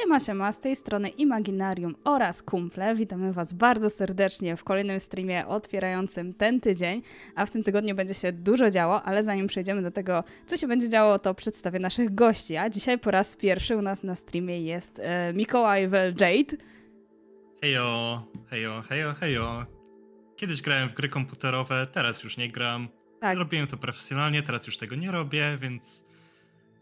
Siema, siema, z tej strony Imaginarium oraz Kumple. Witamy Was bardzo serdecznie w kolejnym streamie otwierającym ten tydzień, a w tym tygodniu będzie się dużo działo, ale zanim przejdziemy do tego, co się będzie działo, to przedstawię naszych gości, a dzisiaj po raz pierwszy u nas na streamie jest e, Mikołaj Wel Jade. Hejo, hejo, hejo, hejo. Kiedyś grałem w gry komputerowe, teraz już nie gram. Tak. Robiłem to profesjonalnie, teraz już tego nie robię, więc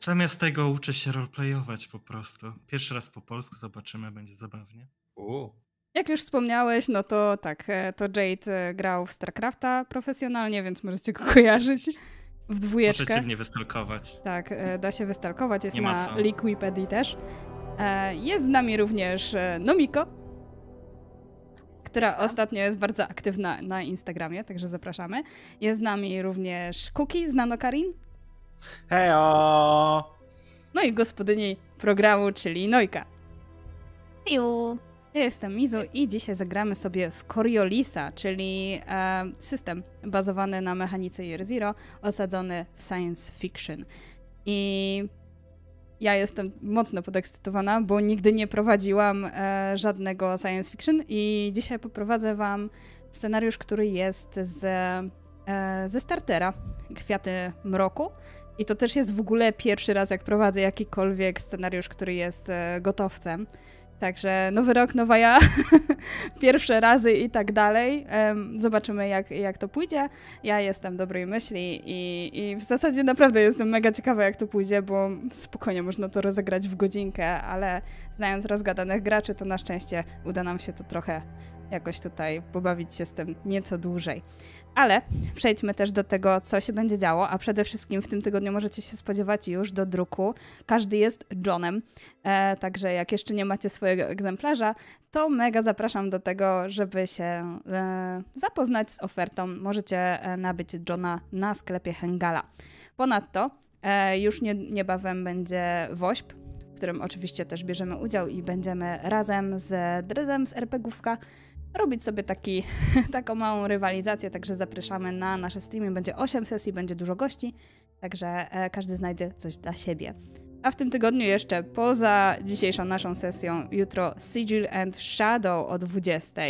zamiast tego uczę się roleplayować po prostu. Pierwszy raz po polsku zobaczymy, będzie zabawnie. U. Jak już wspomniałeś, no to tak, e, to Jade e, grał w StarCrafta profesjonalnie, więc możecie go kojarzyć w dwójeczkę. Możecie mnie wystalkować. Tak, e, da się wystalkować, jest na. Liquipedii też. Jest z nami również Nomiko, która ostatnio jest bardzo aktywna na Instagramie, także zapraszamy. Jest z nami również Kuki z Nanokarin, Hejo! no i gospodyni programu, czyli Nojka. Ju. Ja jestem Mizu i dzisiaj zagramy sobie w Coriolisa, czyli e, system bazowany na mechanice Year Zero, osadzony w science fiction. I ja jestem mocno podekscytowana, bo nigdy nie prowadziłam e, żadnego science fiction i dzisiaj poprowadzę wam scenariusz, który jest z, e, ze startera Kwiaty Mroku. I to też jest w ogóle pierwszy raz, jak prowadzę jakikolwiek scenariusz, który jest e, gotowcem. Także nowy rok, nowa ja, pierwsze razy i tak dalej. Zobaczymy, jak, jak to pójdzie. Ja jestem dobrej myśli i, i w zasadzie naprawdę jestem mega ciekawa, jak to pójdzie, bo spokojnie można to rozegrać w godzinkę, ale znając rozgadanych graczy, to na szczęście uda nam się to trochę jakoś tutaj pobawić się z tym nieco dłużej. Ale przejdźmy też do tego, co się będzie działo, a przede wszystkim w tym tygodniu możecie się spodziewać już do druku. Każdy jest Johnem, e, także jak jeszcze nie macie swojego egzemplarza, to mega zapraszam do tego, żeby się e, zapoznać z ofertą. Możecie e, nabyć Johna na sklepie Hengala. Ponadto e, już nie, niebawem będzie WOŚP, w którym oczywiście też bierzemy udział i będziemy razem z Dredem z RPGówka robić sobie taki, taką małą rywalizację, także zapraszamy na nasze streamy. Będzie 8 sesji, będzie dużo gości, także e, każdy znajdzie coś dla siebie. A w tym tygodniu jeszcze poza dzisiejszą naszą sesją, jutro Sigil and Shadow o 20.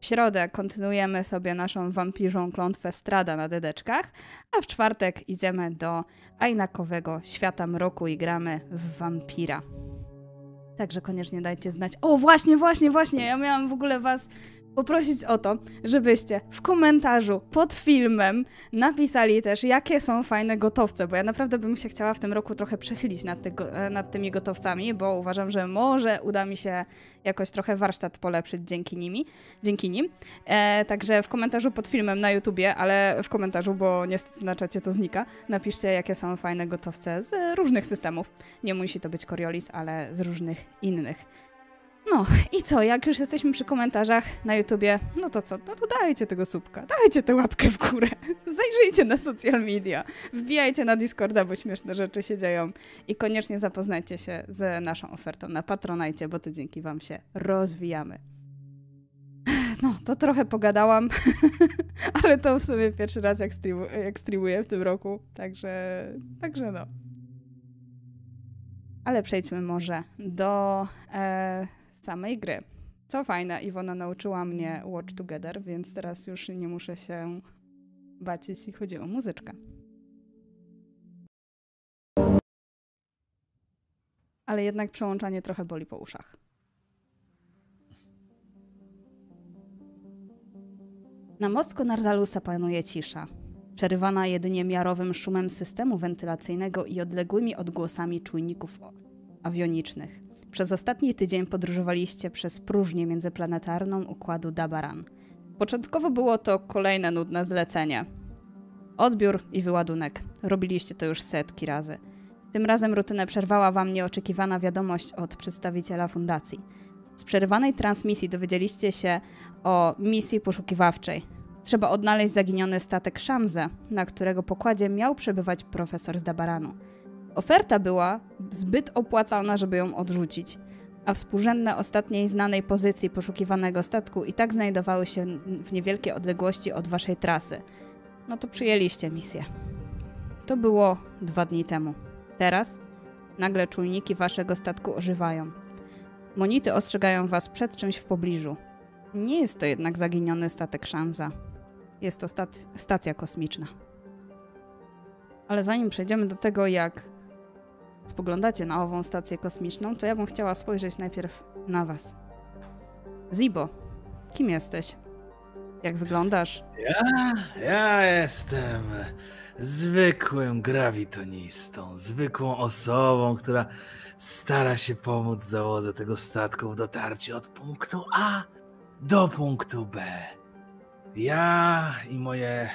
W środę kontynuujemy sobie naszą wampirzą klątwę Strada na dedeczkach, a w czwartek idziemy do Ajnakowego Świata Mroku i gramy w wampira. Także koniecznie dajcie znać. O, właśnie, właśnie, właśnie, ja miałam w ogóle was poprosić o to, żebyście w komentarzu pod filmem napisali też, jakie są fajne gotowce, bo ja naprawdę bym się chciała w tym roku trochę przechylić nad, tego, e, nad tymi gotowcami, bo uważam, że może uda mi się jakoś trochę warsztat polepszyć dzięki nimi, dzięki nim. E, także w komentarzu pod filmem na YouTubie, ale w komentarzu, bo niestety na czacie to znika, napiszcie, jakie są fajne gotowce z różnych systemów. Nie musi to być Coriolis, ale z różnych innych. No i co, jak już jesteśmy przy komentarzach na YouTubie, no to co, no to dajcie tego słupka, dajcie tę łapkę w górę, zajrzyjcie na social media, wbijajcie na Discorda, bo śmieszne rzeczy się dzieją i koniecznie zapoznajcie się z naszą ofertą na Patronajcie, bo to dzięki wam się rozwijamy. No, to trochę pogadałam, ale to w sumie pierwszy raz jak, streamu, jak streamuję w tym roku, także, także no. Ale przejdźmy może do e, samej gry. Co fajne, Iwona nauczyła mnie Watch Together, więc teraz już nie muszę się bać, jeśli chodzi o muzyczkę. Ale jednak przełączanie trochę boli po uszach. Na mostku Narzalusa panuje cisza, przerywana jedynie miarowym szumem systemu wentylacyjnego i odległymi odgłosami czujników awionicznych. Przez ostatni tydzień podróżowaliście przez próżnię międzyplanetarną układu Dabaran. Początkowo było to kolejne nudne zlecenie. Odbiór i wyładunek. Robiliście to już setki razy. Tym razem rutynę przerwała wam nieoczekiwana wiadomość od przedstawiciela fundacji. Z przerywanej transmisji dowiedzieliście się o misji poszukiwawczej. Trzeba odnaleźć zaginiony statek Szamze, na którego pokładzie miał przebywać profesor z Dabaranu. Oferta była zbyt opłacalna, żeby ją odrzucić, a współrzędne ostatniej znanej pozycji poszukiwanego statku i tak znajdowały się w niewielkiej odległości od waszej trasy. No to przyjęliście misję. To było dwa dni temu. Teraz nagle czujniki waszego statku ożywają. Monity ostrzegają was przed czymś w pobliżu. Nie jest to jednak zaginiony statek Szanza. Jest to stac- stacja kosmiczna. Ale zanim przejdziemy do tego, jak spoglądacie na ową stację kosmiczną, to ja bym chciała spojrzeć najpierw na was. Zibo, kim jesteś? Jak wyglądasz? Ja, ja jestem zwykłym grawitonistą, zwykłą osobą, która stara się pomóc załodze tego statku w dotarciu od punktu A do punktu B. Ja i moje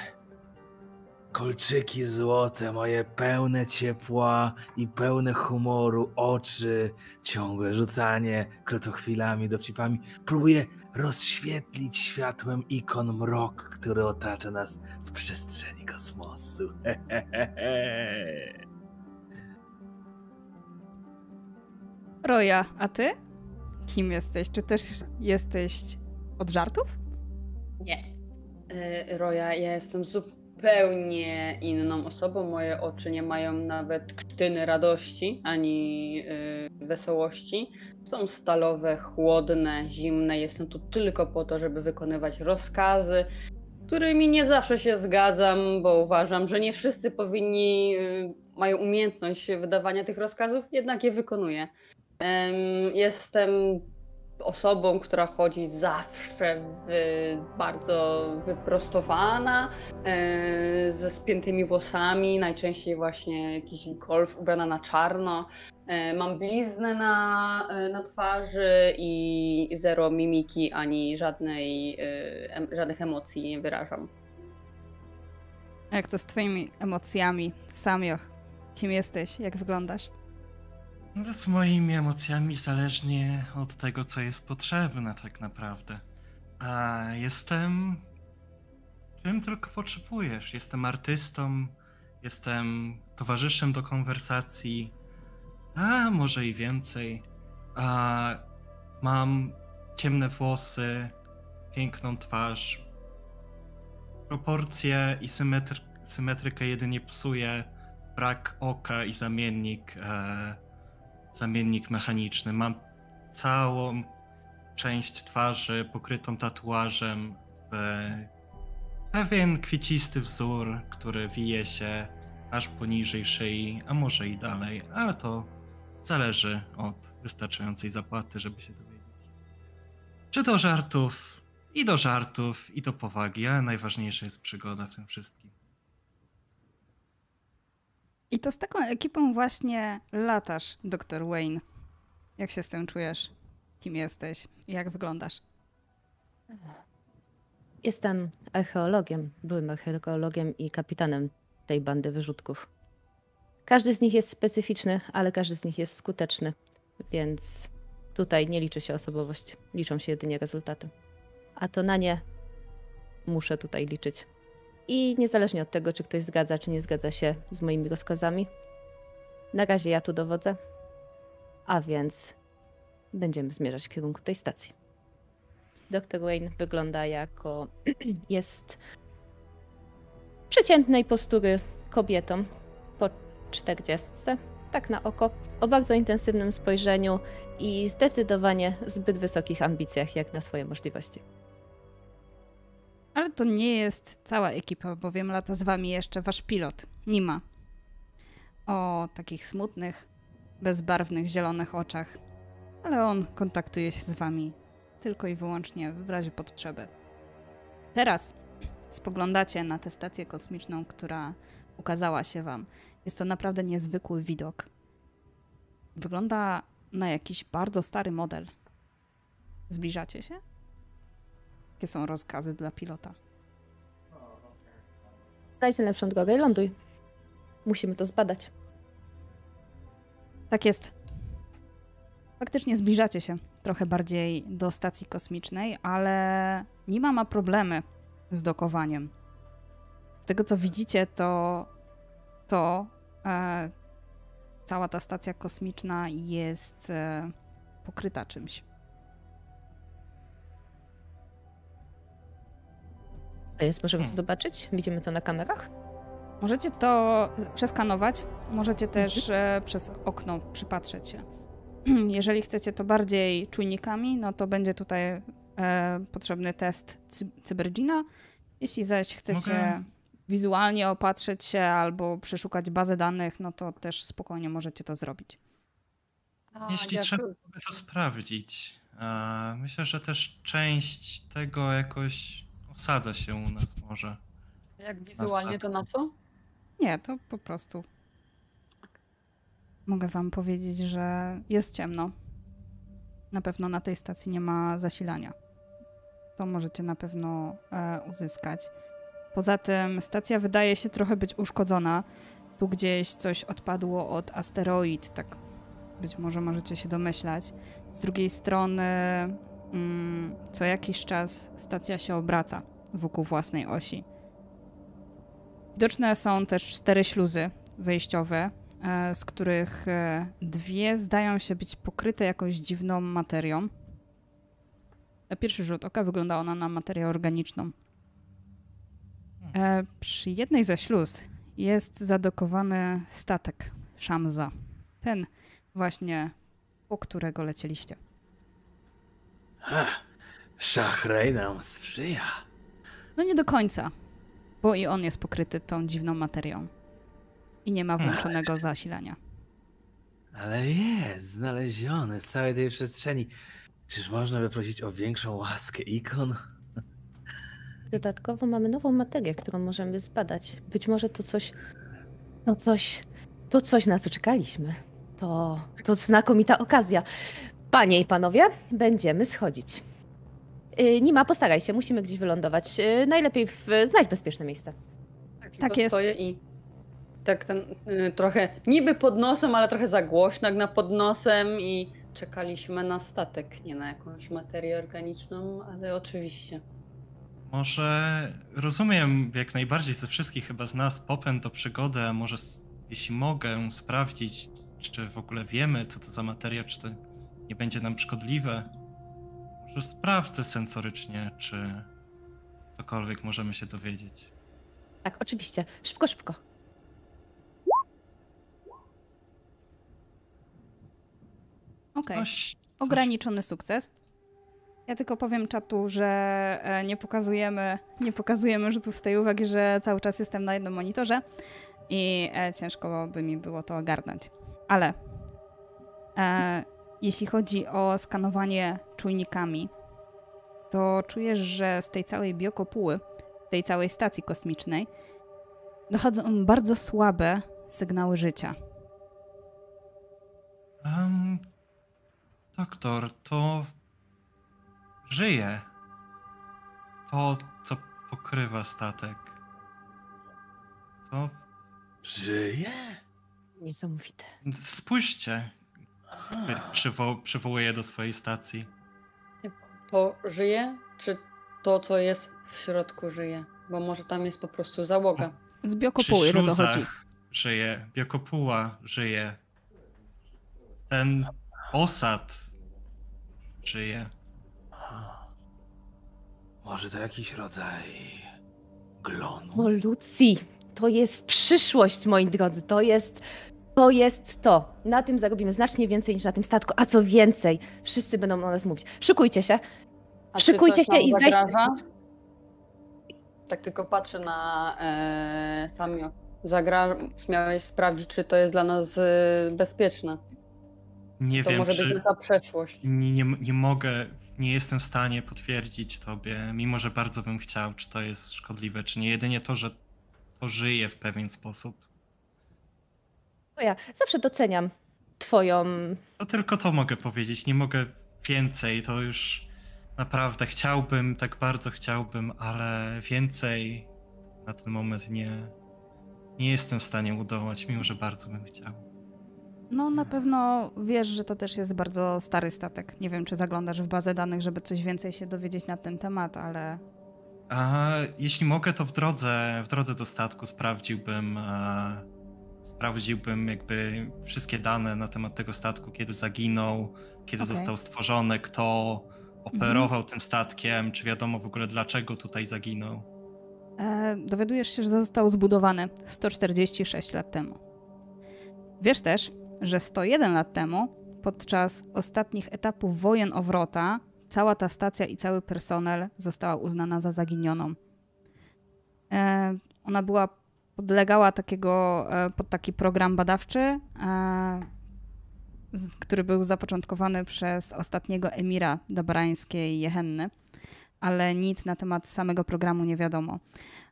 kolczyki złote, moje pełne ciepła i pełne humoru oczy, ciągłe rzucanie krotochwilami, dowcipami, próbuję rozświetlić światłem ikon mrok, który otacza nas w przestrzeni kosmosu. Roja, a ty? Kim jesteś? Czy też jesteś od żartów? Nie. Y, Roja, ja jestem zupełnie inną osobą. Moje oczy nie mają nawet ktyny radości ani y, wesołości. Są stalowe, chłodne, zimne. Jestem tu tylko po to, żeby wykonywać rozkazy, którymi nie zawsze się zgadzam, bo uważam, że nie wszyscy powinni y, mają umiejętność wydawania tych rozkazów, jednak je wykonuję. Em, Jestem osobą, która chodzi zawsze w, bardzo wyprostowana, e, ze spiętymi włosami, najczęściej właśnie jakiś golf ubrana na czarno. E, mam bliznę na, e, na twarzy i zero mimiki ani żadnej, żadnych emocji nie wyrażam. Jak to z twoimi emocjami? Samioch, kim jesteś? Jak wyglądasz? No z moimi emocjami zależnie od tego, co jest potrzebne, tak naprawdę. A jestem. czym tylko potrzebujesz. Jestem artystą, jestem towarzyszem do konwersacji, a może i więcej. A mam ciemne włosy, piękną twarz. Proporcje i symetr- symetrykę jedynie psuje brak oka i zamiennik. E, zamiennik mechaniczny. Mam całą część twarzy pokrytą tatuażem w pewien kwiecisty wzór, który wije się aż poniżej szyi, a może i dalej, ale to zależy od wystarczającej zapłaty, żeby się dowiedzieć. Czy do żartów, i do żartów, i do powagi, ale najważniejsza jest przygoda w tym wszystkim. I to z taką ekipą właśnie latasz, dr Wayne. Jak się z tym czujesz? Kim jesteś? Jak wyglądasz? Jestem archeologiem, byłym archeologiem i kapitanem tej bandy wyrzutków. Każdy z nich jest specyficzny, ale każdy z nich jest skuteczny, więc tutaj nie liczy się osobowość, liczą się jedynie rezultaty. A to na nie muszę tutaj liczyć. I niezależnie od tego, czy ktoś zgadza, czy nie zgadza się z moimi rozkazami, na razie ja tu dowodzę, a więc będziemy zmierzać w kierunku tej stacji. Dr. Wayne wygląda jako jest przeciętnej postury kobietą po czterdziestce, tak na oko, o bardzo intensywnym spojrzeniu i zdecydowanie zbyt wysokich ambicjach jak na swoje możliwości. Ale to nie jest cała ekipa, bowiem lata z wami jeszcze wasz pilot, Nima. O takich smutnych, bezbarwnych, zielonych oczach. Ale on kontaktuje się z wami tylko i wyłącznie w razie potrzeby. Teraz spoglądacie na tę stację kosmiczną, która ukazała się wam. Jest to naprawdę niezwykły widok. Wygląda na jakiś bardzo stary model. Zbliżacie się? Jakie są rozkazy dla pilota? Znajdź najlepszą drogę i ląduj. Musimy to zbadać. Tak jest. Faktycznie zbliżacie się trochę bardziej do stacji kosmicznej, ale Nima ma problemy z dokowaniem. Z tego co widzicie, to, to e, cała ta stacja kosmiczna jest e, pokryta czymś. Jest, możemy to Hmm. zobaczyć? Widzimy to na kamerach? Możecie to przeskanować, możecie też e, przez okno przypatrzeć się. jeżeli chcecie to bardziej czujnikami, no to będzie tutaj e, potrzebny test cy Cybergina. Jeśli zaś chcecie Mogę- wizualnie opatrzyć się albo przeszukać bazę danych, no to też spokojnie możecie to zrobić. A Jeśli jak- trzeba by to sprawdzić. A, myślę, że też część tego jakoś osadza się u nas może. Jak wizualnie to na co? Nie, to po prostu. Mogę wam powiedzieć, że jest ciemno. Na pewno na tej stacji nie ma zasilania. To możecie na pewno e, uzyskać. Poza tym stacja wydaje się trochę być uszkodzona. Tu gdzieś coś odpadło od asteroid, tak być może możecie się domyślać. Z drugiej strony, co jakiś czas stacja się obraca wokół własnej osi. Widoczne są też cztery śluzy wejściowe, e, z których e, dwie zdają się być pokryte jakąś dziwną materią. Na pierwszy rzut oka wygląda ona na materię organiczną. E, Przy jednej ze śluz jest zadokowany statek Szamza. Ten właśnie, po którego lecieliście. Ha, Szachrej nam sprzyja. No nie do końca, bo i on jest pokryty tą dziwną materią. I nie ma włączonego zasilania. Ale jest znaleziony w całej tej przestrzeni. Czyż można by prosić o większą łaskę ikon? Dodatkowo mamy nową materię, którą możemy zbadać. Być może to coś. To coś. To coś na co czekaliśmy. To, to znakomita okazja. Panie i panowie, będziemy schodzić. Yy, Nima, postaraj się, musimy gdzieś wylądować. Yy, najlepiej w, znajdź bezpieczne miejsce. Tak, Tak jest. stoję i tak ten y, trochę niby pod nosem, ale trochę za głośno jak na pod nosem i czekaliśmy na statek, nie na jakąś materię organiczną, ale oczywiście. Może rozumiem jak najbardziej ze wszystkich chyba z nas popęd do przygody, a może jeśli mogę sprawdzić, czy w ogóle wiemy, co to za materia, czy to nie będzie nam szkodliwe. Może sprawdzę sensorycznie, czy cokolwiek możemy się dowiedzieć. Tak, oczywiście. Szybko, szybko. Okej. Coś Ograniczony sukces. Ja tylko powiem czatu, że e, nie pokazujemy, nie pokazujemy rzutów z tej uwagi, że cały czas jestem na jednym monitorze i e, ciężko by mi było to ogarnąć. Ale e, jeśli chodzi o skanowanie czujnikami, to czujesz, że z tej całej biokopuły, tej całej stacji kosmicznej, dochodzą bardzo słabe sygnały życia. Em, doktor, to żyje. To, co pokrywa statek. To Żyje? Niesamowite. spójrzcie. Przywo przywołuję do swojej stacji. To żyje, czy to, co jest w środku żyje? Bo może tam jest po prostu załoga. Z biokopuły to dochodzi. żyje. Biokopuła żyje. Ten osad żyje. Może to jakiś rodzaj glonu? O, Lucji, to jest przyszłość, moi drodzy. To jest. To jest to. Na tym zarobimy znacznie więcej niż na tym statku. A co więcej, wszyscy będą o nas mówić. Szykujcie się. A Szykujcie się i weźcie. Tak tylko patrzę na e, Samio. Zagra... Miałeś sprawdzić, czy to jest dla nas e, bezpieczne. Nie To wiem, może czy... być nasza przeszłość. Nie, nie, nie mogę, nie jestem w stanie potwierdzić tobie, mimo że bardzo bym chciał, czy to jest szkodliwe, czy nie. Jedynie to, że to żyje w pewien sposób. Ja zawsze doceniam Twoją. To tylko to mogę powiedzieć, nie mogę więcej, to już naprawdę chciałbym, tak bardzo chciałbym, ale więcej na ten moment nie, nie jestem w stanie udołać, mimo że bardzo bym chciał. No na pewno wiesz, że to też jest bardzo stary statek. Nie wiem, czy zaglądasz w bazę danych, żeby coś więcej się dowiedzieć na ten temat, ale A jeśli mogę, to w drodze, w drodze do statku sprawdziłbym, e, sprawdziłbym jakby wszystkie dane na temat tego statku, kiedy zaginął, kiedy Okej. został stworzony, kto operował tym statkiem, czy wiadomo w ogóle dlaczego tutaj zaginął. e, dowiadujesz się, że został zbudowany 146 lat temu. Wiesz też, że 101 lat temu podczas ostatnich etapów wojen o Wrota cała ta stacja i cały personel została uznana za zaginioną. E, ona była, podlegała takiego, e, pod taki program badawczy, e, który był zapoczątkowany przez ostatniego emira dabarańskiej Jehenny, ale nic na temat samego programu nie wiadomo.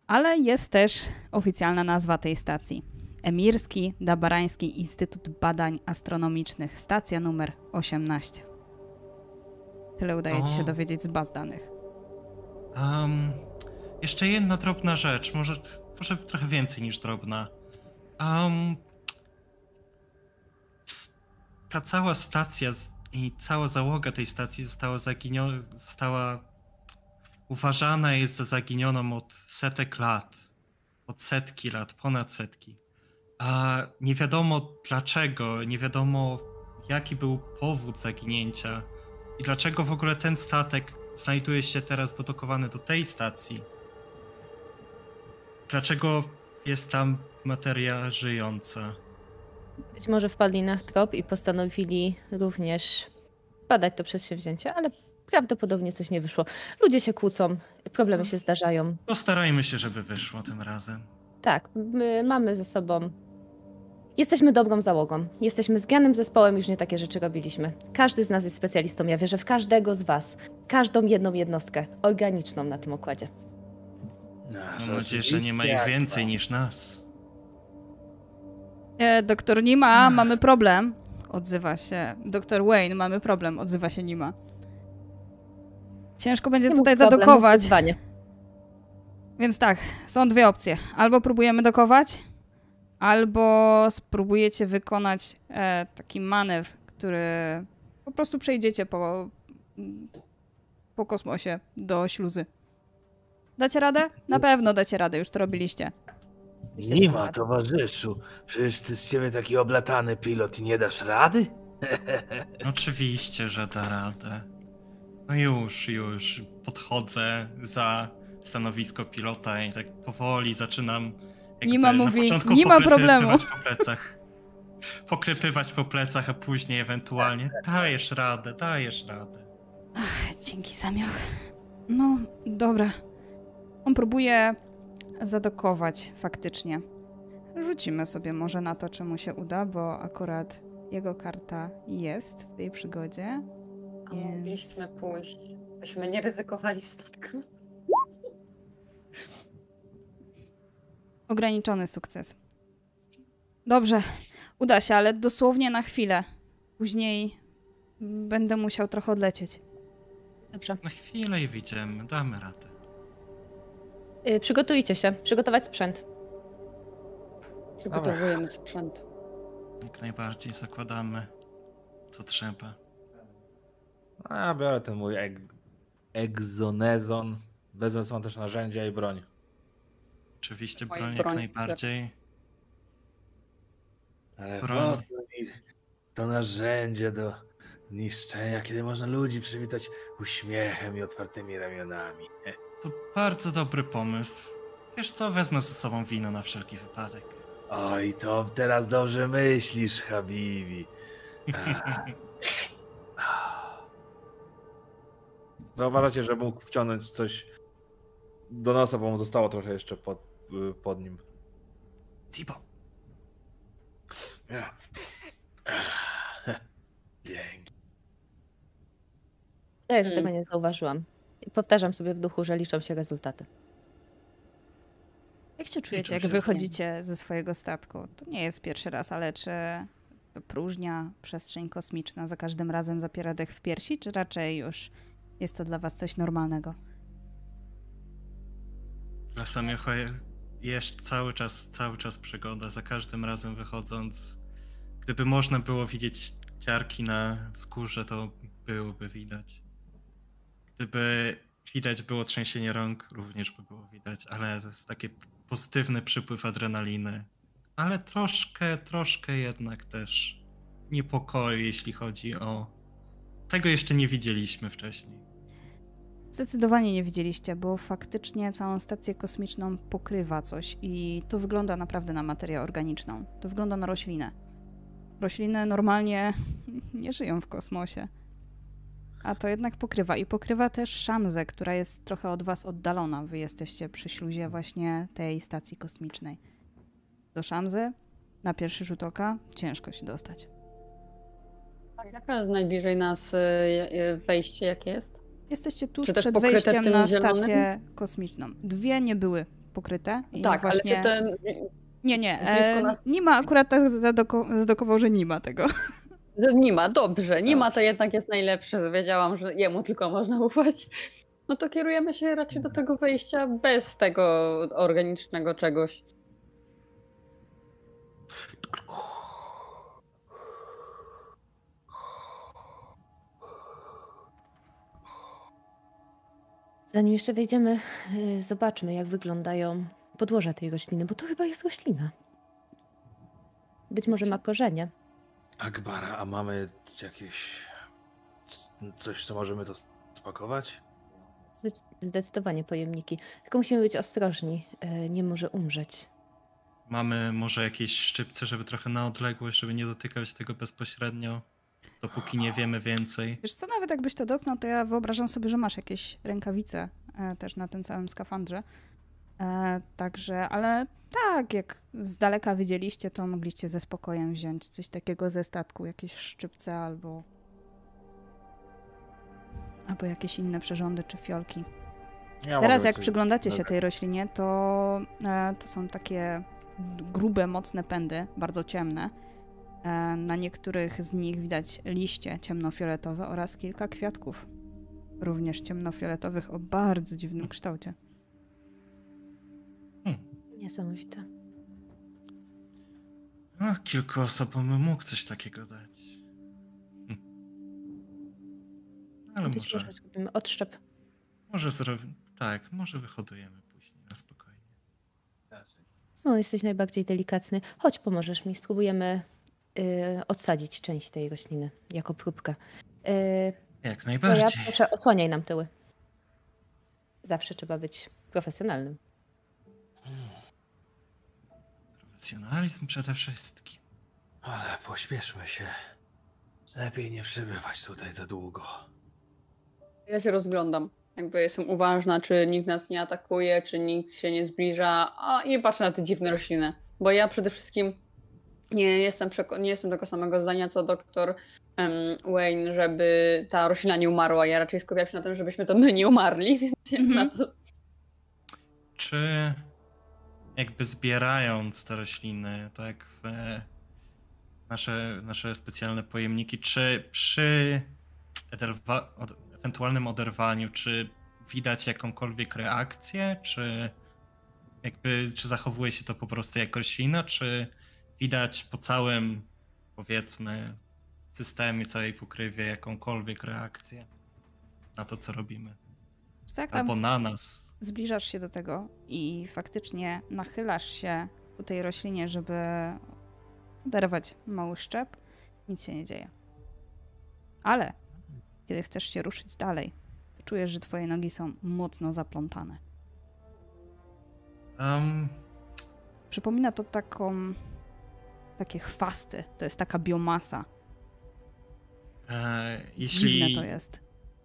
Ale jest też oficjalna nazwa tej stacji. Emirski Dabarański Instytut Badań Astronomicznych, stacja numer 18. Tyle udaje ci się dowiedzieć z baz danych. Um, jeszcze jedna drobna rzecz, może, może trochę więcej niż drobna. Um, ta cała stacja i cała załoga tej stacji została zaginiona, została uważana jest za zaginioną od setek lat. Od setki lat, ponad setki. A nie wiadomo dlaczego, nie wiadomo jaki był powód zaginięcia i dlaczego w ogóle ten statek znajduje się teraz dodokowany do tej stacji. Dlaczego jest tam materia żyjąca? Być może wpadli na trop i postanowili również badać to przedsięwzięcie, ale prawdopodobnie coś nie wyszło. Ludzie się kłócą, problemy się zdarzają. Postarajmy się, żeby wyszło tym razem. Tak, my mamy ze sobą. Jesteśmy dobrą załogą. Jesteśmy zgranym zespołem, już nie takie rzeczy robiliśmy. Każdy z nas jest specjalistą. Ja wierzę w każdego z was. Każdą jedną jednostkę organiczną na tym okładzie. Mam nadzieję, że nie ma ich więcej niż nas. E, doktor Nima, mamy problem. Odzywa się. Doktor Wayne, mamy problem. Odzywa się Nima. Ciężko będzie Nie tutaj problem, zadokować. wyzwanie. Więc tak, są dwie opcje. Albo próbujemy dokować, albo spróbujecie wykonać e, taki manewr, który po prostu przejdziecie po, po kosmosie do śluzy. Dacie radę? Na pewno dacie radę, już to robiliście. Nie ma, towarzyszu. Przecież ty z ciebie taki oblatany pilot i nie dasz rady? Oczywiście, że da radę. No już, już. Podchodzę za stanowisko pilota i tak powoli zaczynam. Nima na mówi, "Nie ma problemu". Po plecach. Poklepywać po plecach, a później ewentualnie dajesz radę, dajesz radę. Dzięki, Samioch. No, dobra. On próbuje zadokować faktycznie. Rzucimy sobie może na to, czy mu się uda, bo akurat jego karta jest w tej przygodzie. A Więc- mogliśmy pójść. Byśmy nie ryzykowali statku. Ograniczony sukces. Dobrze, uda się, ale dosłownie na chwilę. Później będę musiał trochę odlecieć. Dobrze. Na chwilę i wyjdziemy, damy radę. Y, przygotujcie się. Przygotować sprzęt. Przygotowujemy sprzęt. Jak najbardziej zakładamy, co trzeba. A ja biorę ten mój eg egzonezon. Wezmę są też narzędzia i broń. Oczywiście Moja broń jak broń, najbardziej. Ale Broń. po co mi to narzędzie do niszczenia, kiedy można ludzi przywitać uśmiechem i otwartymi ramionami? To bardzo dobry pomysł. Wiesz co, wezmę ze sobą wino na wszelki wypadek. Oj, to teraz dobrze myślisz, Habibi. Zauważacie, że mógł wciągnąć coś do nosa, bo mu zostało trochę jeszcze pod, pod nim. Cibo, Ja. Dzięki. Ja, że Mm. tego nie zauważyłam. Powtarzam sobie w duchu, że liczą się rezultaty. Jak się czujecie, jak wychodzicie ze swojego statku? To nie jest pierwszy raz, ale czy to próżnia, przestrzeń kosmiczna za każdym razem zapiera dech w piersi, czy raczej już jest to dla was coś normalnego? czasami jest cały czas, cały czas przygoda, za każdym razem wychodząc. Gdyby można było widzieć ciarki na skórze, to byłoby widać. Gdyby widać było trzęsienie rąk, również by było widać, ale to jest taki pozytywny przypływ adrenaliny. Ale troszkę, troszkę jednak też niepokoju, jeśli chodzi o. Tego jeszcze nie widzieliśmy wcześniej. Zdecydowanie nie widzieliście, bo faktycznie całą stację kosmiczną pokrywa coś i to wygląda naprawdę na materię organiczną. To wygląda na roślinę. rośliny normalnie nie żyją w kosmosie. A to jednak pokrywa. I pokrywa też Szamzę, która jest trochę od was oddalona. Wy jesteście przy śluzie właśnie tej stacji kosmicznej. Do Szamzy na pierwszy rzut oka ciężko się dostać. Jaka jest najbliżej nas y, y, wejście, jakie jest? Jesteście tuż Czy przed wejściem na zielonym? stację kosmiczną. Dwie nie były pokryte. I tak, właśnie... ale czy ten. Nie, nie. E, nas- nie ma, akurat tak zadoko- zdokował, że nie ma tego. Że Nie ma, dobrze. Nie ma to jednak jest najlepsze. Wiedziałam, że jemu tylko można ufać. No to kierujemy się raczej do tego wejścia bez tego organicznego czegoś. Zanim jeszcze wejdziemy, y, zobaczmy, jak wyglądają podłoża tej rośliny, bo to chyba jest roślina. Być może ma korzenie. Akbara, a mamy jakieś. coś, co możemy to spakować? Zde- Zdecydowanie pojemniki. Tylko musimy być ostrożni. y, Nie może umrzeć. Mamy może jakieś szczypce, żeby trochę na odległość, żeby nie dotykać tego bezpośrednio, dopóki nie wiemy więcej. Wiesz co, nawet jakbyś to dotknął, to ja wyobrażam sobie, że masz jakieś rękawice e, też na tym całym skafandrze. E, także, ale tak, jak z daleka widzieliście, to mogliście ze spokojem wziąć coś takiego ze statku, jakieś szczypce albo albo jakieś inne przyrządy czy fiolki. Ja Teraz jak przyglądacie się tak. tej roślinie, to, e, to są takie grube, mocne pędy, bardzo ciemne. E, na niektórych z nich widać liście ciemnofioletowe oraz kilka kwiatków, również ciemnofioletowych o bardzo dziwnym kształcie. Niesamowite. No, kilku osobom mógł coś takiego dać. Hm. Ale Być może, może zrobimy odszczep. może zrobimy. Tak, może wyhodujemy później na spokojnie. Znowu jesteś najbardziej delikatny. Chodź, pomożesz mi. Spróbujemy y, odsadzić część tej rośliny jako próbkę. Y, Jak to ja najbardziej. proszę, osłaniaj nam tyły. Zawsze trzeba być profesjonalnym. Profesjonalizm przede wszystkim. Ale pośpieszmy się. Lepiej nie przebywać tutaj za długo. Ja się rozglądam. Jakby jestem uważna, czy nikt nas nie atakuje, czy nikt się nie zbliża, a i patrzę na te dziwne rośliny. Bo ja przede wszystkim nie jestem, nie jestem tego samego zdania co doktor em, Wayne, żeby ta roślina nie umarła. Ja raczej skupiam się na tym, żebyśmy to my nie umarli, więc jak Mhm. na to Czy jakby zbierając te rośliny, tak, w nasze, nasze specjalne pojemniki, czy przy od, ewentualnym oderwaniu, czy widać jakąkolwiek reakcję, czy jakby, czy zachowuje się to po prostu jak roślina, czy widać po całym, powiedzmy, systemie, całej pokrywie jakąkolwiek reakcję na to, co robimy? Jak tam Albo z- na nas. zbliżasz się do tego i faktycznie nachylasz się ku tej roślinie, żeby oderwać mały szczep, nic się nie dzieje. Ale kiedy chcesz się ruszyć dalej, to czujesz, że twoje nogi są mocno zaplątane. Um, Przypomina to taką. takie chwasty. To jest taka biomasa. e, jeśli, Dziwne to jest.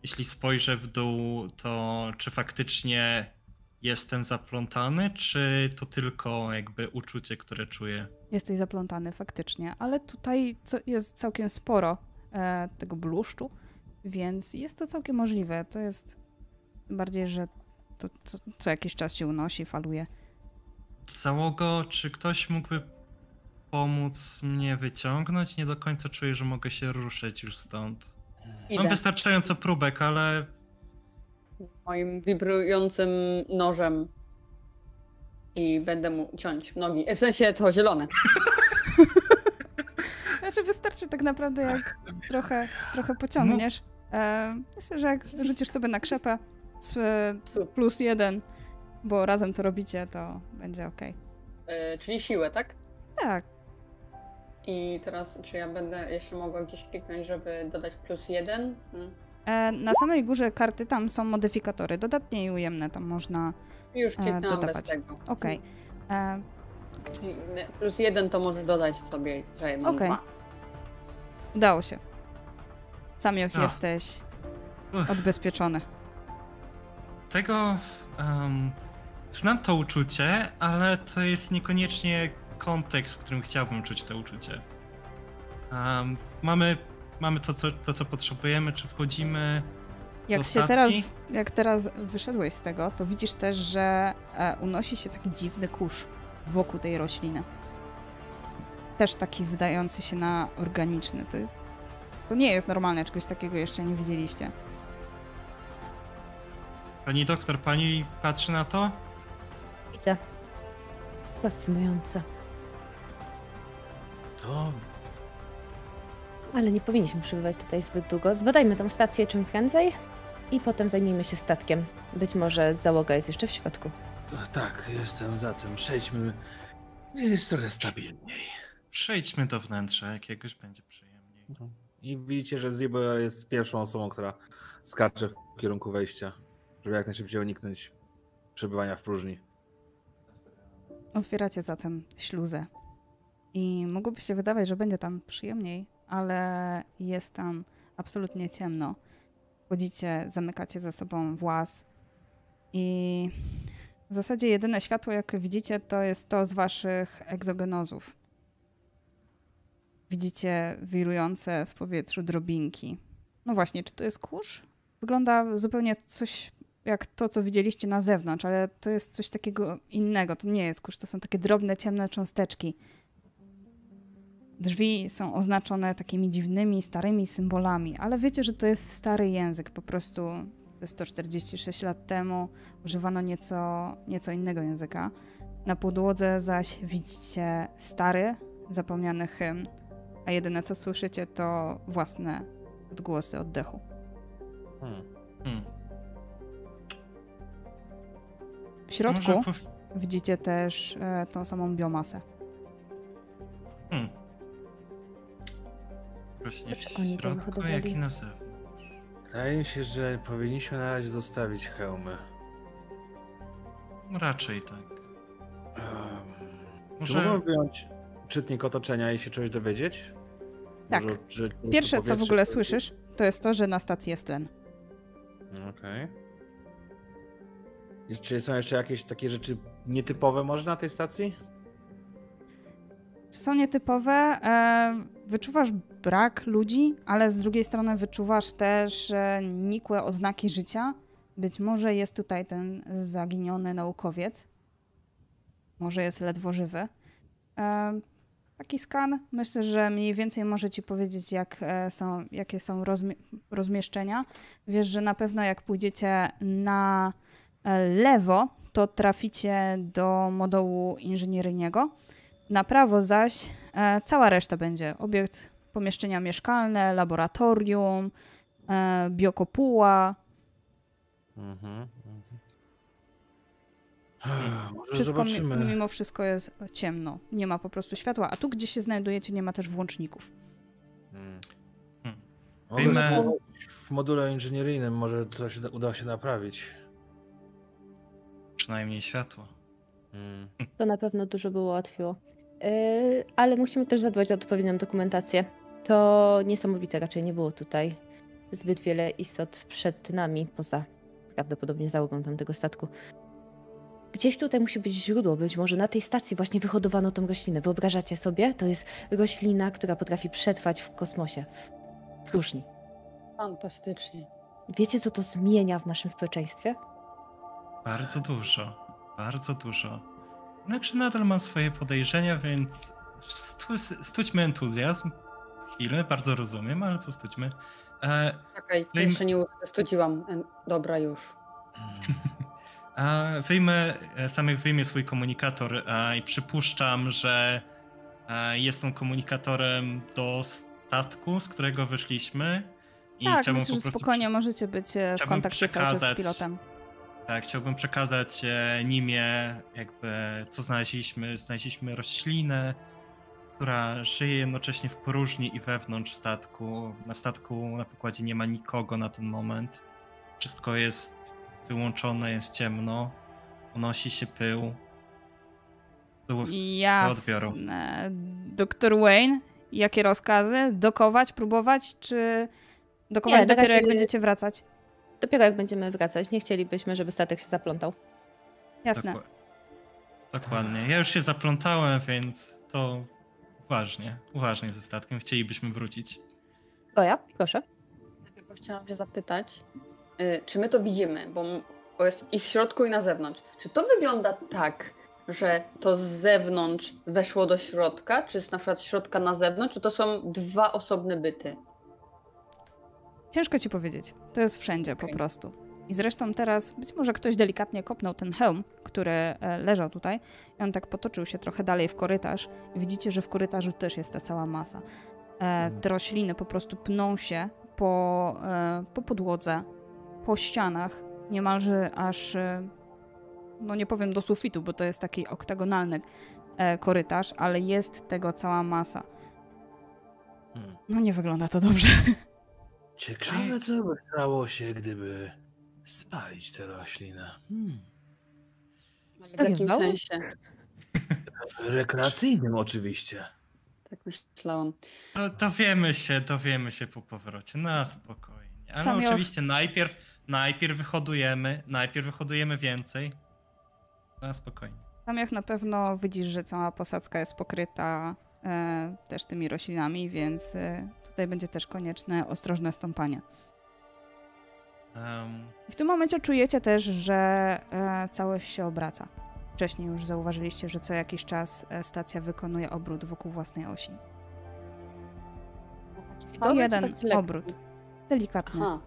Jeśli spojrzę w dół, to czy faktycznie jestem zaplątany, czy to tylko jakby uczucie, które czuję? Jesteś zaplątany faktycznie, ale tutaj jest całkiem sporo e, tego bluszczu, więc jest to całkiem możliwe. To jest bardziej, że to co, co jakiś czas się unosi, faluje. Załogo, czy ktoś mógłby pomóc mnie wyciągnąć? Nie do końca czuję, że mogę się ruszyć już stąd. Mam wystarczająco próbek, ale z moim wibrującym nożem i będę mu ciąć nogi. W sensie to zielone. Znaczy wystarczy tak naprawdę, jak trochę, trochę pociągniesz. E, myślę, że jak rzucisz sobie na krzepę z e, plus jeden, bo razem to robicie, to będzie ok. E, czyli siłę, tak? Tak, I teraz, czy ja będę jeszcze mogła gdzieś kliknąć, żeby dodać plus jeden? Hmm. E, Na samej górze karty tam są modyfikatory, dodatnie i ujemne, tam można. Już E, kliknęłam bez dodawać. tego. Okej. E, Czyli plus jeden to możesz dodać sobie, że jedną Okej. ma. Udało się. Samioch A. jesteś Uff. odbezpieczony. Tego. em, znam to uczucie, ale to jest niekoniecznie kontekst, w którym chciałbym czuć to uczucie. Em, mamy mamy to co, to, co potrzebujemy, czy wchodzimy. Jak do się teraz, stacji? jak teraz wyszedłeś z tego, to widzisz też, że e, unosi się taki dziwny kurz wokół tej rośliny. Też taki wydający się na organiczny. To, jest, to nie jest normalne, czegoś takiego jeszcze nie widzieliście. Pani doktor, pani patrzy na to? Widzę. Fascynujące. To Ale nie powinniśmy przebywać tutaj zbyt długo. Zbadajmy tą stację czym prędzej i potem zajmijmy się statkiem. Być może załoga jest jeszcze w środku. tak, jestem za tym. Przejdźmy. Jest trochę stabilniej. Przejdźmy do wnętrza, jakiegoś będzie przyjemniej. I widzicie, że Zibo jest pierwszą osobą, która skacze w kierunku wejścia, żeby jak najszybciej uniknąć przebywania w próżni. Otwieracie zatem śluzę. I mogłoby się wydawać, że będzie tam przyjemniej, ale jest tam absolutnie ciemno. Wchodzicie, zamykacie za sobą włas i w zasadzie jedyne światło, jakie widzicie, to jest to z waszych egzogenozów. Widzicie wirujące w powietrzu drobinki. No właśnie, czy to jest kurz? Wygląda zupełnie coś jak to, co widzieliście na zewnątrz, ale to jest coś takiego innego. To nie jest kurz, to są takie drobne, ciemne cząsteczki. Drzwi są oznaczone takimi dziwnymi, starymi symbolami, ale wiecie, że to jest stary język. Po prostu to jest 146 lat temu używano nieco, nieco innego języka. Na podłodze zaś widzicie stary, zapomniany hymn, a jedyne co słyszycie to własne odgłosy oddechu. Hmm. Hmm. W środku widzicie też e, tą samą biomasę. Hmm. Właśnie w Dlaczego oni to środku, jak i na zewnątrz. Wydaje mi się, że powinniśmy na razie zostawić hełmy. No Raczej tak. Um, Czy Może wyjąć czytnik otoczenia i się czegoś dowiedzieć? Tak. Może, czy- czy Pierwsze, co w powietrze- ogóle słyszysz, to jest to, że na stacji jest tlen. Okej. Jest- Czy są jeszcze jakieś takie rzeczy nietypowe może na tej stacji? Są nietypowe? E, wyczuwasz brak ludzi, ale z drugiej strony wyczuwasz też nikłe oznaki życia. Być może jest tutaj ten zaginiony naukowiec. Może jest ledwo żywy. E, taki skan myślę, że mniej więcej może ci powiedzieć, jak e, są, jakie są rozmi- rozmieszczenia. Wiesz, że na pewno jak pójdziecie na lewo, to traficie do modułu inżynieryjnego. Na prawo zaś e, cała reszta będzie obiekt pomieszczenia mieszkalne, laboratorium, e, biokopuła. Mhm. mhm. Może Wszystko mi, zobaczymy. mimo wszystko jest ciemno. Nie ma po prostu światła, a tu gdzie się znajdujecie nie ma też włączników. Hmm. Hmm. W module inżynieryjnym, może to się uda się naprawić. przynajmniej światło. Hmm. To na pewno dużo by ułatwiło. Yy, ale musimy też zadbać o odpowiednią dokumentację. To niesamowite, raczej nie było tutaj zbyt wiele istot przed nami, poza prawdopodobnie załogą tamtego statku. Gdzieś tutaj musi być źródło, być może na tej stacji właśnie wyhodowano tą roślinę. Wyobrażacie sobie? To jest roślina, która potrafi przetrwać w kosmosie, w próżni. Fantastycznie. Wiecie, co to zmienia w naszym społeczeństwie? Bardzo dużo. Bardzo dużo. Jednakże nadal mam swoje podejrzenia, więc stu, stućmy entuzjazm. Chwilę, bardzo rozumiem, ale postućmy. E, Czekaj, Wyjm- jeszcze nie studziłam. E, Dobra, już. a wyjmę, e, samych wyjmie swój komunikator e, i przypuszczam, że e, jest on komunikatorem do statku, z którego wyszliśmy. I tak, myślę, po że prostu spokojnie możecie być e, w kontakcie cały czas z pilotem. Tak, chciałbym przekazać e, Nimie, jakby co znaleźliśmy. Znaleźliśmy roślinę, która żyje jednocześnie w próżni i wewnątrz statku. Na statku na pokładzie nie ma nikogo na ten moment. Wszystko jest wyłączone, jest ciemno. Unosi się pył. Do- odbioru. Jasne. Doktor Wayne, jakie rozkazy? Dokować, próbować, czy dokować Nie, dopiero jak będziecie wracać? Dopiero jak będziemy wracać, nie chcielibyśmy, żeby statek się zaplątał. Jasne. Dokła- Dokładnie. Ja już się zaplątałem, więc to uważnie, uważnie ze statkiem. Chcielibyśmy wrócić. Goja, proszę. Tylko chciałam się zapytać, y, czy my to widzimy, bo, jest i w środku, i na zewnątrz. Czy to wygląda tak, że to z zewnątrz weszło do środka, czy jest na przykład z środka na zewnątrz, czy to są dwa osobne byty? Ciężko ci powiedzieć. To jest wszędzie po Okej. prostu. I zresztą teraz być może ktoś delikatnie kopnął ten hełm, który e, leżał tutaj i on tak potoczył się trochę dalej w korytarz i widzicie, że w korytarzu też jest ta cała masa. E, te rośliny po prostu pną się po, e, po podłodze, po ścianach, niemalże aż, e, no nie powiem do sufitu, bo to jest taki oktagonalny e, korytarz, ale jest tego cała masa. Hmm. No nie wygląda to dobrze. Ciekawe, co by stało się, gdyby spalić tę roślinę. Hmm. Ale w jakim sensie? Rekreacyjnym oczywiście. Tak myślałam. To, dowiemy się, dowiemy się po powrocie. Na spokojnie. Ale Sam ja- oczywiście najpierw, najpierw wyhodujemy, najpierw wyhodujemy więcej. Na spokojnie. Tam jak na pewno widzisz, że cała posadzka jest pokryta też tymi roślinami, więc e, tutaj będzie też konieczne ostrożne stąpanie. I w tym momencie czujecie też, że e, całość się obraca. Wcześniej już zauważyliście, że co jakiś czas e, stacja wykonuje obrót wokół własnej osi. Czy jeden lekki? obrót. Delikatny. Aha.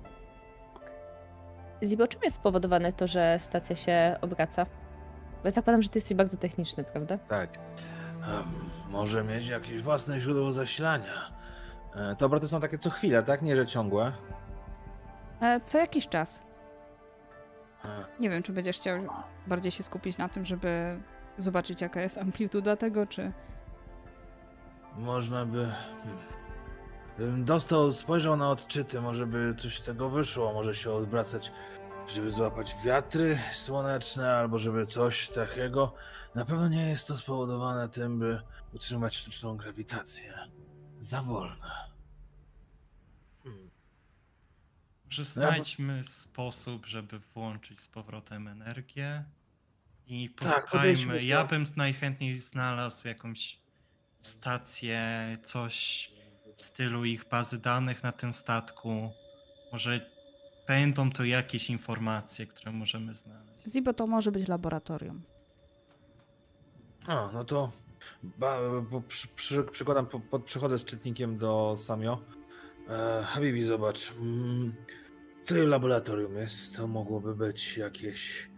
Zibo, czym jest spowodowane to, że stacja się obraca? Bo ja zakładam, że ty jesteś bardzo techniczny, prawda? Tak. Em, może mieć jakieś własne źródło zasilania. E, Te obroty są takie co chwilę, tak? Nie, że ciągłe. E, co jakiś czas. E, Nie wiem, czy będziesz chciał bardziej się skupić na tym, żeby zobaczyć, jaka jest amplituda tego, czy... Można by. hmm. Gdybym dostał, spojrzał na odczyty, może by coś z tego wyszło, może się odwracać, żeby złapać wiatry słoneczne, albo żeby coś takiego. Na pewno nie jest to spowodowane tym, by utrzymać sztuczną grawitację. Za wolne. Hmm. Może No ja znajdźmy sposób, żeby włączyć z powrotem energię i Tak, poszukajmy. do- Ja bym najchętniej znalazł jakąś stację, coś w stylu ich bazy danych na tym statku. Może będą to jakieś informacje, które możemy znaleźć. Zibo to może być laboratorium. A, no to ba, bo przy, przy, przykładam, po, pod, przychodzę z czytnikiem do Samio. E, Habibi, zobacz. Mm, tutaj laboratorium jest, to mogłoby być jakieś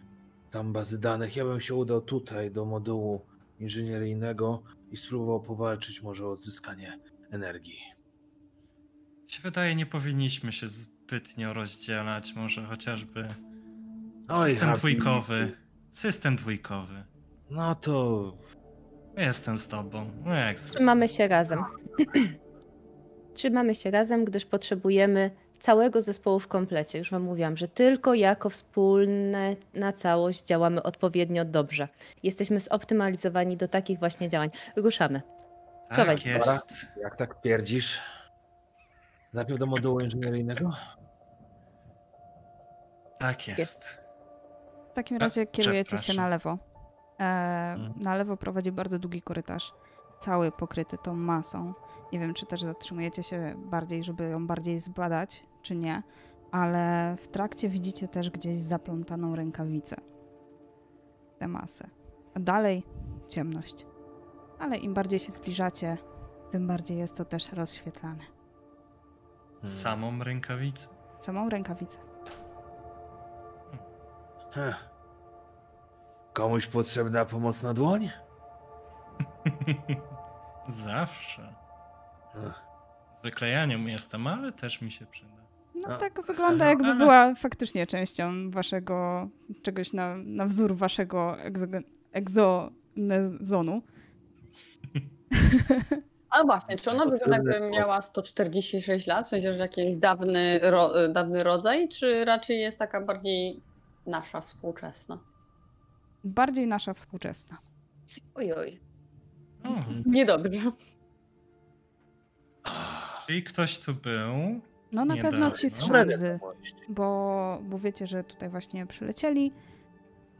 tam bazy danych. Ja bym się udał tutaj do modułu inżynieryjnego i spróbował powalczyć może o odzyskanie energii. Mi się wydaje, nie powinniśmy się zbytnio rozdzielać. Może chociażby Oj, system Habibi. dwójkowy. System dwójkowy. No to Jestem z tobą. No jak. Trzymamy się razem. Trzymamy się razem, gdyż potrzebujemy całego zespołu w komplecie. Już wam mówiłam, że tylko jako wspólne na całość działamy odpowiednio dobrze. Jesteśmy zoptymalizowani do takich właśnie działań. Ruszamy. Tak Prowadź. jest. jak tak pierdzisz? Najpierw do modułu inżynieryjnego? Tak jest. W takim A, razie kierujecie się na lewo. E, Mhm. na lewo prowadzi bardzo długi korytarz, cały pokryty tą masą. Nie wiem, czy też zatrzymujecie się bardziej, żeby ją bardziej zbadać, czy nie, ale w trakcie widzicie też gdzieś zaplątaną rękawicę. Tę masę. A dalej ciemność. Ale im bardziej się zbliżacie, tym bardziej jest to też rozświetlane. Samą rękawicę. Samą rękawicę. Heh. Komuś potrzebna pomocna dłoń? Zawsze. Ja nią jestem, ale też mi się przyda. No A, tak bez wygląda, tego, jakby ale- była faktycznie częścią waszego, czegoś na, na wzór waszego egzonezonu. Ale właśnie, czy ona wygląda jakby miała 146 lat, w sensie, że jakiś dawny, ro, dawny rodzaj, czy raczej jest taka bardziej nasza, współczesna? Bardziej nasza współczesna. Oj, oj, O, niedobrze. Czyli ktoś tu był. No na Niedawno. pewno ci z Dobre Szanzy, bo, bo wiecie, że tutaj właśnie przylecieli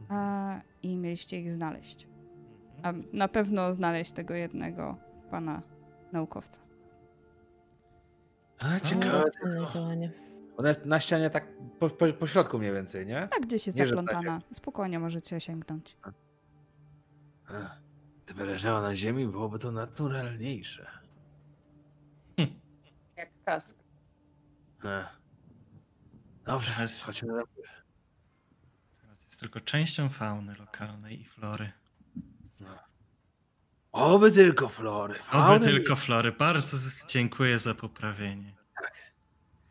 a, i mieliście ich znaleźć. A na pewno znaleźć tego jednego pana naukowca. A, ciekawe. Działanie. Ona jest na ścianie tak po, po, po środku mniej więcej, nie? Tak gdzieś jest Nie, zaplątana. Spokojnie możecie sięgnąć. Gdyby leżała na ziemi, byłoby to naturalniejsze. Jak kask. Dobrze, Teraz- chodźmy na górę. Teraz jest tylko częścią fauny lokalnej i flory. Oby tylko flory. Oby Fauny tylko flory. Bardzo dziękuję za poprawienie.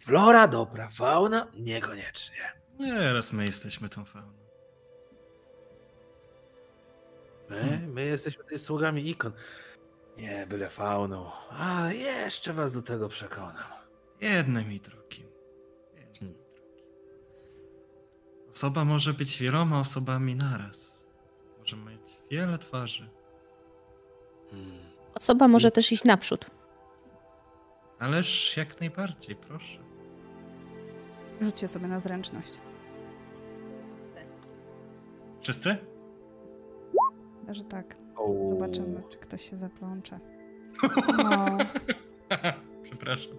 Flora dobra, fauna niekoniecznie. Nie, Teraz my jesteśmy tą fauną. My, my jesteśmy tutaj sługami ikon. Nie byle fauną, ale jeszcze was do tego przekonam. Jednym i drugim. Jednym i drugim. Osoba może być wieloma osobami naraz. Może mieć wiele twarzy. Hmm. Osoba może też iść naprzód. Ależ jak najbardziej, proszę. Rzućcie sobie na zręczność. Wszyscy? Chyba, że tak. Zobaczymy, czy ktoś się zaplącze. No, Przepraszam.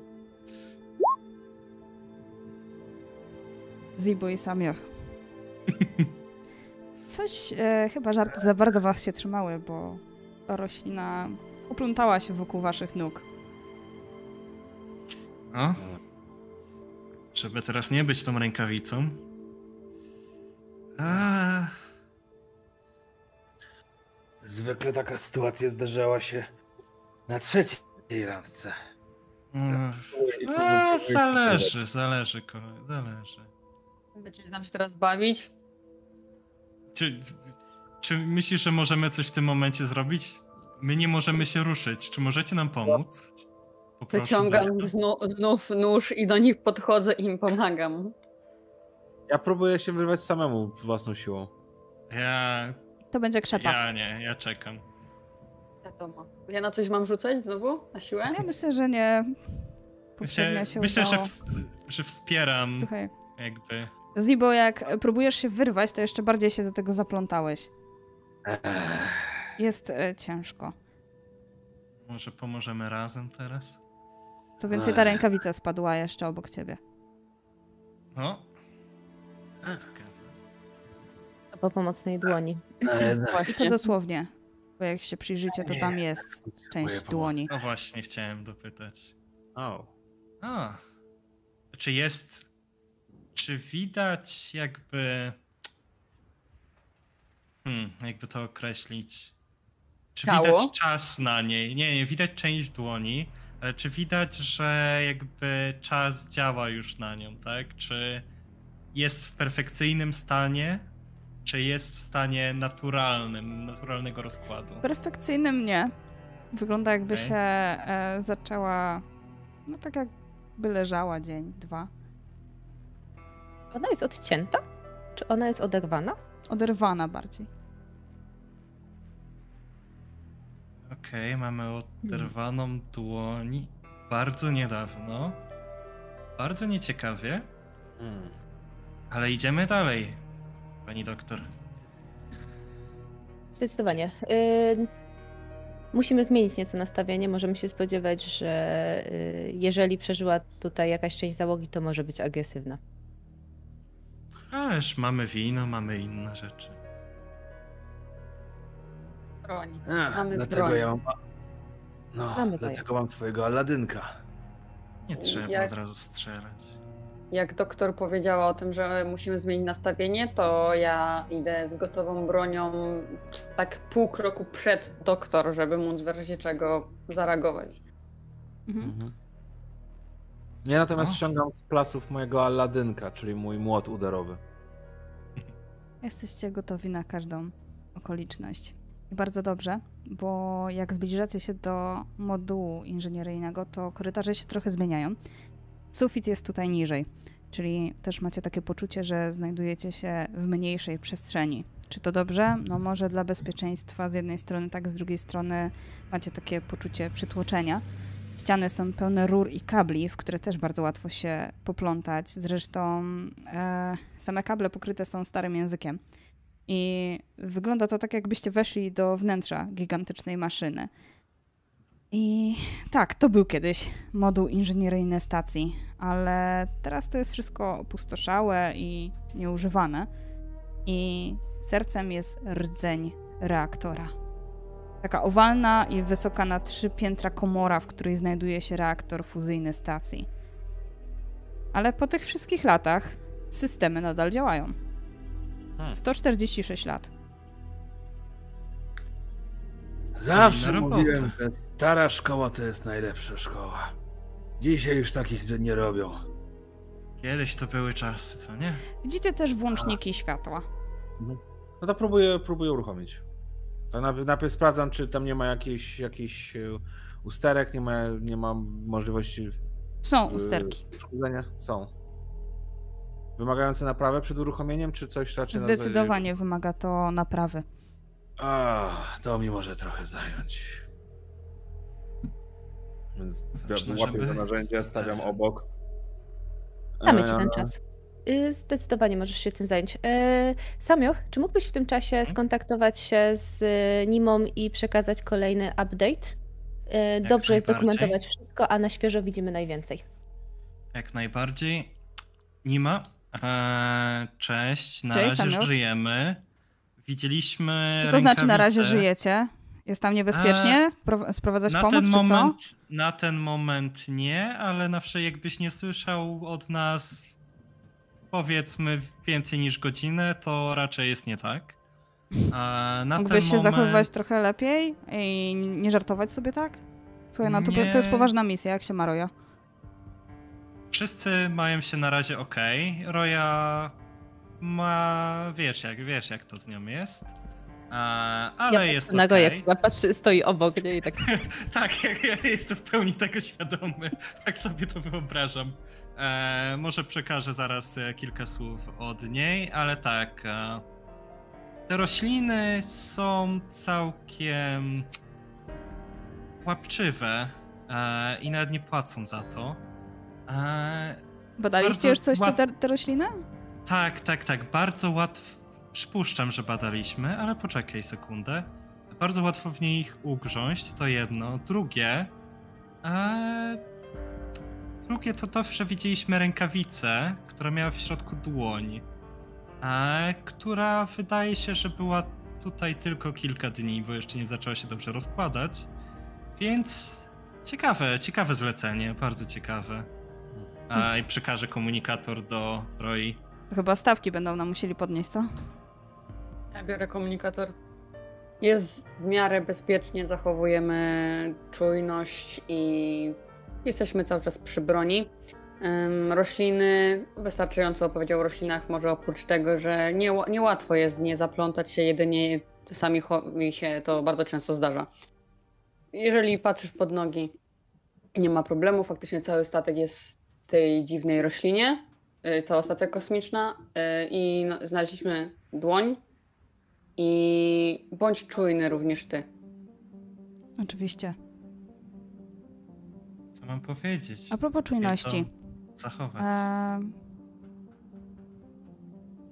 Zibo i Samioch. Coś, e, chyba żarty za bardzo was się trzymały, bo roślina uplątała się wokół waszych nóg. O. Żeby teraz nie być tą rękawicą. A, Zwykle taka sytuacja zdarzała się na trzeciej randce. mm, a, zależy, zależy, kolego, zależy. Będziecie nam się teraz bawić? Czy, czy myślisz, że możemy coś w tym momencie zrobić? My nie możemy się ruszyć. Czy możecie nam pomóc? Poproszę Wyciągam znu, znów nóż i do nich podchodzę i im pomagam. Ja próbuję się wyrwać samemu własną siłą. Ja, To będzie krzepa. ja nie, ja czekam. Wiadomo. Ja na coś mam rzucać znowu? Na siłę? Ja myślę, że nie. Myślę, się myślę że, ws- że wspieram Słuchaj, jakby. Zibo, jak próbujesz się wyrwać, to jeszcze bardziej się do tego zaplątałeś. Jest e, ciężko. Może pomożemy razem teraz? Co więcej, ta Ech. rękawica spadła jeszcze obok ciebie. O! Ech. Ciekawe. Po pomocnej dłoni. No I to Właśnie. dosłownie. Bo jak się przyjrzycie, to tam jest część dłoni. No właśnie, chciałem dopytać. O. A, czy jest. Czy widać jakby. Hmm, jakby to określić. Czy Ciało? widać czas na niej? Nie, nie, widać część dłoni, ale czy widać, że jakby czas działa już na nią, tak? Czy jest w perfekcyjnym stanie, czy jest w stanie naturalnym, naturalnego rozkładu? Perfekcyjnym nie. Wygląda jakby Okej. się e, zaczęła. No tak jakby leżała dzień, dwa. Ona jest odcięta? Czy ona jest oderwana? Oderwana bardziej. Okej, mamy oderwaną dłoń bardzo niedawno. Bardzo nieciekawie, Hmm. ale idziemy dalej, pani doktor. Zdecydowanie. Ym, musimy zmienić nieco nastawienie. Możemy się spodziewać, że y, jeżeli przeżyła tutaj jakaś część załogi, to może być agresywna. Ależ mamy wino, mamy inne rzeczy. Broń. Ech, Mamy dlatego broń. ja mam. No, Mamy dlatego mam twojego Aladynka. Nie trzeba Jak- od razu strzelać. Jak doktor powiedziała o tym, że musimy zmienić nastawienie, to ja idę z gotową bronią tak pół kroku przed doktor, żeby móc w razie czego zareagować. Mhm. Mhm. Ja natomiast O. ściągam z placów mojego Aladynka, czyli mój młot uderowy. Jesteście gotowi na każdą okoliczność. Bardzo dobrze, bo jak zbliżacie się do modułu inżynieryjnego, to korytarze się trochę zmieniają. Sufit jest tutaj niżej, czyli też macie takie poczucie, że znajdujecie się w mniejszej przestrzeni. Czy to dobrze? No może dla bezpieczeństwa z jednej strony, tak z drugiej strony macie takie poczucie przytłoczenia. Ściany są pełne rur i kabli, w które też bardzo łatwo się poplątać. Zresztą e, same kable pokryte są starym językiem. I wygląda to tak, jakbyście weszli do wnętrza gigantycznej maszyny. I tak, to był kiedyś moduł inżynieryjny stacji, ale teraz to jest wszystko opustoszałe i nieużywane. I sercem jest rdzeń reaktora. Taka owalna i wysoka na trzy piętra komora, w której znajduje się reaktor fuzyjny stacji. Ale po tych wszystkich latach systemy nadal działają. Hmm. 146 lat. Zawsze mówiłem, że stara szkoła to jest najlepsza szkoła. Dzisiaj już takich nie robią. Kiedyś to były czasy, co nie? Widzicie też włączniki światła. No to próbuję, próbuję uruchomić. To najpierw, najpierw sprawdzam, czy tam nie ma jakichś, jakichś e, usterek, nie ma, nie ma możliwości Są Yy, usterki. Są. Wymagające naprawę przed uruchomieniem, czy coś raczej Zdecydowanie wymaga to naprawy. A, to mi może trochę zająć. Więc Ważne, łapię żeby to narzędzie, stawiam obok. Damy ci E, ten czas. Y, Zdecydowanie możesz się tym zająć. E, Samioch, czy mógłbyś w tym czasie skontaktować się z y, Nimą i przekazać kolejny update? E, Dobrze jest dokumentować wszystko, a na świeżo widzimy najwięcej. Jak najbardziej. Nie ma. Eee, cześć, na Cześć, razie Samuel. żyjemy. Widzieliśmy. Co to znaczy na razie rękawice. żyjecie? Jest tam niebezpiecznie? Spro- Sprowadzać Na pomoc, ten, czy moment, co? na ten moment nie, ale przykład jakbyś nie słyszał od nas powiedzmy więcej niż godzinę, to raczej jest nie tak. Na Mógłbyś się moment... zachowywać trochę lepiej i nie żartować sobie tak? Słuchaj, no to, Nie. to jest poważna misja, jak się ma Roja? Wszyscy mają się na razie ok. Roja ma, wiesz jak, wiesz jak to z nią jest. A, ale ja jest na ok. Roję, która patrzy, stoi obok niej i tak tak, ja, ja jestem w pełni tego świadomy. Tak sobie to wyobrażam. E, może przekażę zaraz e, kilka słów od niej, ale tak. E, te rośliny są całkiem łapczywe e, i nawet nie płacą za to. E, Badaliście już coś te, łat- te, te rośliny? tak, tak, tak. Bardzo łatwo. Przypuszczam, że badaliśmy, ale poczekaj sekundę. Bardzo łatwo w nich ugrząść, to jedno. Drugie. E... Drugie to to, że widzieliśmy rękawicę, która miała w środku dłoń. E... Która wydaje się, że była tutaj tylko kilka dni, bo jeszcze nie zaczęła się dobrze rozkładać. Więc ciekawe, ciekawe zlecenie, bardzo ciekawe. A, I przekażę komunikator do Roi. Chyba stawki będą nam musieli podnieść, co? Ja biorę komunikator. Jest w miarę bezpiecznie, zachowujemy czujność i jesteśmy cały czas przy broni. Ym, rośliny, wystarczająco opowiedział o roślinach, może oprócz tego, że nie, niełatwo jest nie zaplątać się, jedynie czasami cho- mi się to bardzo często zdarza. Jeżeli patrzysz pod nogi, nie ma problemu, faktycznie cały statek jest tej dziwnej roślinie, y, cała stacja kosmiczna y, i no, znaleźliśmy dłoń, i bądź czujny również ty. Oczywiście. Co mam powiedzieć? A propos czujności. Zachować. Ehm...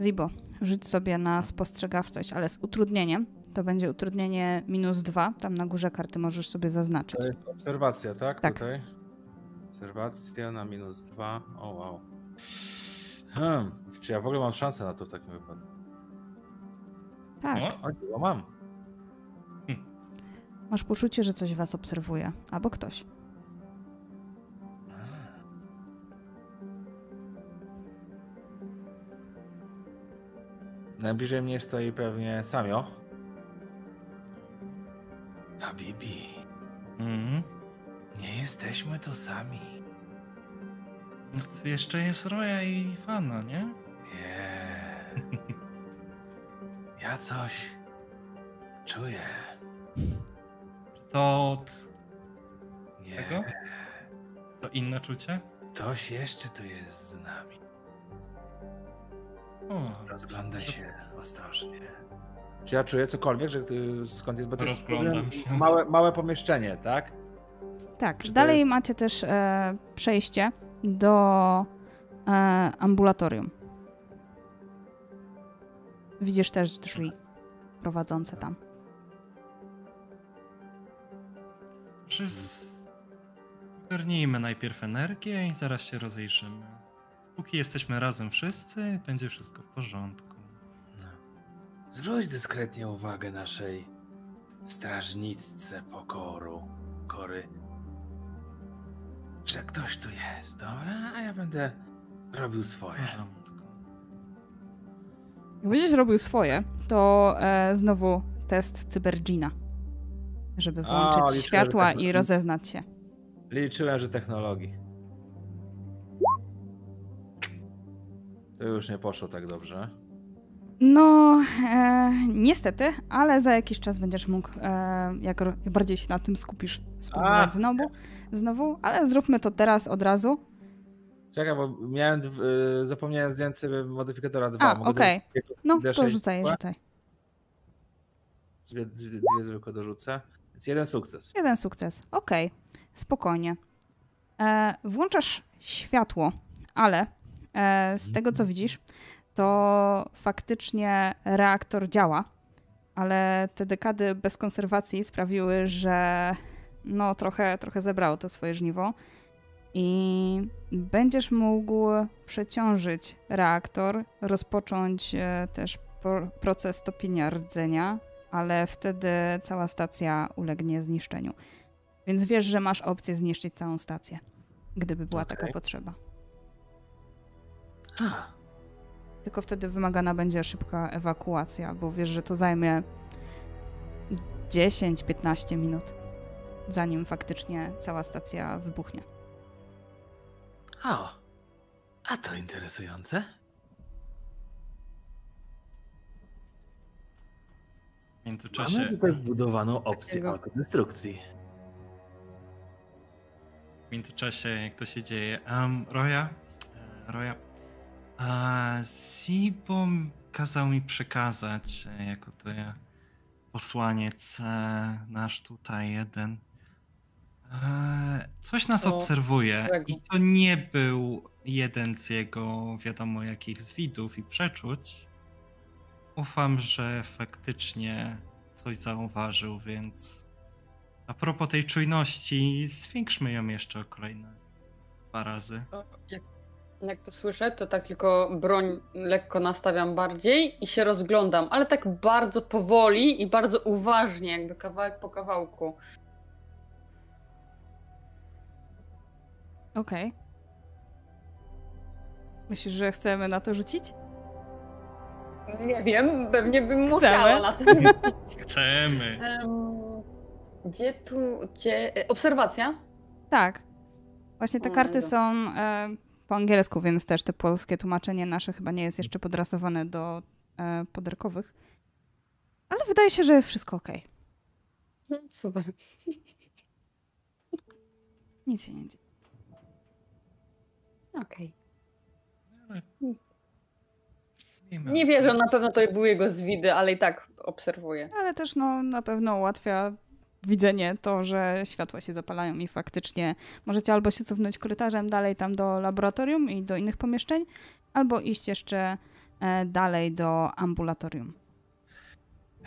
Zibo, rzuć sobie na spostrzegawczość, ale z utrudnieniem. To będzie utrudnienie minus dwa. Tam na górze karty możesz sobie zaznaczyć. To jest obserwacja, tak? Tak. Tutaj. Obserwacja na minus dwa. O wow. Hmm. Czy ja w ogóle mam szansę na to w takim wypadku? Tak. O, O, mam. Masz poczucie, że coś was obserwuje. Albo ktoś. Najbliżej mnie stoi pewnie Samio. Habibi, mhm. nie jesteśmy tu sami. No to jeszcze jest Roja i Fana, nie? Nie. Ja coś czuję. To od Nie. tego? To inne czucie? Ktoś jeszcze tu jest z nami. O, Rozgląda się ostrożnie. Czy ja czuję cokolwiek, że ty, skąd jest? Bo to jest. Małe, małe pomieszczenie, tak? Tak, Czy to dalej jest- macie też e, przejście do e, ambulatorium. Widzisz też drzwi prowadzące tam. Czy z... Ogarnijmy najpierw energię i zaraz się rozejrzymy. Póki jesteśmy razem wszyscy, będzie wszystko w porządku. No. Zwróć dyskretnie uwagę naszej strażniczce pokoru, kory. Że ktoś tu jest, dobra? A ja będę robił swoje. Jak będziesz robił swoje, to e, znowu test Cybergina. Żeby włączyć liczyłem, że światła i rozeznać się. Liczyłem, że technologii. To już nie poszło tak dobrze. No, e, niestety, ale za jakiś czas będziesz mógł, e, jak, jak bardziej się na tym skupisz, spróbować A! znowu, znowu, ale zróbmy to teraz od razu. Czekaj, bo miałem, dw- y, zapomniałem zdjąć sobie modyfikatora 2. A, okej. No, to D6 rzucaj, rzucaj. Dwie, dwie, dwie zwykłe dorzucę. Więc jeden sukces. Jeden sukces. Okej, spokojnie. E, włączasz światło, ale e, z tego co widzisz, to faktycznie reaktor działa, ale te dekady bez konserwacji sprawiły, że no trochę, trochę zebrało to swoje żniwo i będziesz mógł przeciążyć reaktor, rozpocząć e, też pro- proces topienia rdzenia, ale wtedy cała stacja ulegnie zniszczeniu. Więc wiesz, że masz opcję zniszczyć całą stację, gdyby była taka Okej. potrzeba. Tylko wtedy wymagana będzie szybka ewakuacja, bo wiesz, że to zajmie 10-15 minut, zanim faktycznie cała stacja wybuchnie. o, a to interesujące. W międzyczasie... Mamy tutaj wbudowaną opcję Takiego- autodestrukcji. W międzyczasie, jak to się dzieje. Um, Roya, e, Roya, a Zibom kazał mi przekazać, e, jako to ja, posłaniec e, nasz tutaj jeden. E, coś nas obserwuje i to nie był jeden z jego wiadomo jakich zwidów i przeczuć. Ufam, że faktycznie coś zauważył, więc a propos tej czujności, zwiększmy ją jeszcze o kolejne dwa razy. Jak, jak to słyszę, to tak tylko broń lekko nastawiam bardziej i się rozglądam, ale tak bardzo powoli i bardzo uważnie, jakby kawałek po kawałku. Okej. Myślisz, że chcemy na to rzucić? Nie wiem, pewnie bym Chcemy. musiała na tym. Chcemy! Em, Gdzie tu, gdzie... e, Obserwacja? Tak. Właśnie te O karty są e, po angielsku, więc też te polskie tłumaczenie nasze chyba nie jest jeszcze podrasowane do e, poderkowych. Ale wydaje się, że jest wszystko ok. Super. Nic się nie dzieje. Okej. Ale... Nie wierzę, na pewno to były jego zwidy, ale i tak obserwuję. Ale też no, na pewno ułatwia widzenie to, że światła się zapalają i faktycznie możecie albo się cofnąć korytarzem dalej tam do laboratorium i do innych pomieszczeń, albo iść jeszcze e, dalej do ambulatorium.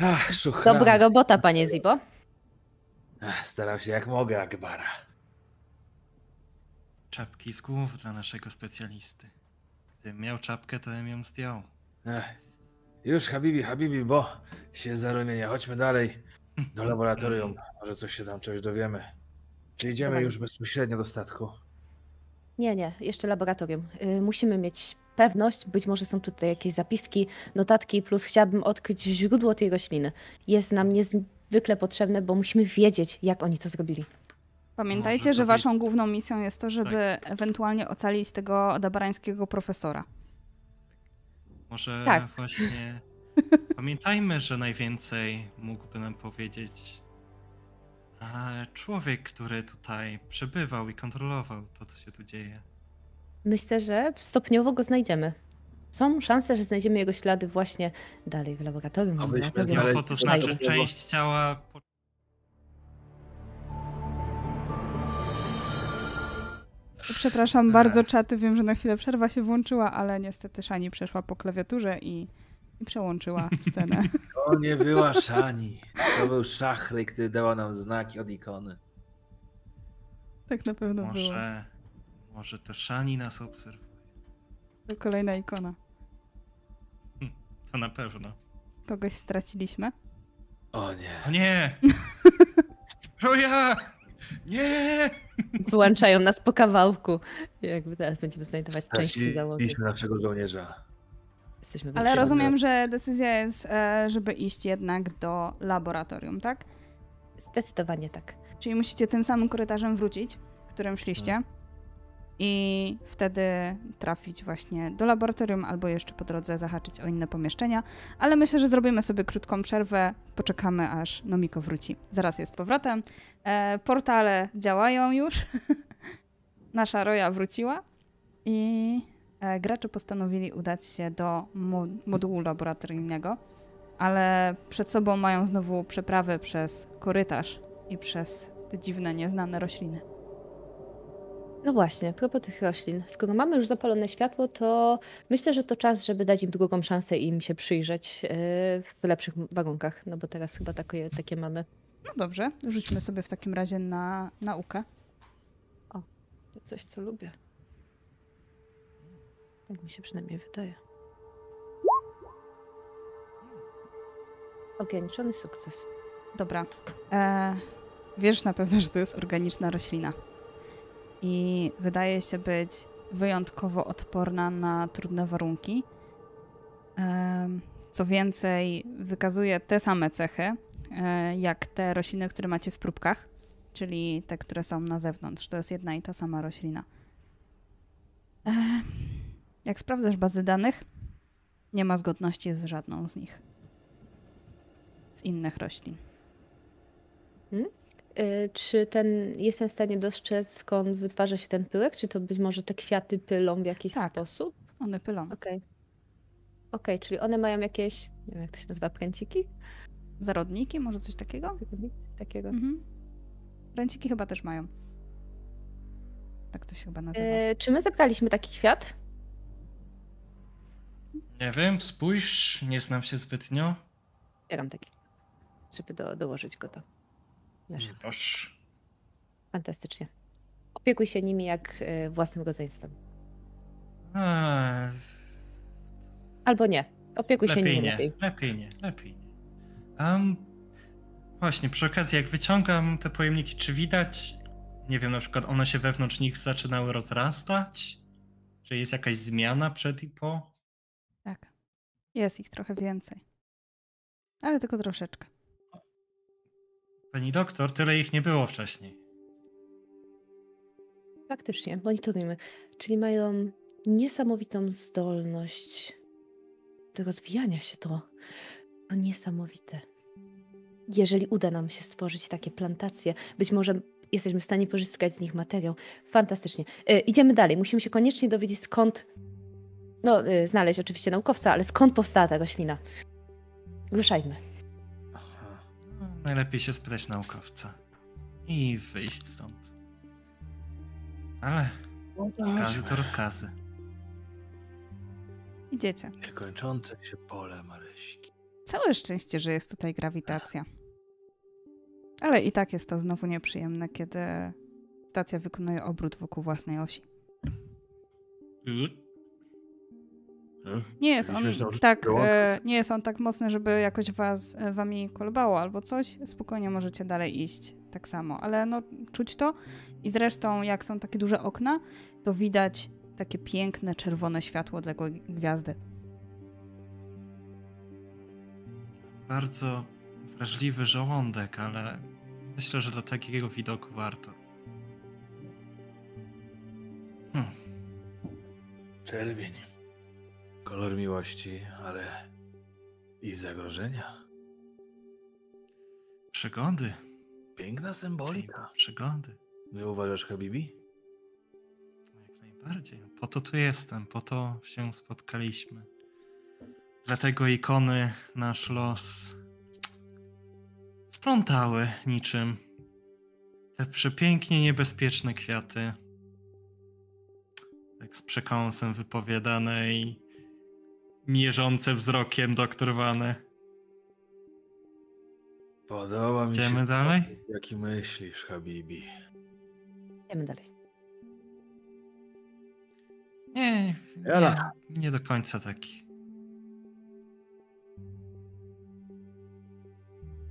Ach. Dobra robota, panie Zibo. Ach, Starał się jak mogę, Akbara. Czapki z głów dla naszego specjalisty. Gdybym miał czapkę, to bym ją zdjął. Ech. Już, Habibi, Habibi, bo się zarumienia. Chodźmy dalej do laboratorium. Może coś się tam czegoś dowiemy. Czy idziemy już bezpośrednio do statku? Nie, nie, jeszcze laboratorium. Y, musimy mieć pewność, być może są tutaj jakieś zapiski, notatki, plus chciałabym odkryć źródło tej rośliny. Jest nam niezwykle potrzebne, bo musimy wiedzieć, jak oni to zrobili. Pamiętajcie, Może że waszą być- główną misją jest to, żeby ewentualnie ocalić tego odabarańskiego profesora. Może Tak. właśnie. Pamiętajmy, że najwięcej mógłby nam powiedzieć człowiek, który tutaj przebywał i kontrolował to, co się tu dzieje. Myślę, że stopniowo go znajdziemy. Są szanse, że znajdziemy jego ślady właśnie dalej w laboratorium. laboratorium. znaleźli- to znaczy część ciała. Przepraszam Ech. bardzo, czaty. Wiem, że na chwilę przerwa się włączyła, ale niestety Szani przeszła po klawiaturze i, i przełączyła scenę. To nie była Szani. To był Szachry, który dała nam znaki od ikony. Tak na pewno było. Może, może to Szani nas obserwuje. To kolejna ikona. To na pewno. Kogoś straciliśmy? O nie. O nie! Roja! Nie! Wyłączają nas po kawałku. Jakby teraz będziemy znajdować części załogi. Straciliśmy naszego żołnierza. Jesteśmy Ale rozumiem, że decyzja jest, e, żeby iść jednak do laboratorium, tak? Zdecydowanie tak. Czyli musicie tym samym korytarzem wrócić, którym szliście. I wtedy trafić właśnie do laboratorium, albo jeszcze po drodze zahaczyć o inne pomieszczenia. Ale myślę, że zrobimy sobie krótką przerwę, poczekamy aż Nomiko wróci. Zaraz jest powrotem. E, portale działają już. Nasza Roja wróciła i e, gracze postanowili udać się do mo- modułu laboratoryjnego, ale przed sobą mają znowu przeprawę przez korytarz i przez te dziwne, nieznane rośliny. No właśnie, a propos tych roślin. Skoro mamy już zapalone światło, to myślę, że to czas, żeby dać im drugą szansę i im się przyjrzeć yy, w lepszych warunkach. No bo teraz chyba takie, takie mamy. No dobrze, rzućmy sobie w takim razie na naukę. To coś, co lubię. Tak mi się przynajmniej wydaje. Ograniczony sukces. Dobra. E, wiesz na pewno, że to jest organiczna roślina. I wydaje się być wyjątkowo odporna na trudne warunki. Co więcej, wykazuje te same cechy, e, jak te rośliny, które macie w próbkach, czyli te, które są na zewnątrz. To jest jedna i ta sama roślina. E, jak sprawdzasz bazy danych, nie ma zgodności z żadną z nich. Z innych roślin. Yy, czy ten, jestem w stanie dostrzec, skąd wytwarza się ten pyłek? Czy to być może te kwiaty pylą w jakiś Tak. sposób? One pylą. Okej. Okej, czyli one mają jakieś, nie wiem jak to się nazywa, pręciki? Zarodniki, może coś takiego? Coś takiego. Mhm. Ręciki chyba też mają. Tak to się chyba nazywa. E, czy my zebraliśmy taki kwiat? Nie wiem, spójrz, nie znam się zbytnio. Bieram taki, żeby do, dołożyć go do naszego. Proszę. Fantastycznie. Opiekuj się nimi jak e, własnym rodzeństwem. A, Albo nie. Opiekuj się lepiej nimi nie, lepiej. lepiej nie, lepiej nie. Um, właśnie, przy okazji, jak wyciągam te pojemniki, czy widać, nie wiem, na przykład one się wewnątrz nich zaczynały rozrastać? Czy jest jakaś zmiana przed i po? Tak. Jest ich trochę więcej. Ale tylko troszeczkę. Pani doktor, tyle ich nie było wcześniej. Faktycznie, monitorujmy. Czyli mają niesamowitą zdolność do rozwijania się. To, to niesamowite. Jeżeli uda nam się stworzyć takie plantacje, być może jesteśmy w stanie pozyskać z nich materiał. Fantastycznie. E, idziemy dalej. Musimy się koniecznie dowiedzieć skąd, no e, znaleźć oczywiście naukowca, ale skąd powstała ta roślina. Ruszajmy. Najlepiej się spytać naukowca. I wyjść stąd. Ale rozkazy to rozkazy. Idziecie. Niekończące się pole Maryśki. Całe szczęście, że jest tutaj grawitacja. Ale i tak jest to znowu nieprzyjemne, kiedy stacja wykonuje obrót wokół własnej osi. Nie jest on tak, e, nie jest on tak mocny, żeby jakoś was, e, wami kolobało albo coś. Spokojnie możecie dalej iść tak samo, ale no czuć to i zresztą jak są takie duże okna, to widać takie piękne czerwone światło odległej gwiazdy. Bardzo wrażliwy żołądek, ale myślę, że dla takiego widoku warto. Hmm. Czerwień. Kolor miłości, ale i zagrożenia. Przygody. Piękna symbolika. Przygody. Nie uważasz, Habibi? Jak najbardziej. Po to tu jestem, po to się spotkaliśmy. Dlatego ikony nasz los splątały niczym te przepięknie niebezpieczne kwiaty. tak z przekąsem wypowiadane i mierzące wzrokiem doktor Wane. Podoba mi Idziemy się. dalej? Jaki myślisz, Habibi? Idziemy dalej. Nie, nie, nie do końca taki.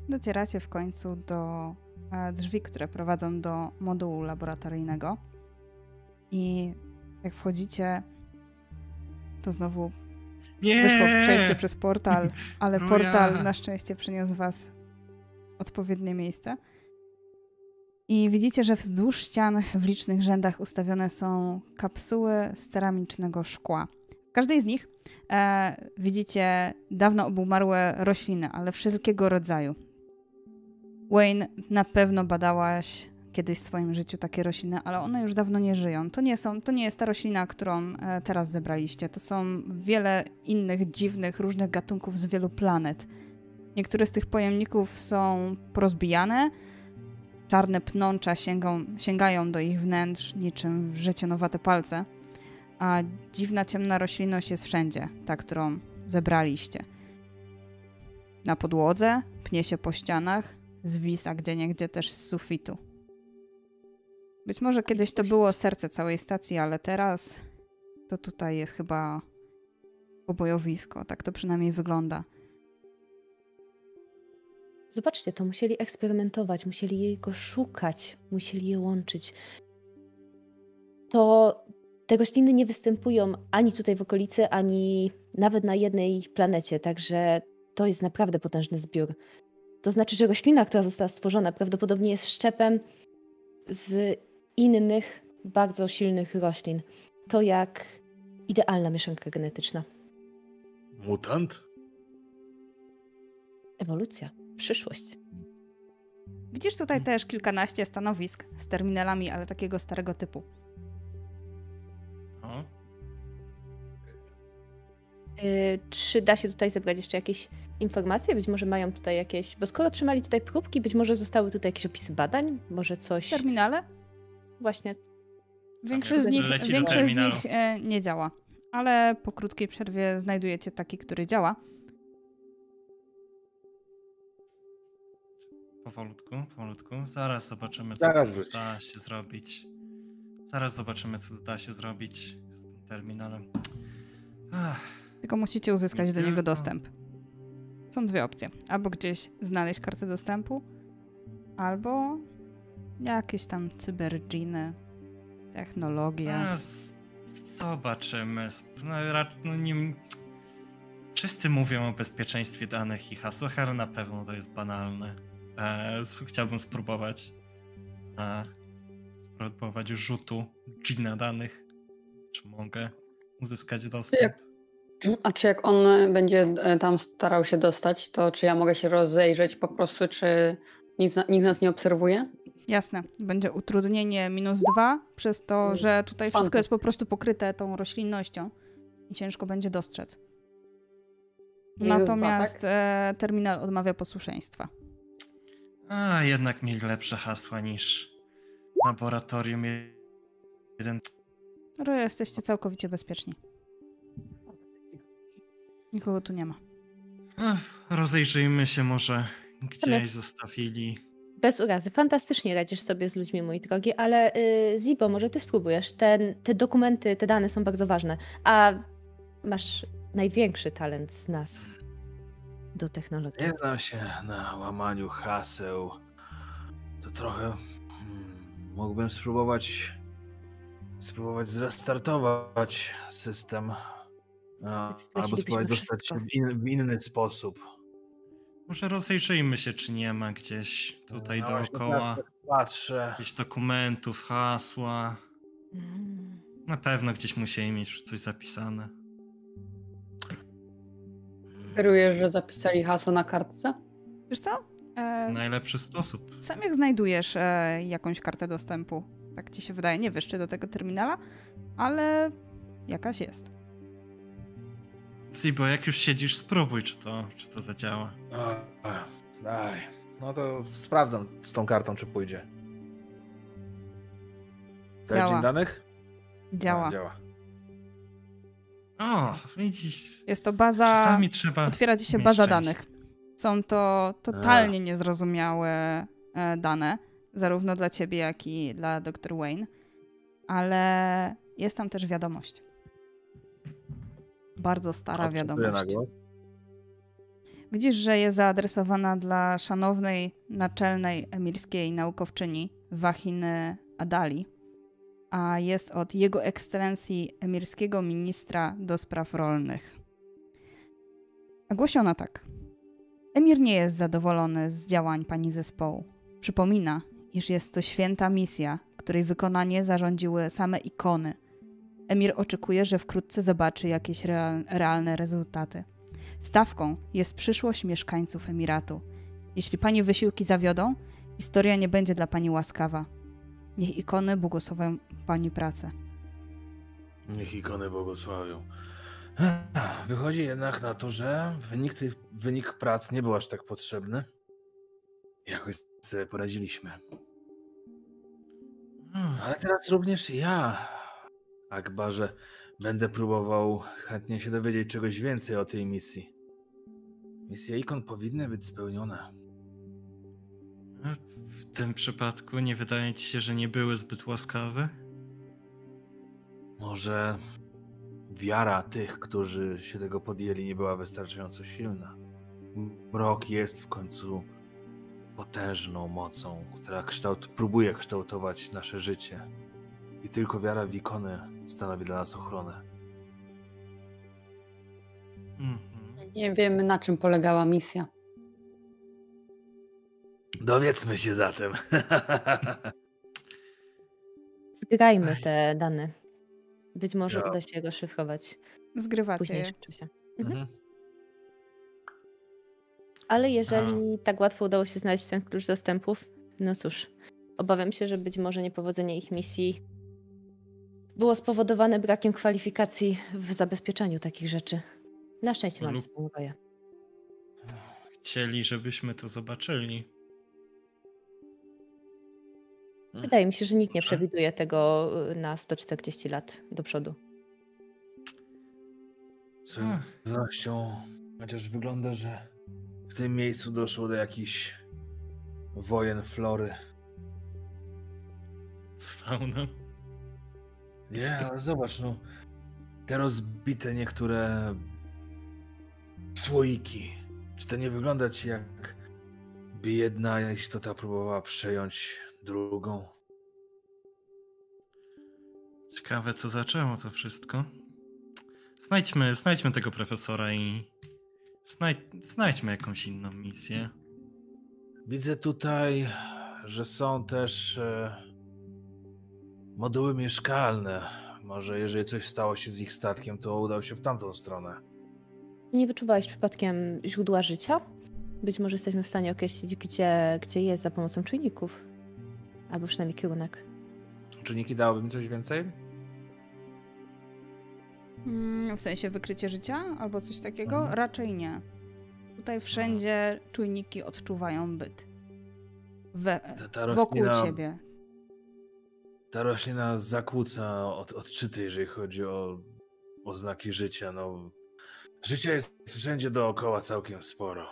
Docieracie w końcu do e, drzwi, które prowadzą do modułu laboratoryjnego. I jak wchodzicie, to znowu Nie! wyszło przejście przez portal, ale Ruja. portal na szczęście przyniósł was odpowiednie miejsce. I widzicie, że wzdłuż ścian w licznych rzędach ustawione są kapsuły z ceramicznego szkła. W każdej z nich e, widzicie dawno obumarłe rośliny, ale wszelkiego rodzaju. Wayne, na pewno badałaś kiedyś w swoim życiu takie rośliny, ale one już dawno nie żyją. To nie, są, to nie jest ta roślina, którą e, teraz zebraliście. To są wiele innych dziwnych, różnych gatunków z wielu planet. Niektóre z tych pojemników są porozbijane, czarne pnącza sięgą, sięgają do ich wnętrz niczym wrzecionowate palce, a dziwna ciemna roślinność jest wszędzie, ta, którą zebraliście. Na podłodze, pnie się po ścianach, zwisa gdzieniegdzie też z sufitu. Być może kiedyś to było serce całej stacji, ale teraz to tutaj jest chyba obojowisko. Tak to przynajmniej wygląda. Zobaczcie, to musieli eksperymentować, musieli jego szukać, musieli je łączyć. To te rośliny nie występują ani tutaj w okolicy, ani nawet na jednej planecie, także to jest naprawdę potężny zbiór. To znaczy, że roślina, która została stworzona, prawdopodobnie jest szczepem z innych, bardzo silnych roślin. To jak idealna mieszanka genetyczna. Mutant? Ewolucja, przyszłość. Widzisz tutaj też kilkanaście stanowisk z terminalami, ale takiego starego typu. O, Y, czy da się tutaj zebrać jeszcze jakieś informacje? Być może mają tutaj jakieś. Bo skoro trzymali tutaj próbki, być może zostały tutaj jakieś opisy badań, może coś. Terminale? Właśnie. Większość z nich, większość z nich e, nie działa, ale po krótkiej przerwie znajdujecie taki, który działa. powolutku, powolutku. Zaraz zobaczymy, co Zaraz tu da się zrobić. Zaraz zobaczymy, co da się zrobić z tym terminalem. Ach, Tylko musicie uzyskać Nie do niego tylko. dostęp. Są dwie opcje. Albo gdzieś znaleźć kartę dostępu, albo jakieś tam cyberginy, technologia. a, z- zobaczymy. No, ra- no nie... Wszyscy mówią o bezpieczeństwie danych i hasłach, ale na pewno to jest banalne. E, sp- chciałbym spróbować. E, spróbować rzutu Gina danych. Czy mogę uzyskać dostęp? Jak- A czy jak on będzie e, tam starał się dostać, to czy ja mogę się rozejrzeć po prostu, czy nic, na- nikt nas nie obserwuje? Jasne, będzie utrudnienie minus dwa przez to, że tutaj wszystko jest po prostu pokryte tą roślinnością i ciężko będzie dostrzec. Natomiast tak? e, terminal odmawia posłuszeństwa. A, jednak mieli lepsze hasła niż laboratorium jeden. Ale jesteście całkowicie bezpieczni. Nikogo tu nie ma. Ech, Rozejrzyjmy się może, Ale- gdzieś zostawili. Bez urazy. Fantastycznie radzisz sobie z ludźmi, mój drogi, ale y, Zibo, może ty spróbujesz. Ten, te dokumenty, te dane są bardzo ważne. A masz największy talent z nas do technologii. Nie znam się na łamaniu haseł. To trochę. Hmm, mógłbym spróbować. Spróbować zrestartować system. A, albo spróbować dostać się w, in, w inny sposób. Może rozejrzyjmy się, czy nie ma gdzieś tutaj No dookoła tak Patrzę. jakichś dokumentów, hasła. Mm. Na pewno gdzieś musieli mieć coś zapisane. Kierujesz, że zapisali hasło na kartce? Wiesz co? E, Najlepszy sposób. sam jak znajdujesz e, jakąś kartę dostępu, tak ci się wydaje, nie wiesz czy do tego terminala, ale jakaś jest. Zibo, jak już siedzisz, spróbuj, czy to, czy to zadziała. Daj. No to sprawdzam z tą kartą, czy pójdzie. Działa. Dzień danych? Działa. A, działa. O, widzisz. Jest to baza. Czasami trzeba. Otwiera ci się baza szczęście. danych. Są to totalnie niezrozumiałe e, dane, zarówno dla ciebie, jak i dla dr Wayne, ale jest tam też wiadomość. Bardzo stara wiadomość. Widzisz, że jest zaadresowana dla szanownej naczelnej emirskiej naukowczyni Wahiny Adali, a jest od jego ekscelencji emirskiego ministra do spraw rolnych. Głosi ona tak. Emir nie jest zadowolony z działań pani zespołu. Przypomina, iż jest to święta misja, której wykonanie zarządziły same ikony. Emir oczekuje, że wkrótce zobaczy jakieś real- realne rezultaty. Stawką jest przyszłość mieszkańców Emiratu. Jeśli pani wysiłki zawiodą, historia nie będzie dla pani łaskawa. Niech ikony błogosławią pani pracę. Niech ikony błogosławią. Wychodzi jednak na to, że wynik, tych, wynik prac nie był aż tak potrzebny. Jakoś sobie poradziliśmy. Ale teraz również ja, Akbarze, będę próbował chętnie się dowiedzieć czegoś więcej o tej misji. Misje ikon powinny być spełnione. W tym przypadku nie wydaje ci się, że nie były zbyt łaskawe? Może wiara tych, którzy się tego podjęli, nie była wystarczająco silna. Mrok jest w końcu potężną mocą, która kształt, próbuje kształtować nasze życie. I tylko wiara w ikony stanowi dla nas ochronę. Mhm. Nie wiemy, na czym polegała misja. Dowiedzmy się zatem. Zgrajmy te dane. Być może Ja. uda się je rozszyfrować w Zgrywacie je. późniejszym czasie. Mhm. Mhm. Ale jeżeli tak łatwo udało się znaleźć ten klucz dostępów, no cóż, obawiam się, że być może niepowodzenie ich misji było spowodowane brakiem kwalifikacji w zabezpieczaniu takich rzeczy. Na szczęście mamy Lub- z tym Roya. Chcieli, żebyśmy to zobaczyli. Wydaje mi się, że nikt nie przewiduje tego y, na 140 lat do przodu. Z pewnością, chociaż wygląda, że w tym miejscu doszło do jakichś wojen flory. Z fauną. Nie, ale zobacz, no. Te rozbite niektóre słoiki. Czy to nie wygląda ci jak by jedna istota próbowała przejąć drugą? Ciekawe, co zaczęło to wszystko. Znajdźmy, znajdźmy tego profesora i znajdź, znajdźmy jakąś inną misję. Widzę tutaj, że są też e, moduły mieszkalne. Może jeżeli coś stało się z ich statkiem, to udał się w tamtą stronę. Nie wyczuwałeś przypadkiem źródła życia? Być może jesteśmy w stanie określić, gdzie, gdzie jest za pomocą czujników. Albo przynajmniej kierunek. Czynniki dałoby mi coś więcej? Mm, W sensie wykrycie życia albo coś takiego? Mhm. Raczej nie. Tutaj wszędzie czujniki odczuwają byt. We, Ta, ta wokół ciebie. Ta roślina zakłóca od, odczyty, jeżeli chodzi o oznaki życia. No, życia jest wszędzie dookoła całkiem sporo.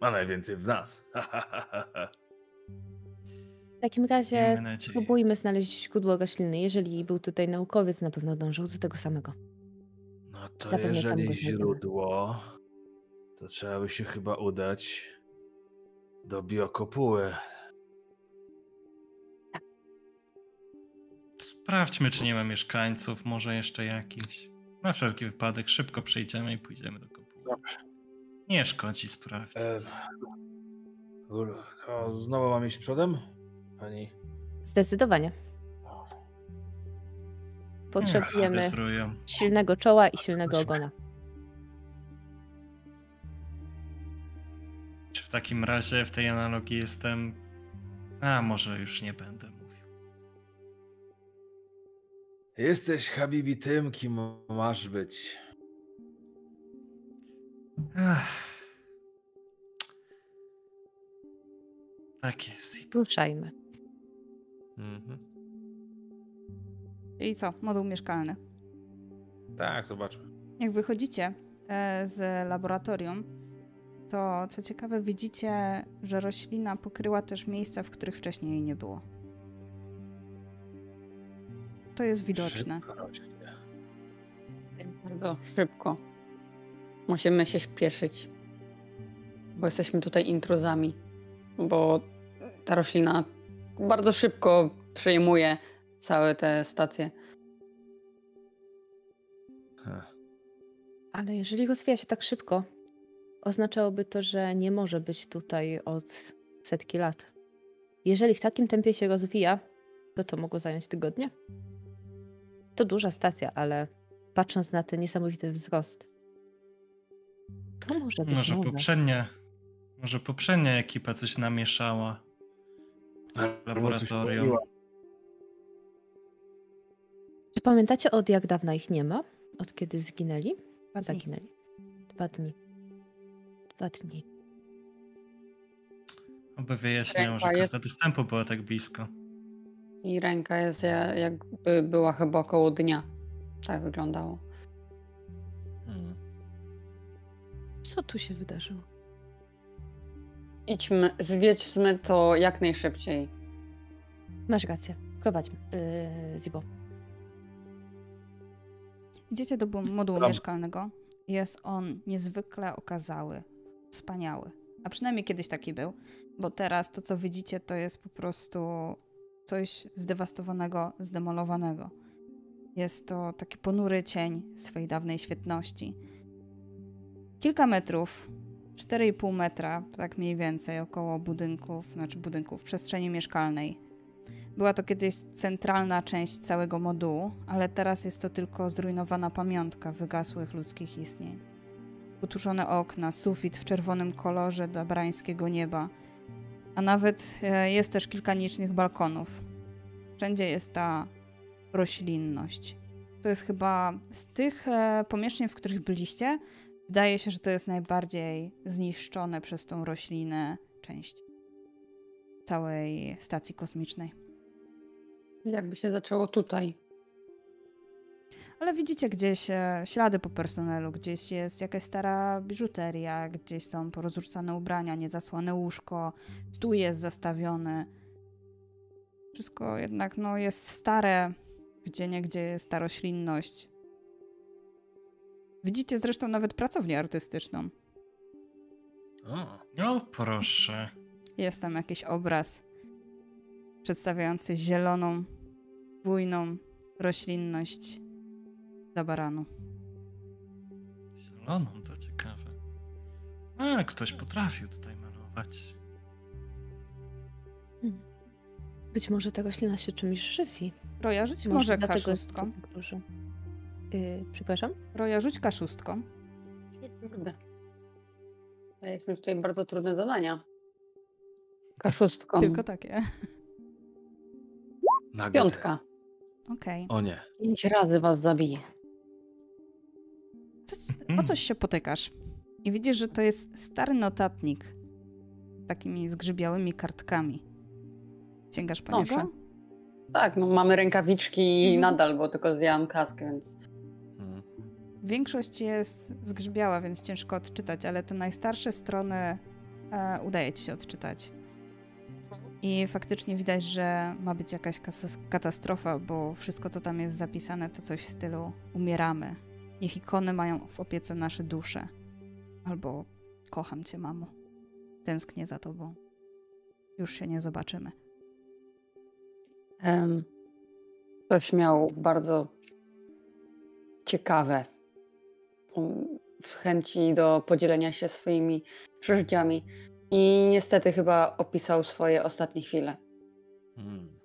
A najwięcej w nas. W takim razie spróbujmy znaleźć źródło rośliny. Jeżeli był tutaj naukowiec, na pewno dążył do tego samego. No to Zapewne tam jeżeli źródło, to trzeba by się chyba udać do biokopuły. Sprawdźmy, czy nie ma mieszkańców, może jeszcze jakiś. Na wszelki wypadek szybko przejdziemy i pójdziemy do kopuły. Dobrze. Nie szkodzi sprawdzić. E, to znowu mam iść przodem? Pani. Zdecydowanie. Potrzebujemy silnego czoła i silnego Chodźmy. ogona. Czy w takim razie w tej analogii jestem. A może już nie będę Jesteś, Habibi, tym, kim masz być. Ach. Tak jest. Ruszajmy. Mhm. Czyli co? Moduł mieszkalny. Tak, zobaczmy. Jak wychodzicie e, z laboratorium, to co ciekawe, widzicie, że roślina pokryła też miejsca, w których wcześniej jej nie było. To jest widoczne. Bardzo szybko. Musimy się śpieszyć, bo jesteśmy tutaj intruzami, bo ta roślina bardzo szybko przejmuje całe te stacje. Ale jeżeli rozwija się tak szybko, oznaczałoby to, że nie może być tutaj od setki lat. Jeżeli w takim tempie się rozwija, to to mogło zająć tygodnie. To duża stacja, ale patrząc na ten niesamowity wzrost, to może być Może poprzednia, może poprzednia ekipa coś namieszała laboratorium. Czy pamiętacie od jak dawna ich nie ma? Od kiedy zginęli? Dwa dni. Zaginęli. Dwa dni. Dwa dni. Oby wyjaśniało, że karta dostępu była tak blisko. I ręka jest ja- jakby była chyba około dnia. Tak wyglądało. Hmm. Co tu się wydarzyło? Idźmy, zwiedźmy to jak najszybciej. Masz rację. Prowadźmy. Yy, Zibo. Idziecie do modułu Tam. mieszkalnego. Jest on niezwykle okazały, wspaniały. A przynajmniej kiedyś taki był, bo teraz to, co widzicie, to jest po prostu coś zdewastowanego, zdemolowanego. Jest to taki ponury cień swej dawnej świetności. Kilka metrów, 4,5 metra, tak mniej więcej, około budynków, znaczy budynków, przestrzeni mieszkalnej. Była to kiedyś centralna część całego modułu, ale teraz jest to tylko zrujnowana pamiątka wygasłych ludzkich istnień. Utuszone okna, sufit w czerwonym kolorze dabrańskiego nieba, a nawet e, jest też kilka nicznych balkonów. Wszędzie jest ta roślinność. To jest chyba z tych e, pomieszczeń, w których byliście, wydaje się, że to jest najbardziej zniszczone przez tą roślinę część całej stacji kosmicznej. Jakby się zaczęło tutaj. Ale widzicie gdzieś e, ślady po personelu, gdzieś jest jakaś stara biżuteria, gdzieś są porozrzucane ubrania, niezasłane łóżko, stół jest zastawiony. Wszystko jednak no, jest stare, gdzie niegdzie jest ta roślinność. Widzicie zresztą nawet pracownię artystyczną. O, No proszę. Jest tam jakiś obraz przedstawiający zieloną, bujną roślinność zabaranu. Zieloną to ciekawe. A, ktoś potrafił tutaj malować. Być może ta roślina się czymś żywi. Roja, rzuć może jest kaszustką. Yy, przepraszam? Roja, rzuć kaszustką. Kurde. Daliśmy tutaj bardzo trudne zadania. Kaszustką. Tylko takie. nagle Piątka. Okej. teraz. O nie. Pięć razy was zabije. Co- O coś się potykasz. I widzisz, że to jest stary notatnik. z Takimi zgrzybiałymi kartkami. Sięgasz po niego? Tak, no mamy rękawiczki Mhm. nadal, bo tylko zdjęłam kaskę, więc Hmm. Większość jest zgrzybiała, więc ciężko odczytać, ale te najstarsze strony e, udaje ci się odczytać. I faktycznie widać, że ma być jakaś katastrofa, bo wszystko, co tam jest zapisane, to coś w stylu umieramy. Niech ikony mają w opiece nasze dusze. Albo kocham cię, mamo. Tęsknię za tobą. Już się nie zobaczymy. em, ktoś miał bardzo ciekawe um, chęci do podzielenia się swoimi przeżyciami i niestety chyba opisał swoje ostatnie chwile. Hmm.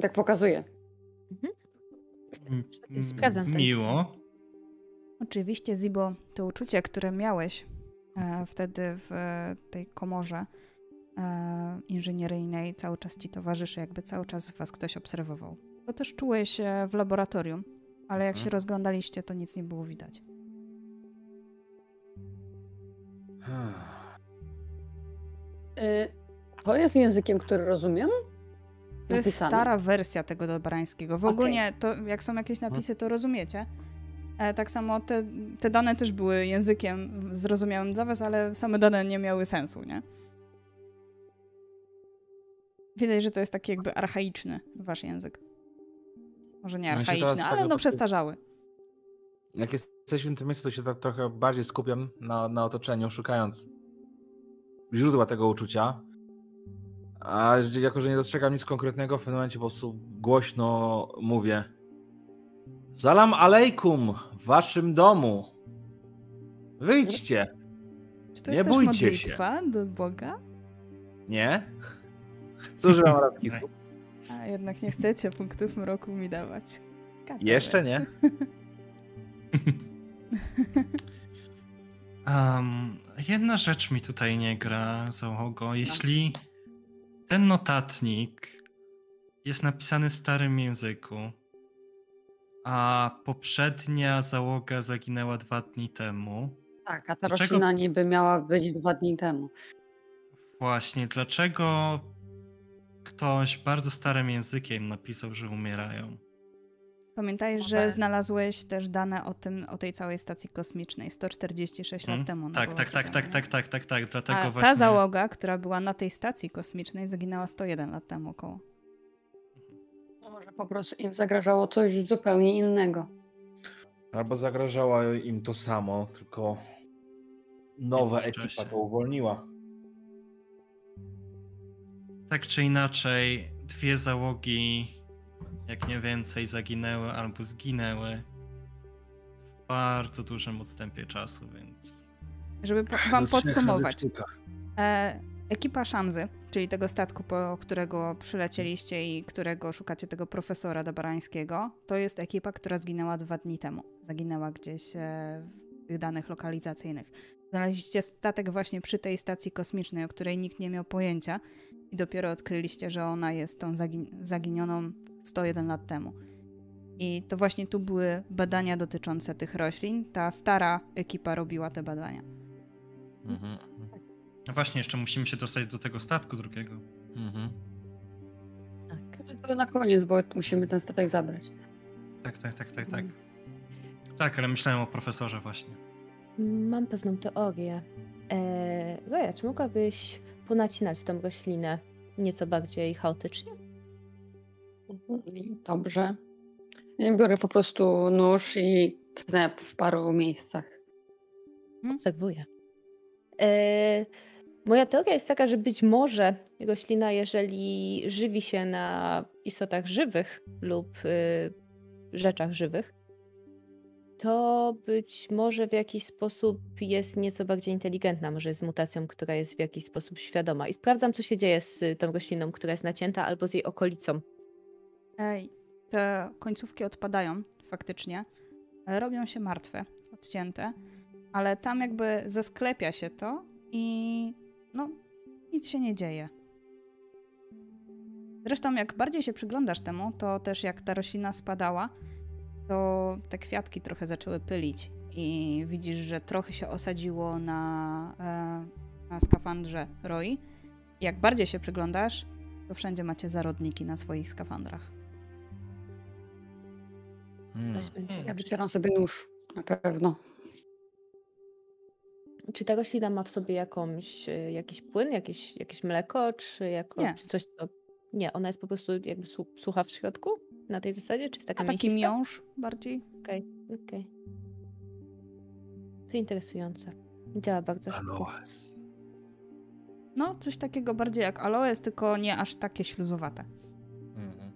Tak pokazuje. Sprawdzam ten Miło. Oczywiście, Zibo, to uczucie, które miałeś e, wtedy w e, tej komorze e, inżynieryjnej, cały czas ci towarzyszy, jakby cały czas was ktoś obserwował. To też czułeś e, w laboratorium, ale jak się Mhm. rozglądaliście, to nic nie było widać. Y, to jest językiem, który rozumiem? To jest napisane. stara wersja tego dobrańskiego. W ogóle, to jak są jakieś napisy, to rozumiecie. E, tak samo te, te dane też były językiem zrozumiałym dla was, ale same dane nie miały sensu, nie? Widać, że to jest taki jakby archaiczny wasz język. Może nie się archaiczny, teraz ale tak no przestarzały. Jak jesteśmy w tym miejscu, to się tak trochę bardziej skupiam na, na otoczeniu, szukając źródła tego uczucia. A jako, że nie dostrzegam nic konkretnego, w pewnym momencie po prostu głośno mówię Salam alejkum w waszym domu. Wyjdźcie. Czy to Nie jest też bójcie się. modlitwa do Boga? Nie? Zużywam arabski słów. A jednak nie chcecie punktów mroku mi dawać. Katowiec. Jeszcze nie. Um, jedna rzecz mi tutaj nie gra, załogo. Jeśli ten notatnik jest napisany w starym języku, a poprzednia załoga zaginęła dwa dni temu, Tak, a ta Dlaczego- roślina niby miała być dwa dni temu. właśnie dlaczego ktoś bardzo starym językiem napisał, że umierają? Pamiętaj, Może- że znalazłeś też dane o, tym, o tej całej stacji kosmicznej 146 Hmm? lat temu. ona Tak, była tak, tak, tak, zrobiona. tak, tak, tak, tak, dlatego A właśnie... ta załoga, która była na tej stacji kosmicznej, zaginęła 101 lat temu około. No Może po prostu im zagrażało coś zupełnie innego. Albo zagrażało im to samo, tylko nowa ekipa to uwolniła. Tak czy inaczej, dwie załogi, jak nie więcej, zaginęły albo zginęły w bardzo dużym odstępie czasu, więc Żeby po, wam razy podsumować. E, ekipa Szamzy, czyli tego statku, po którego przylecieliście i którego szukacie tego profesora Dabarańskiego, to jest ekipa, która zginęła dwa dni temu. Zaginęła gdzieś e, w tych danych lokalizacyjnych. Znaleźliście statek właśnie przy tej stacji kosmicznej, o której nikt nie miał pojęcia i dopiero odkryliście, że ona jest tą zagin- zaginioną 101 lat temu. I to właśnie tu były badania dotyczące tych roślin. Ta stara ekipa robiła te badania. Mhm. no właśnie, jeszcze musimy się dostać do tego statku drugiego. Mhm. Tak. Ale To na koniec, bo musimy ten statek zabrać. Tak, tak, tak, tak, tak. Tak, ale myślałem o profesorze właśnie. Mam pewną teorię. Eee, Goja, czy mogłabyś ponacinać tą roślinę nieco bardziej chaotycznie? Dobrze. Ja biorę po prostu nóż i tnę w paru miejscach. Obserwuję. Eee, moja teoria jest taka, że być może roślina, jeżeli żywi się na istotach żywych lub y, rzeczach żywych, to być może w jakiś sposób jest nieco bardziej inteligentna, może jest mutacją, która jest w jakiś sposób świadoma. I sprawdzam, co się dzieje z y, tą rośliną, która jest nacięta, albo z jej okolicą. Ej, te końcówki odpadają faktycznie. Robią się martwe, odcięte, ale tam jakby zesklepia się to i no, nic się nie dzieje. Zresztą, jak bardziej się przyglądasz temu, to też jak ta roślina spadała, to te kwiatki trochę zaczęły pylić i widzisz, że trochę się osadziło na, e, na skafandrze Roi. Jak bardziej się przyglądasz, to wszędzie macie zarodniki na swoich skafandrach. Mm. Będzie Ja Hmm. wycieram sobie nóż, na pewno. Czy ta roślina ma w sobie jakąś, y, jakiś płyn, jakieś, jakieś mleko, czy, jako, Nie. czy coś, co... Nie, ona jest po prostu jakby su- sucha w środku? Na tej zasadzie? Czy jest taka A taki mięsista? miąższ bardziej? Okej, okej. To interesujące. Działa bardzo szybko. Aloes. No, coś takiego bardziej jak aloes, tylko nie aż takie śluzowate. Mhm.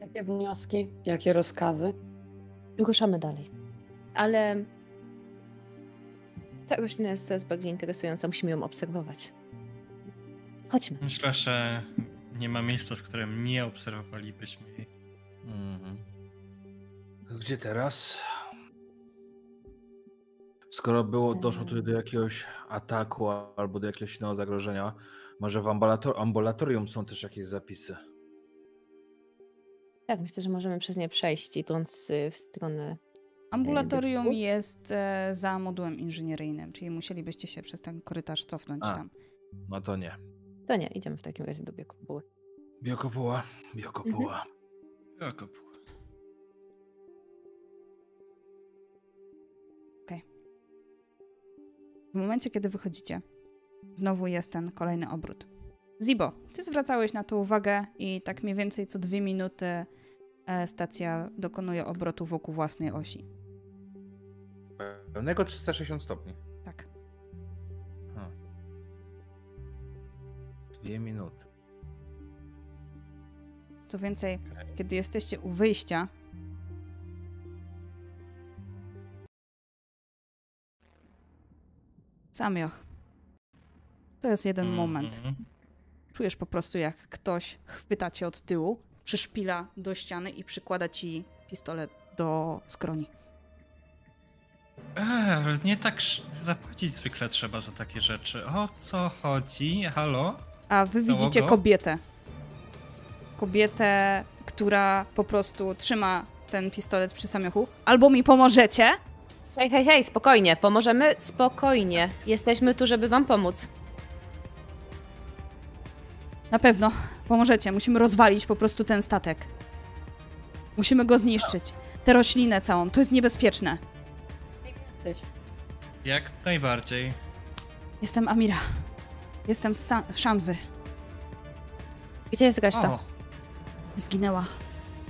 Jakie wnioski, jakie rozkazy? Ruszamy dalej. Ale ta roślina jest coraz bardziej interesująca. Musimy ją obserwować. Chodźmy. Myślę, że nie ma miejsca, w którym nie obserwowalibyśmy jej. Gdzie teraz? Skoro było, doszło tutaj do jakiegoś ataku albo do jakiegoś innego zagrożenia, może w ambulator- ambulatorium są też jakieś zapisy. Tak, myślę, że możemy przez nie przejść, idąc y, w stronę. Ambulatorium biegu? jest e, za modułem inżynieryjnym, czyli musielibyście się przez ten korytarz cofnąć A. tam. No to nie. To nie, idziemy w takim razie do biegu. Biokopuła, biokopuła. Jakub. W momencie, kiedy wychodzicie, znowu jest ten kolejny obrót. Zibo, ty zwracałeś na to uwagę i tak mniej więcej co dwie minuty e, stacja dokonuje obrotu wokół własnej osi. Pełnego 360 stopni. Tak. Dwie minuty. Co więcej, kiedy jesteście u wyjścia, Samioch. To jest jeden moment. Mhm. Czujesz po prostu, jak ktoś chwyta cię od tyłu, przyszpila do ściany i przykłada ci pistolet do skroni. Eee, nie tak zapłacić zwykle trzeba za takie rzeczy. O co chodzi? Halo? A wy Załogo? widzicie kobietę. Kobietę, która po prostu trzyma ten pistolet przy samiochu. Albo mi pomożecie, Hej, hej, hej, spokojnie, pomożemy? Spokojnie. Jesteśmy tu, żeby wam pomóc. Na pewno pomożecie. Musimy rozwalić po prostu ten statek. Musimy go zniszczyć. Tę roślinę całą. To jest niebezpieczne. Jesteś. Jak najbardziej. Jestem Amira. Jestem z Sa- Szamzy. Gdzie jest reszta? O, Zginęła.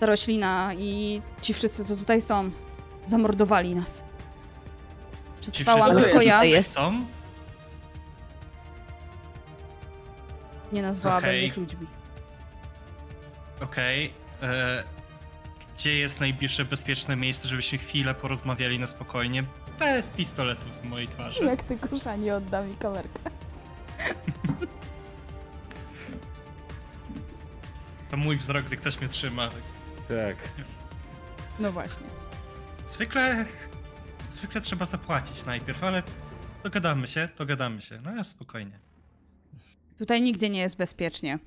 Ta roślina i ci wszyscy, co tutaj są, zamordowali nas. Przetrwałam wszyscy, tylko ja. tutaj Jest. są? Nie nazwałabym Okej. ich ludźmi. Okej. e, Gdzie jest najbliższe bezpieczne miejsce, żebyśmy chwilę porozmawiali na spokojnie? Bez pistoletów w mojej twarzy. Jak ty kusza nie odda mi kamerkę. To mój wzrok, gdy ktoś mnie trzyma. tak Tak. jest. No właśnie. Zwykle. Zwykle trzeba zapłacić najpierw, ale dogadamy się, dogadamy się. No ja spokojnie. Tutaj nigdzie nie jest bezpiecznie.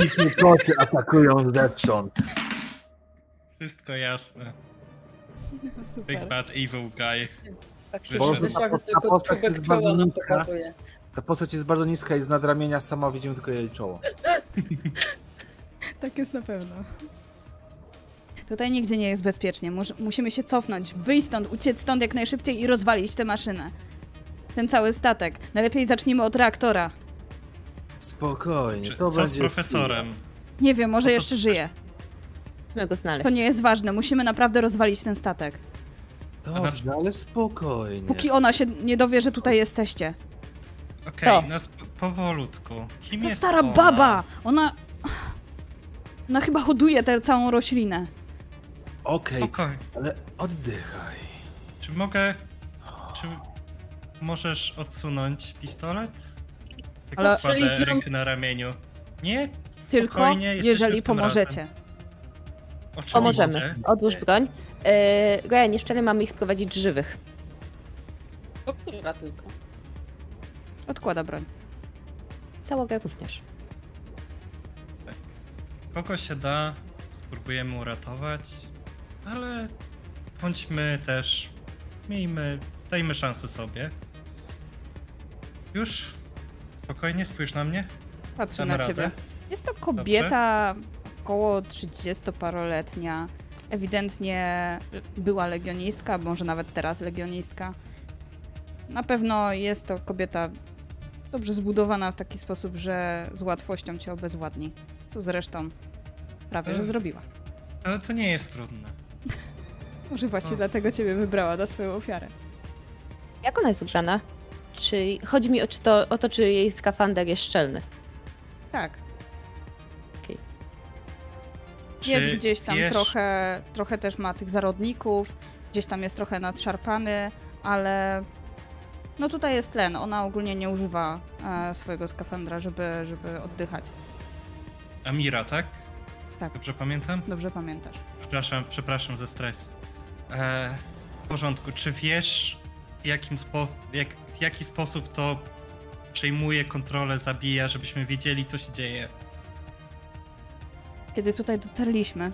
Dzikie koty atakują zewsząd. Wszystko jasne. Big Super. bad evil guy. Tak się Boże, ta- tylko ta postać jest bardzo nam niska. pokazuje. Ta postać jest bardzo niska i z nadramienia sama widzimy tylko jej czoło. Tak jest na pewno. Tutaj nigdzie nie jest bezpiecznie. Mus- musimy się cofnąć, wyjść stąd, uciec stąd jak najszybciej i rozwalić tę maszynę. Ten cały statek. Najlepiej zacznijmy od reaktora. Spokojnie, Czy, to co z profesorem? Nie wiem, może to- jeszcze żyje. Musimy go znaleźć. To nie jest ważne. Musimy naprawdę rozwalić ten statek. Dobrze, ale spokojnie. Póki ona się nie dowie, że tutaj jesteście. Okej, no sp- powolutku. Kim Ta jest stara ona? baba! Ona... Ona chyba hoduje tę całą roślinę. Okej, Spokojnie. ale oddychaj. Czy mogę. Czy możesz odsunąć pistolet? Tak Ale- kładę rękę na ramieniu. Nie, Tylko jeżeli pomożecie. Oczywiście. Pomożemy. Odłóż broń. Yy, Gaja, nieszczelnie mamy ich sprowadzić żywych. To która tylko. Odkłada broń. Załogę również. Kogo się da, spróbujemy uratować, ale bądźmy też, miejmy, dajmy szansę sobie. Już? Spokojnie, spójrz na mnie. Patrzę Damy na ciebie. radę? Jest to kobieta około 30-paroletnia. Ewidentnie była legionistka, może nawet teraz legionistka. Na pewno jest to kobieta dobrze zbudowana w taki sposób, że z łatwością cię obezwładni. Co zresztą prawie, że Ech. zrobiła. Ale to nie jest trudne. Może właśnie O. dlatego ciebie wybrała na swoją ofiarę. Jak ona jest ubrana? Czy chodzi mi o, czy to, o to, czy jej skafander jest szczelny? Tak, Czy jest gdzieś tam wiesz- trochę, trochę też ma tych zarodników, gdzieś tam jest trochę nadszarpany, ale no tutaj jest tlen. Ona ogólnie nie używa e, swojego skafandra, żeby, żeby oddychać. Amira, tak? Tak. Dobrze pamiętam? Dobrze pamiętasz. Przepraszam, przepraszam za stres. E, w porządku, czy wiesz w, jakim spo, jak, w jaki sposób to przejmuje kontrolę, zabija, żebyśmy wiedzieli, co się dzieje? Kiedy tutaj dotarliśmy,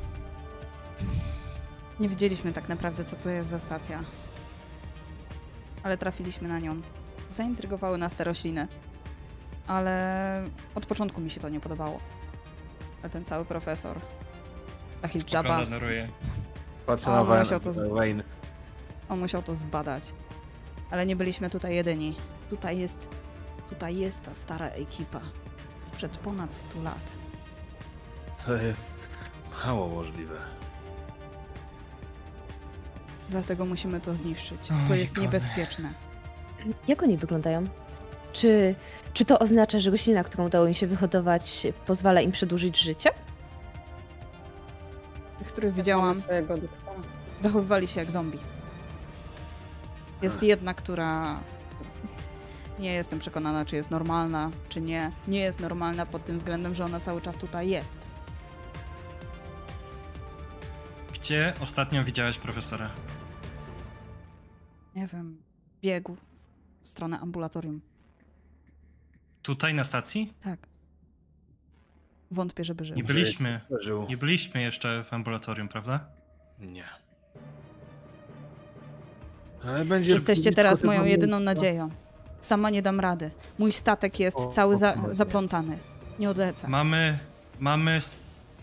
nie wiedzieliśmy tak naprawdę, co to jest za stacja. Ale trafiliśmy na nią. Zaintrygowały nas te rośliny. ale od początku mi się to nie podobało. A ten cały profesor. Na Roję. Patrzę O, na Wayne. musiał to z- Wayne. on musiał to zbadać. Ale nie byliśmy tutaj jedyni. Tutaj jest, tutaj jest ta stara ekipa. Sprzed ponad 100 lat. To jest mało możliwe. Dlatego musimy to zniszczyć. Oj, To jest Kony. niebezpieczne. Jak oni wyglądają? Czy, czy to oznacza, że roślina, którą udało im się wyhodować, pozwala im przedłużyć życie? Których Mamy widziałam, zachowywali się jak zombie. Jest jedna, która nie jestem przekonana, czy jest normalna, czy nie. Nie jest normalna pod tym względem, że ona cały czas tutaj jest. Gdzie ostatnio widziałeś profesora? Nie wiem, biegł w stronę ambulatorium. Tutaj na stacji? Tak. Wątpię, żeby żył. Nie byliśmy. Nie byliśmy jeszcze w ambulatorium, prawda? Nie. Ale będzie Jesteście teraz moją jedyną nadzieją. Sama nie dam rady. Mój statek jest O, cały za, zaplątany. Nie odlecę. Mamy, mamy,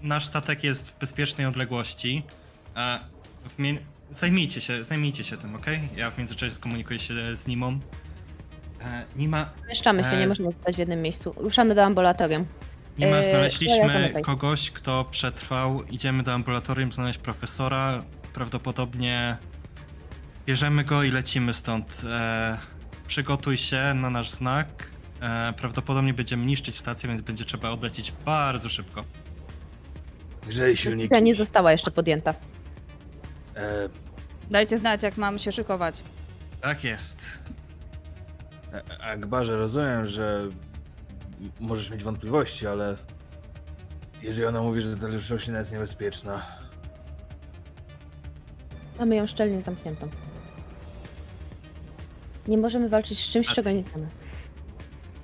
nasz statek jest w bezpiecznej odległości. A w zajmijcie się, zajmijcie się tym, ok? Ja w międzyczasie skomunikuję się z Nimą. E, Nima, Mieszczamy się, nie E. możemy zostać w jednym miejscu. Ruszamy do ambulatorium. Nima, E, ja znaleźliśmy pamiętaj. kogoś, kto przetrwał. Idziemy do ambulatorium znaleźć profesora. Prawdopodobnie bierzemy go i lecimy stąd. E, przygotuj się na nasz znak. E, prawdopodobnie będziemy niszczyć stację, więc będzie trzeba odlecieć bardzo szybko. Grzej silniki. Decyzja nie została jeszcze podjęta. E, Dajcie znać, jak mam się szykować. Tak jest. e, Akbarze, rozumiem, że możesz mieć wątpliwości, ale jeżeli ona mówi, że ta roślina jest niebezpieczna, Mamy ją szczelnie zamkniętą. Nie możemy walczyć z czymś, czego nie znamy.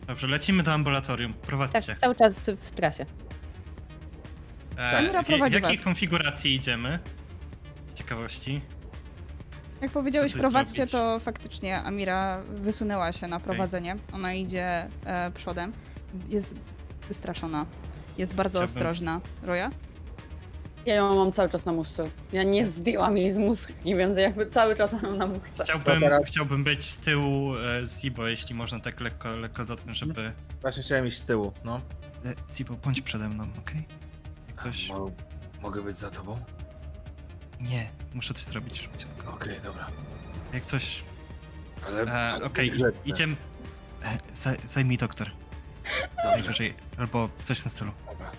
Dobrze, lecimy do ambulatorium. Tak, Prowadźcie. cały czas w trasie. E, Amira w, prowadzi jakiej was. konfiguracji idziemy? Z ciekawości. Jak powiedziałeś, prowadźcie, zrobić? to faktycznie Amira wysunęła się na prowadzenie. Ona idzie e, przodem. Jest wystraszona. Jest bardzo Chciałbym- ostrożna. Roja? Ja ją mam cały czas na muszce. Ja nie zdjęłam jej z muszki, więc jakby cały czas mam ją na muszce. Chciałbym, teraz- chciałbym być z tyłu e, Zibo, jeśli można tak lekko, lekko dotknąć, żeby... właśnie chciałem iść z tyłu, no. E, Zibo, bądź przede mną, okej? Jak Ktoś... Mo- mogę być za tobą? Nie, muszę coś zrobić szybciutko. Okej, dobra. Jak coś... Ale E, okej, Grzeczne. idziemy... E, zaj- zajmij doktor, najwyżej, albo coś w tym stylu. dobra.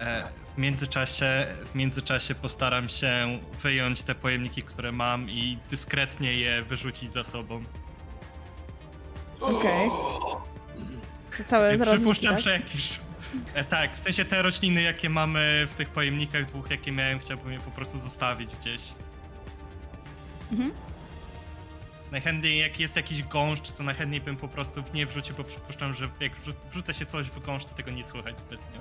E, w, międzyczasie, w międzyczasie postaram się wyjąć te pojemniki, które mam i dyskretnie je wyrzucić za sobą. Okej. Całe I przypuszczam, tak? że jakieś... E, tak, w sensie te rośliny, jakie mamy w tych pojemnikach dwóch, jakie miałem, chciałbym je po prostu zostawić gdzieś. Mhm. Najchętniej jak jest jakiś gąszcz, to najchętniej bym po prostu w nie wrzucił, bo przypuszczam, że jak wrzu- wrzucę się coś w gąszcz, to tego nie słychać zbytnio.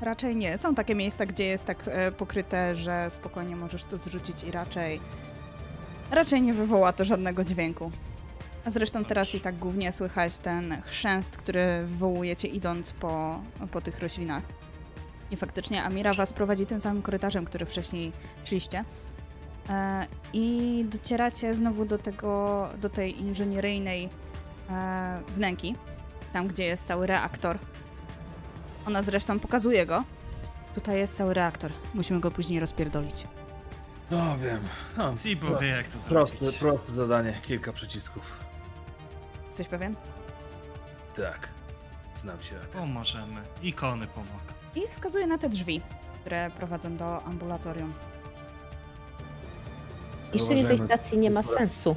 Raczej nie. Są takie miejsca, gdzie jest tak e, pokryte, że spokojnie możesz to zrzucić i raczej. Raczej nie wywoła to żadnego dźwięku. A zresztą teraz i tak głównie słychać ten chrzęst, który wywołujecie idąc po, po tych roślinach. I faktycznie Amira was prowadzi tym samym korytarzem, który wcześniej szliście. E, I docieracie znowu do tego, do tej inżynieryjnej e, wnęki, tam gdzie jest cały reaktor. Ona zresztą pokazuje go. Tutaj jest cały reaktor. Musimy go później rozpierdolić. No wiem. No, Zibo wie jak to zrobić. proste, proste zadanie. Kilka przycisków. Jesteś pewien? Tak. Znam się na tym. Pomożemy. Ikony pomogą. I wskazuje na te drzwi, które prowadzą do ambulatorium. Niszczenie tej Zauważymy- stacji nie ma sensu.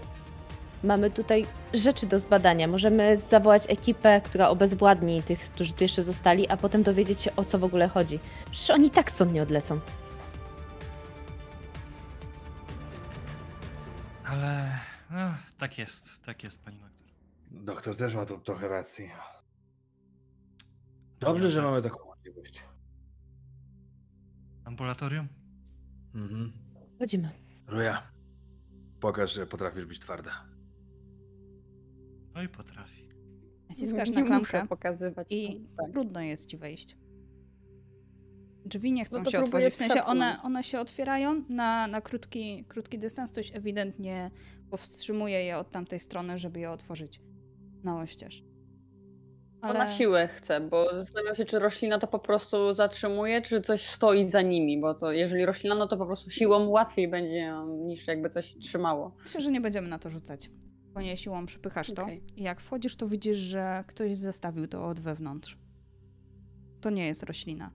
Mamy tutaj rzeczy do zbadania. Możemy zawołać ekipę, która obezwładni tych, którzy tu jeszcze zostali, a potem dowiedzieć się o co w ogóle chodzi. Przecież oni tak stąd nie odlecą. Ale no, tak jest, tak jest, pani doktor. Doktor też ma tu trochę racji. Dobrze, że mamy taką możliwość. Ambulatorium? Mhm. Chodzimy. Ruja, pokaż, że potrafisz być twarda. Oj, potrafi. Naciskasz na klamkę pokazywać. i tak. trudno jest ci wejść. Drzwi nie chcą No się otworzyć. W sensie one, one się otwierają na, na krótki, krótki dystans. Coś ewidentnie powstrzymuje je od tamtej strony, żeby je otworzyć na oścież. Ale... na siłę chcę, bo zastanawiam się, czy roślina to po prostu zatrzymuje, czy coś stoi za nimi, bo to jeżeli roślina, no to po prostu siłą łatwiej będzie niż jakby coś trzymało. Myślę, że nie będziemy na to rzucać. Spokojnie siłą przypychasz to. Okej. I jak wchodzisz, to widzisz, że ktoś zestawił to od wewnątrz. To nie jest roślina.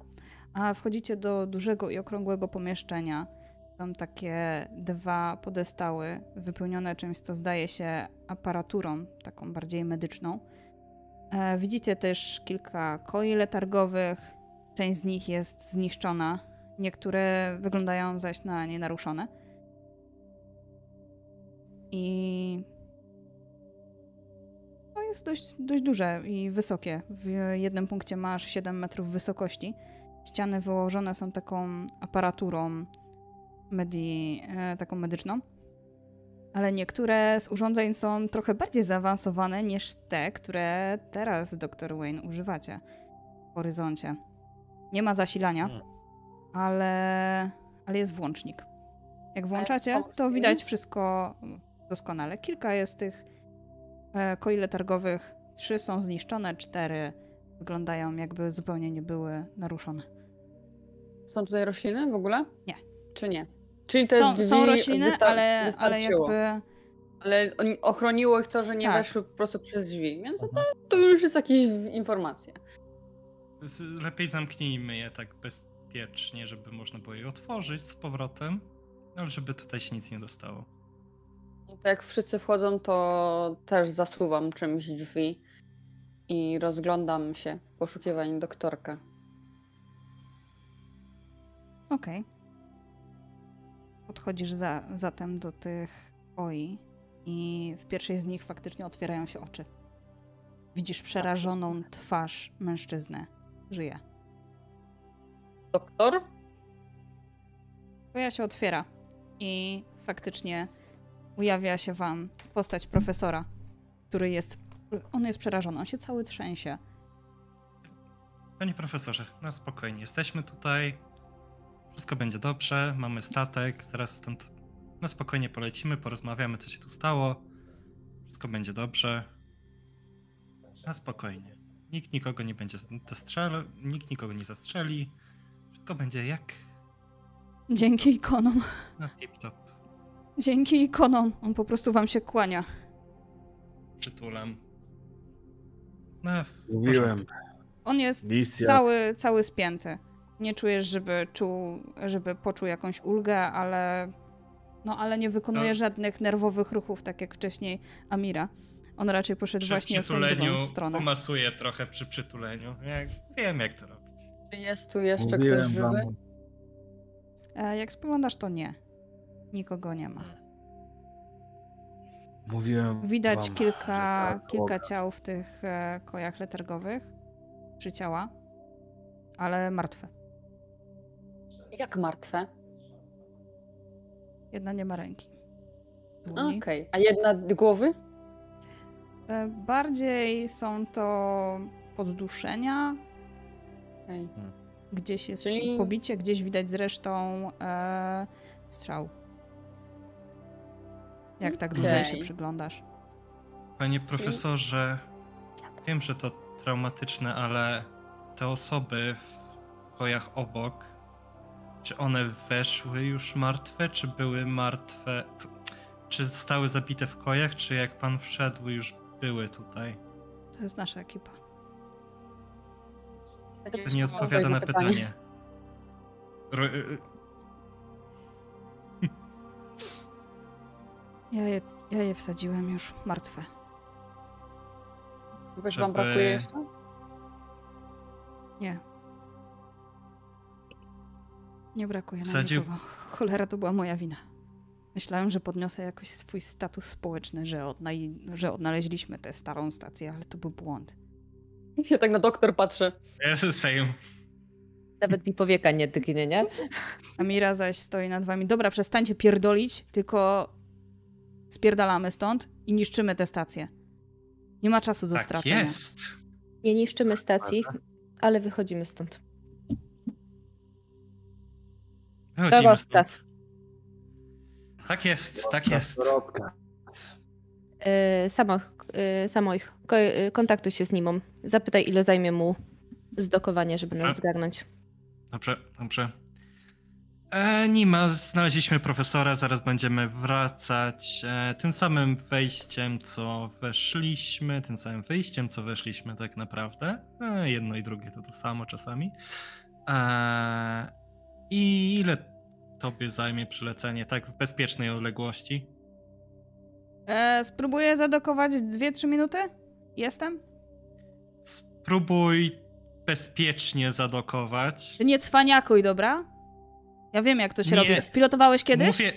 A wchodzicie do dużego i okrągłego pomieszczenia. Są takie dwa podestały wypełnione czymś, co zdaje się aparaturą, taką bardziej medyczną. E, widzicie też kilka koi letargowych. Część z nich jest zniszczona. Niektóre wyglądają zaś na nienaruszone. I to jest dość, dość duże i wysokie. W jednym punkcie masz 7 metrów wysokości. Ściany wyłożone są taką aparaturą medi, e, taką medyczną. Ale niektóre z urządzeń są trochę bardziej zaawansowane niż te, które teraz, dr Wayne, używacie w horyzoncie. Nie ma zasilania, ale, ale jest włącznik. Jak włączacie, to widać wszystko doskonale. Kilka jest tych e, koi letargowych. Trzy są zniszczone, cztery wyglądają jakby zupełnie nie były naruszone. Są tutaj rośliny w ogóle? Nie. Czy nie? Czyli te Są, drzwi są rośliny, wysta- ale, ale jakby Ale oni- ochroniło ich to, że nie Tak. weszły po prostu przez drzwi, więc to, Mhm. to już jest jakaś informacja. Lepiej zamknijmy je tak bezpiecznie, żeby można było je otworzyć z powrotem, ale żeby tutaj się nic nie dostało. To jak wszyscy wchodzą, to też zasuwam czymś drzwi i rozglądam się w poszukiwaniu doktorka. Okej. Podchodzisz za, zatem do tych koi i w pierwszej z nich faktycznie otwierają się oczy. Widzisz przerażoną twarz mężczyznę. Żyje. Doktor? Koja się otwiera i faktycznie ujawia się wam postać profesora, który jest. On jest przerażony, on się cały trzęsie. Panie profesorze, na spokojnie. Jesteśmy tutaj. Wszystko będzie dobrze. Mamy statek. Zaraz stąd na spokojnie polecimy, porozmawiamy, co się tu stało. Wszystko będzie dobrze. Na spokojnie. Nikt nikogo nie będzie dostrzelał, nikt nikogo nie zastrzeli. Wszystko będzie jak Dzięki ikonom. na tip-top. Dzięki ikonom. On po prostu wam się kłania. Przytulam. No, w Mówiłem. porządku. On jest Misja. cały, cały spięty. Nie czujesz, żeby czuł, żeby poczuł jakąś ulgę, ale no ale nie wykonuje No. żadnych nerwowych ruchów, tak jak wcześniej Amira. On raczej poszedł Przy właśnie w tą drugą stronę. pomasuję trochę przy przytuleniu. Jak, wiem, jak to robić. Czy jest tu jeszcze Mówiłem ktoś żywy? E, jak spoglądasz, to nie. Nikogo nie ma. Mówiłem Widać wam, kilka, że ta kilka ciał w tych e, kojach letargowych. Trzy ciała, ale martwe. Jak martwe? Jedna nie ma ręki. Okej. Dłoni. A jedna głowy? E, Bardziej są to podduszenia. Okej. Gdzieś jest Czyli- pobicie, gdzieś widać zresztą e, strzał. Jak tak dłużej się przyglądasz. Panie profesorze, wiem, że to traumatyczne, ale te osoby w kojach obok, czy one weszły już martwe, czy były martwe? Czy zostały zabite w kojach, czy jak pan wszedł, już były tutaj? To jest nasza ekipa. To nie odpowiada na pytanie. Y- y- Ja je, ja je wsadziłem już martwe. Żeby- wam brakuje jeszcze? Nie. Nie brakuje nam Wsadził- nikogo. Cholera, to była moja wina. Myślałem, że podniosę jakoś swój status społeczny, że, odnaj- że odnaleźliśmy tę starą stację, ale to był błąd. Ja tak na doktor patrzę. Yes, same. Nawet mi powieka nie tyknie, nie? Amira zaś stoi nad wami. Dobra, przestańcie pierdolić, tylko spierdalamy stąd i niszczymy tę stację. Nie ma czasu do Tak stracenia. jest. Nie niszczymy stacji, ale wychodzimy stąd. Rozkaz. stąd. Tak jest, tak jest. Yy, samo, yy, samo ich, ko, yy, kontaktuj się z Nimą. Zapytaj, ile zajmie mu zdokowanie, żeby nas Dobrze. zgarnąć. Dobrze, dobrze. E, Nima, znaleźliśmy profesora, zaraz będziemy wracać e, tym samym wejściem, co weszliśmy, tym samym wyjściem, co weszliśmy tak naprawdę. E, jedno i drugie to to samo czasami. E, I ile tobie zajmie przylecenie tak w bezpiecznej odległości? E, spróbuję zadokować 2-3 minuty? Jestem? Spróbuj bezpiecznie zadokować. Nie cwaniakuj, dobra? Ja wiem, jak to się Nie. robi. Pilotowałeś kiedyś? Mówię.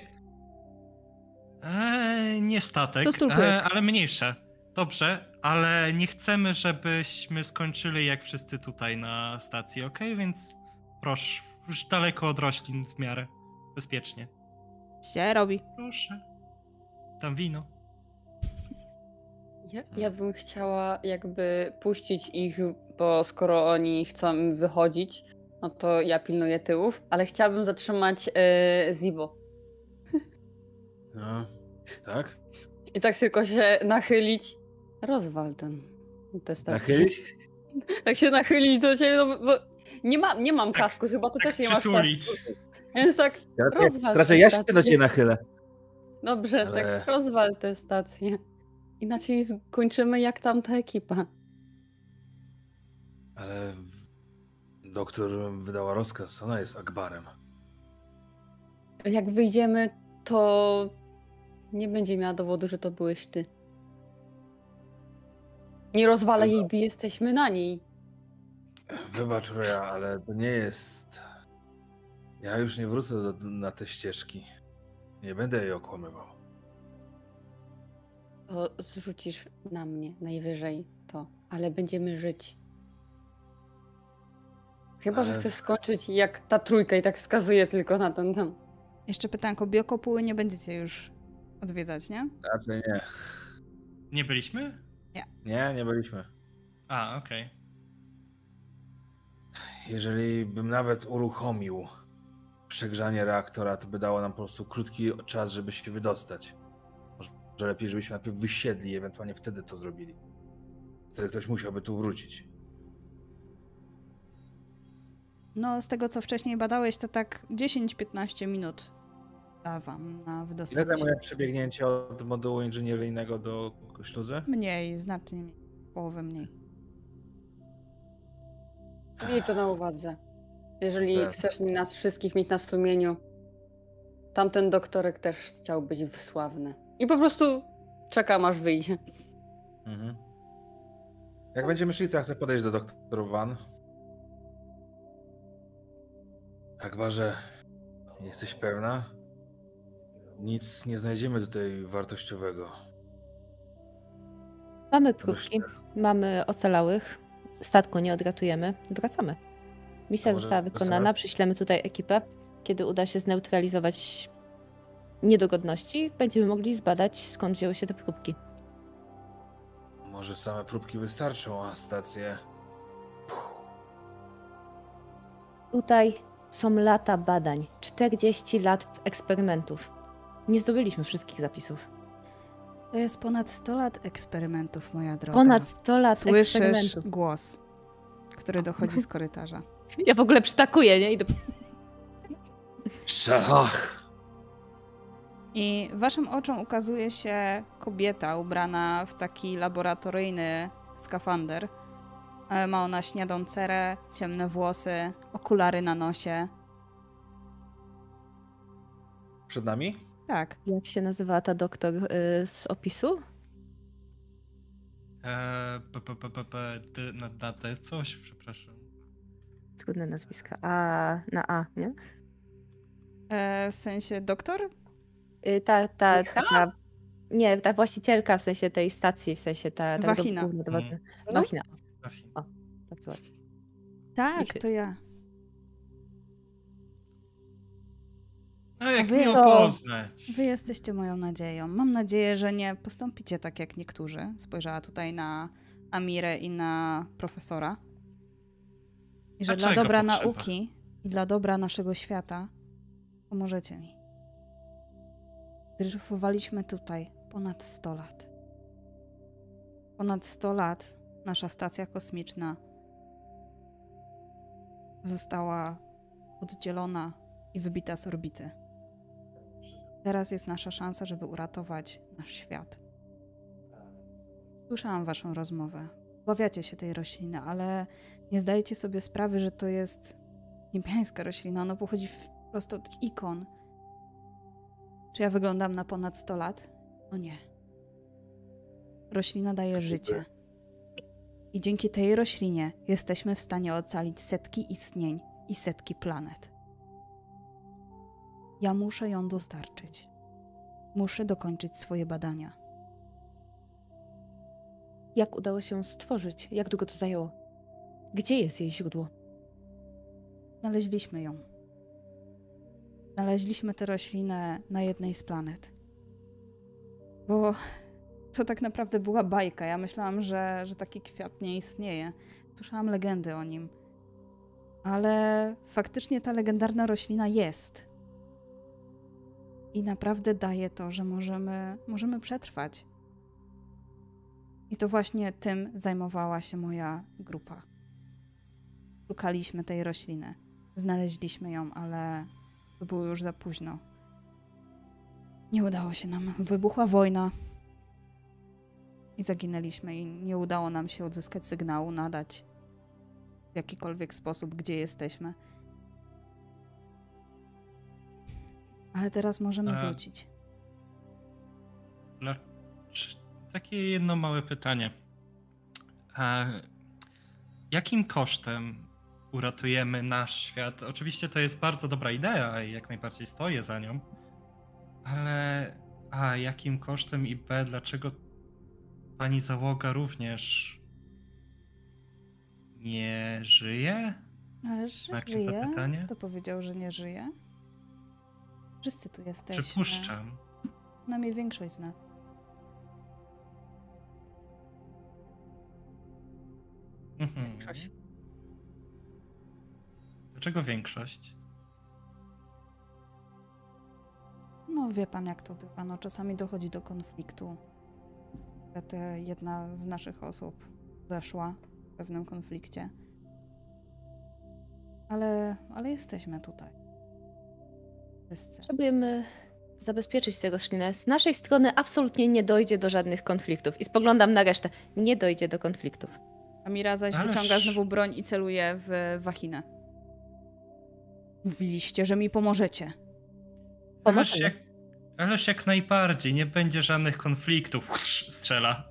Eee, nie statek, eee, ale mniejsze. Dobrze, ale nie chcemy, żebyśmy skończyli jak wszyscy tutaj na stacji, ok? Więc proszę, już daleko od roślin w miarę. Bezpiecznie. się robi. Proszę. Tam wino. Ja, ja bym chciała jakby puścić ich, bo skoro oni chcą wychodzić, no to ja pilnuję tyłów, ale chciałabym zatrzymać e, Zibo. No, tak? I tak tylko się nachylić. Rozwal ten. Nachylić? Tak się nachylić do ciebie, no bo nie, ma, nie mam Tak, kasku, chyba ty tak też nie masz kasku. Więc tak, Raczej, Rozwal raczej ja się stację. ciebie nachylę. dobrze, Ale- tak rozwal tę stację. Inaczej skończymy jak tamta ekipa. Ale doktor wydała rozkaz, ona jest Akbarem. Jak wyjdziemy, to nie będzie miała dowodu, że to byłeś ty. Nie rozwalaj jej, gdy jesteśmy na niej. Wybacz, Roja, ale to nie jest... Ja już nie wrócę do, na te ścieżki. Nie będę jej okłamywał. To zrzucisz na mnie najwyżej to, ale będziemy żyć. Chyba, że Ale- chcesz skończyć jak ta trójka i tak wskazuje tylko na ten tam. Jeszcze pytanko, biokopuły nie będziecie już odwiedzać, nie? Raczej nie. Nie byliśmy? Nie, nie byliśmy. A, okej. Jeżeli bym nawet uruchomił przegrzanie reaktora, to by dało nam po prostu krótki czas, żeby się wydostać. Może lepiej, żebyśmy najpierw wysiedli i ewentualnie wtedy to zrobili. Wtedy ktoś musiałby tu wrócić. No, z tego co wcześniej badałeś, to tak 10-15 minut da wam na Ile wydostanie się. zajmuje przebiegnięcie od modułu inżynieryjnego do śluzy? Mniej, znacznie mniej. Połowę mniej. Miej to na uwadze. Jeżeli Tak. chcesz mi nas wszystkich mieć na sumieniu, tamten doktorek też chciał być sławny. I po prostu czekam aż wyjdzie. Mhm. Jak będziemy szli, to ja chcę podejść do doktorów Van. Akbarze, jesteś pewna? Nic nie znajdziemy tutaj wartościowego. Mamy próbki, mamy ocalałych. Statku nie odratujemy. Wracamy. Misja została wykonana. Przyślemy tutaj ekipę. Kiedy uda się zneutralizować niedogodności, będziemy mogli zbadać, skąd wzięły się te próbki. Może same próbki wystarczą, a stacje... Tutaj są lata badań, 40 lat eksperymentów. Nie zdobyliśmy wszystkich zapisów. To jest ponad 100 lat eksperymentów, moja droga. Ponad 100 lat Słyszysz eksperymentów. głos, który dochodzi z korytarza. Ja w ogóle przytakuję, nie? I do... Ach, I waszym oczom ukazuje się kobieta ubrana w taki laboratoryjny skafander. E, Ma ona śniadą cerę, ciemne włosy, okulary na nosie. przed nami? Tak, Jak się nazywa ta doktor y, z opisu? Eee, p- p- p- p- na, te coś, przepraszam. Trudne nazwiska. A na A, nie? e, w sensie doktor? Y, Ta, ta, Micha? taka, nie, ta właścicielka w sensie tej stacji, w sensie ta... ta Wachina. główna Mm. No. Wachina, Trafi. bardzo ładnie. Tak, Michy. to ja. A jak wy- miło poznać. Wy jesteście moją nadzieją. Mam nadzieję, że nie postąpicie tak jak niektórzy. Spojrzała tutaj na Amirę i na profesora. I że A dla dobra potrzeba? nauki i dla dobra naszego świata pomożecie mi. Dryfowaliśmy tutaj ponad 100 lat. Ponad 100 lat nasza stacja kosmiczna została oddzielona i wybita z orbity. Teraz jest nasza szansa, żeby uratować nasz świat. Słyszałam waszą rozmowę. Obawiacie się tej rośliny, ale nie zdajecie sobie sprawy, że to jest niebiańska roślina. Ona pochodzi w- prosto od ikon. Czy ja wyglądam na ponad 100 lat? No nie. Roślina daje życie. I dzięki tej roślinie jesteśmy w stanie ocalić setki istnień i setki planet. Ja muszę ją dostarczyć. Muszę dokończyć swoje badania. Jak udało się ją stworzyć? Jak długo to zajęło? Gdzie jest jej źródło? Znaleźliśmy ją. Znaleźliśmy tę roślinę na jednej z planet. Bo to tak naprawdę była bajka. Ja myślałam, że, że taki kwiat nie istnieje. Słyszałam legendy o nim. Ale faktycznie ta legendarna roślina jest. I naprawdę daje to, że możemy, możemy przetrwać. I to właśnie tym zajmowała się moja grupa. Szukaliśmy tej rośliny. Znaleźliśmy ją, ale było już za późno. Nie udało się nam. Wybuchła wojna. I zaginęliśmy, i nie udało nam się odzyskać sygnału, nadać w jakikolwiek sposób, gdzie jesteśmy. Ale teraz możemy A- wrócić. Dla... czy- Takie jedno małe pytanie. A jakim kosztem uratujemy nasz świat? Oczywiście to jest bardzo dobra idea i jak najbardziej stoję za nią, ale a jakim kosztem i b dlaczego pani załoga również nie żyje? Ale Znacie żyje? zapytanie? Kto powiedział, że nie żyje? Wszyscy tu jesteśmy. Przypuszczam. Przynajmniej większość z nas. Mhm. Większość. Dlaczego większość? No wie pan jak to bywa, no czasami dochodzi do konfliktu. Niestety jedna z naszych osób zeszła w pewnym konflikcie. Ale, ale jesteśmy tutaj. Potrzebujemy zabezpieczyć tę roślinę. Z naszej strony absolutnie nie dojdzie do żadnych konfliktów. I spoglądam na resztę. Nie dojdzie do konfliktów. Amira zaś Ależ- wyciąga znowu broń i celuje w Wachinę. Mówiliście, że mi pomożecie. Ależ jak, ależ jak najbardziej, nie będzie żadnych konfliktów. Strzela.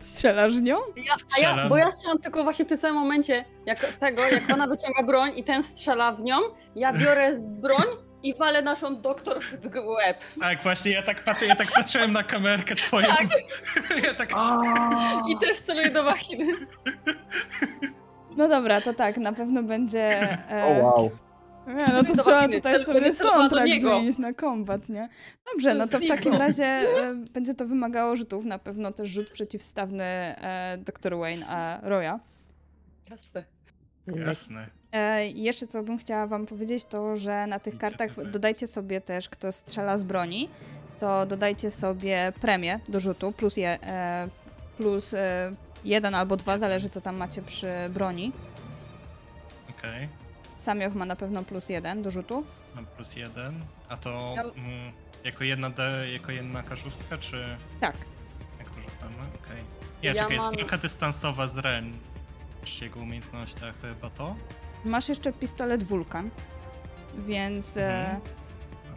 Strzelasz w nią? Ja, a ja, bo ja strzelam tylko właśnie w tym samym momencie, jak tego, jak ona wyciąga broń i ten strzela w nią, ja biorę broń i walę naszą doktor w łeb. Tak, właśnie ja tak patrzę, ja tak patrzyłem na kamerkę twoją. Ja tak. I też celuję do wachiny. No dobra, to tak, na pewno będzie... E... O wow. Nie, no to trzeba tutaj sobie soundtrack zmienić na kombat, nie? Dobrze, no to w takim razie e, będzie to wymagało rzutów. Na pewno też rzut przeciwstawny e, dr Wayne a Roya. Jasne. Jasne. E, i jeszcze co bym chciała wam powiedzieć, to że na tych kartach dodajcie sobie też, kto strzela z broni, to dodajcie sobie premię do rzutu, plus, je, e, plus e, jeden albo dwa, zależy co tam macie przy broni. Okej. Samioch ma na pewno plus jeden do rzutu. Mam plus jeden. A to Ja- mm, jako jedna D, jako jedna kaszustka, czy Tak. jak to rzucamy? Okej. Nie, Ja czekaj, jest mam- walka dystansowa z Ren. Przy jego umiejętnościach, to chyba to? Masz jeszcze pistolet Wulkan, więc e, Mhm.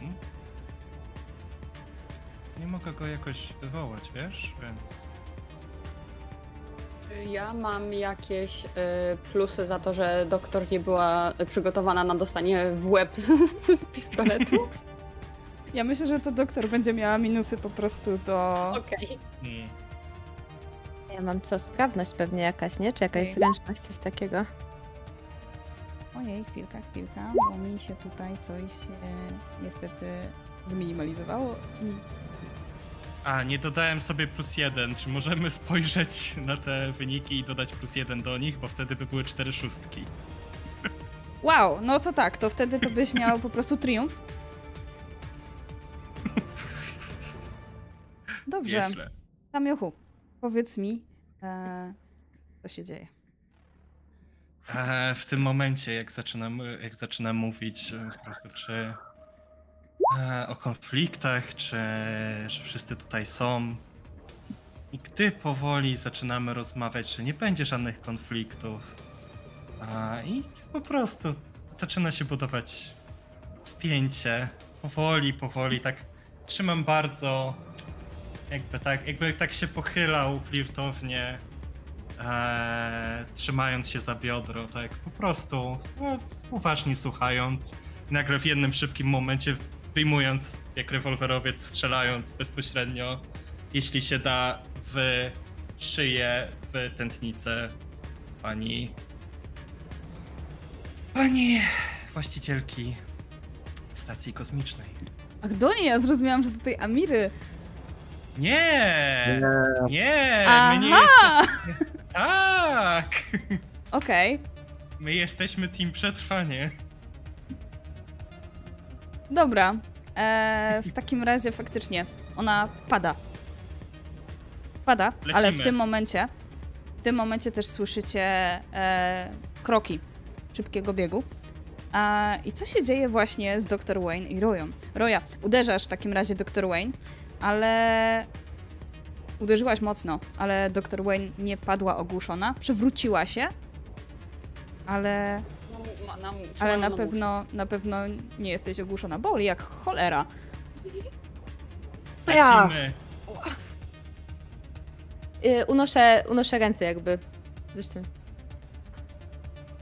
Mam. Nie mogę go jakoś wywołać, wiesz? Więc. Czy ja mam jakieś y, plusy za to, że doktor nie była przygotowana na dostanie w łeb z pistoletu? ja myślę, że to doktor będzie miała minusy po prostu do... Okej. Mm. Ja mam co? Sprawność pewnie jakaś, nie? Czy jakaś Okej. zręczność, coś takiego. Ojej, chwilka, chwilka, bo mi się tutaj coś e, niestety zminimalizowało i A, nie dodałem sobie plus jeden. Czy możemy spojrzeć na te wyniki i dodać plus jeden do nich, bo wtedy by były cztery szóstki. Wow, no to tak, to wtedy to byś miał po prostu triumf. Dobrze. Samiochu, powiedz mi, e, co się dzieje. E, w tym momencie, jak zaczynam, jak zaczynam mówić e, po prostu, czy e, o konfliktach, czy że wszyscy tutaj są. I gdy powoli zaczynamy rozmawiać, że nie będzie żadnych konfliktów, a, i po prostu zaczyna się budować spięcie. Powoli, powoli, tak trzymam bardzo, jakby tak, jakby tak się pochylał flirtownie, e, trzymając się za biodro, tak po prostu no, uważnie słuchając. Nagle w jednym szybkim momencie wyjmując jak rewolwerowiec, strzelając bezpośrednio, jeśli się da, w szyję, w tętnicę pani. pani właścicielki stacji kosmicznej. Ach, do niej, ja zrozumiałam, że do tej Amiry. Nie! Nie! My nie jesteśmy. Tak! Okej, My jesteśmy team przetrwanie. dobra. E, w takim razie faktycznie ona pada. Pada, ale w Lecimy. tym momencie, w tym momencie też słyszycie e, kroki szybkiego biegu. A, I co się dzieje właśnie z Dr. Wayne i Royą? Roya, uderzasz w takim razie Dr. Wayne, ale uderzyłaś mocno, ale Dr. Wayne nie padła ogłuszona, przewróciła się, ale Na, na, ale na na pewno, na pewno nie jesteś ogłuszona. Boli jak cholera. Ja. Y, unoszę, unoszę ręce jakby. Zresztą.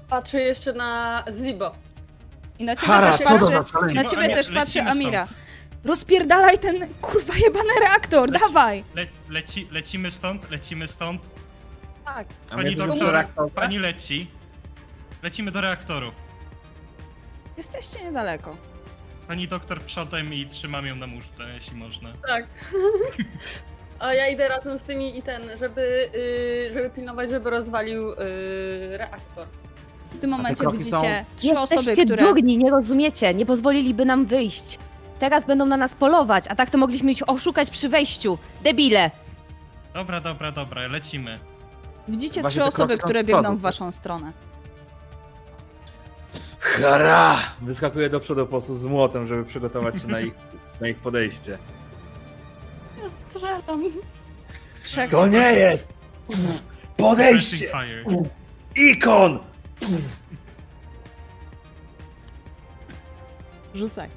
Patrzę jeszcze na Zibo. I na ciebie Hara, też co to patrzy, za szaleństwo? na ciebie też patrzy lecimy Amira. Rozpierdalaj ten kurwa jebany reaktor, Leci- dawaj! Le, leci, lecimy stąd, lecimy stąd. Tak. Pani doktor, reaktor? pani leci. Lecimy do reaktoru. Jesteście niedaleko. Pani doktor przodem i trzymam ją na muszce, jeśli można. Tak. A ja idę razem z tymi i ten, żeby, y, żeby pilnować, żeby rozwalił y, reaktor. W tym momencie widzicie trzy osoby, Jesteście które... durni, nie rozumiecie. Nie pozwoliliby nam wyjść. Teraz będą na nas polować, a tak to mogliśmy ich oszukać przy wejściu. Debile! Dobra, dobra, dobra, lecimy. Widzicie Właśnie trzy te osoby, kroki są które z biegną przodu. w waszą stronę. Hara! Wyskakuję do przodu po prostu z młotem, żeby przygotować się na ich, na ich podejście. Ja strzelam. Trzech... To nie jest! Podejście! fire. Ikon! Rzucaj.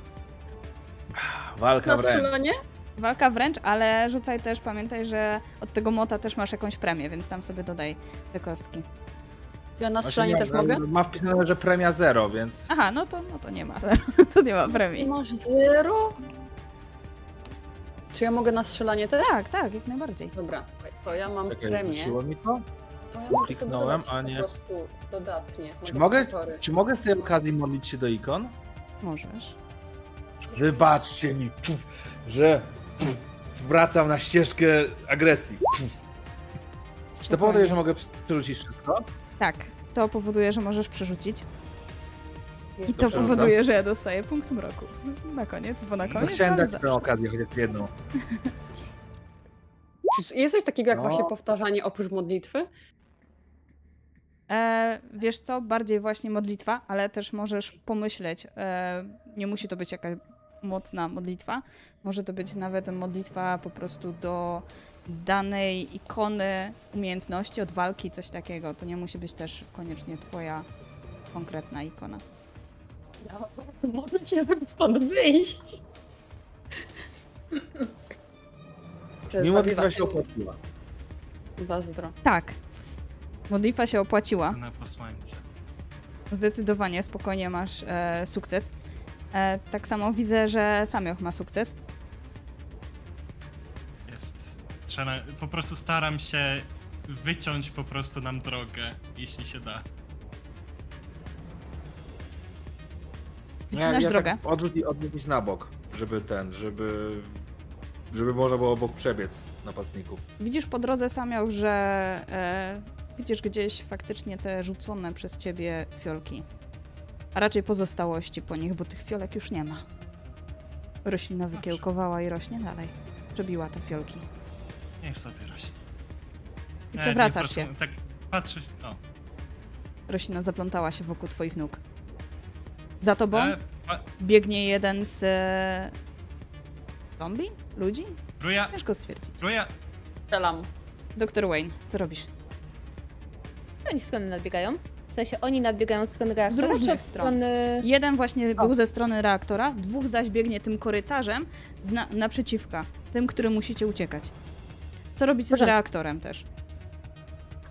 Walka Na wręcz. strzelanie? Walka wręcz, ale rzucaj też, pamiętaj, że od tego mota też masz jakąś premię, więc tam sobie dodaj te kostki. Ja na strzelanie nie, też mogę? Ma wpisane, że premia zero, więc... Aha, no to, no to nie ma, to nie ma Ty premii. masz zero? Czy ja mogę na strzelanie też? Tak, tak, jak najbardziej. Dobra, to ja mam Czekaj, premię. mi to? To ja mogę Kliknąłem, a nie- po prostu dodatnie. Czy mogę, czy mogę z tej okazji modlić się do ikon? Możesz. Wybaczcie mi, że wracam na ścieżkę agresji. Czy to powoduje, że mogę przerzucić wszystko? Tak, to powoduje, że możesz przerzucić. I to Dobrze, powoduje, że ja dostaję punkt mroku. Na koniec, bo na No koniec. chciałem ale dać tę okazję, chociaż jedną. Czy jest coś takiego jak No. właśnie powtarzanie oprócz modlitwy? E, wiesz co, bardziej właśnie modlitwa, ale też możesz pomyśleć, e, nie musi to być jakaś mocna modlitwa, może to być nawet modlitwa po prostu do danej ikony, umiejętności, od walki, coś takiego. To nie musi być też koniecznie twoja konkretna ikona. Ja mogę się stąd wyjść. Mimo bitwa się opłaciła. Zazdro. Tak, modlitwa się opłaciła. Na posłańce. Zdecydowanie, spokojnie masz e, sukces. E, tak samo widzę, że Samioch ma sukces. Jest. Po prostu staram się wyciąć po prostu nam drogę, jeśli się da. Wycinasz drogę. Tak odrzucić, odrzucić na bok, żeby ten, żeby... Żeby można było obok przebiec napastników. Widzisz po drodze Samioch, że e, widzisz gdzieś faktycznie te rzucone przez ciebie fiolki. A raczej pozostałości po nich, bo tych fiolek już nie ma. Roślina wykiełkowała i rośnie dalej. Przebiła te fiolki. Niech sobie rośnie. I nie przewracasz się. Tak patrzę. O. Roślina zaplątała się wokół twoich nóg. Za tobą E, a, biegnie jeden z... E, zombie? Ludzi? Ruja, Ciężko stwierdzić. Ruja, Strzelam. Doktor Wayne, co robisz? Oni skąd nadbiegają? W sensie oni nadbiegają skąd reaktora, różnych czy od stron. strony... Jeden właśnie O. był ze strony reaktora, dwóch zaś biegnie tym korytarzem z na, naprzeciwka, tym, który musicie uciekać. Co robicie z Porządku. reaktorem też?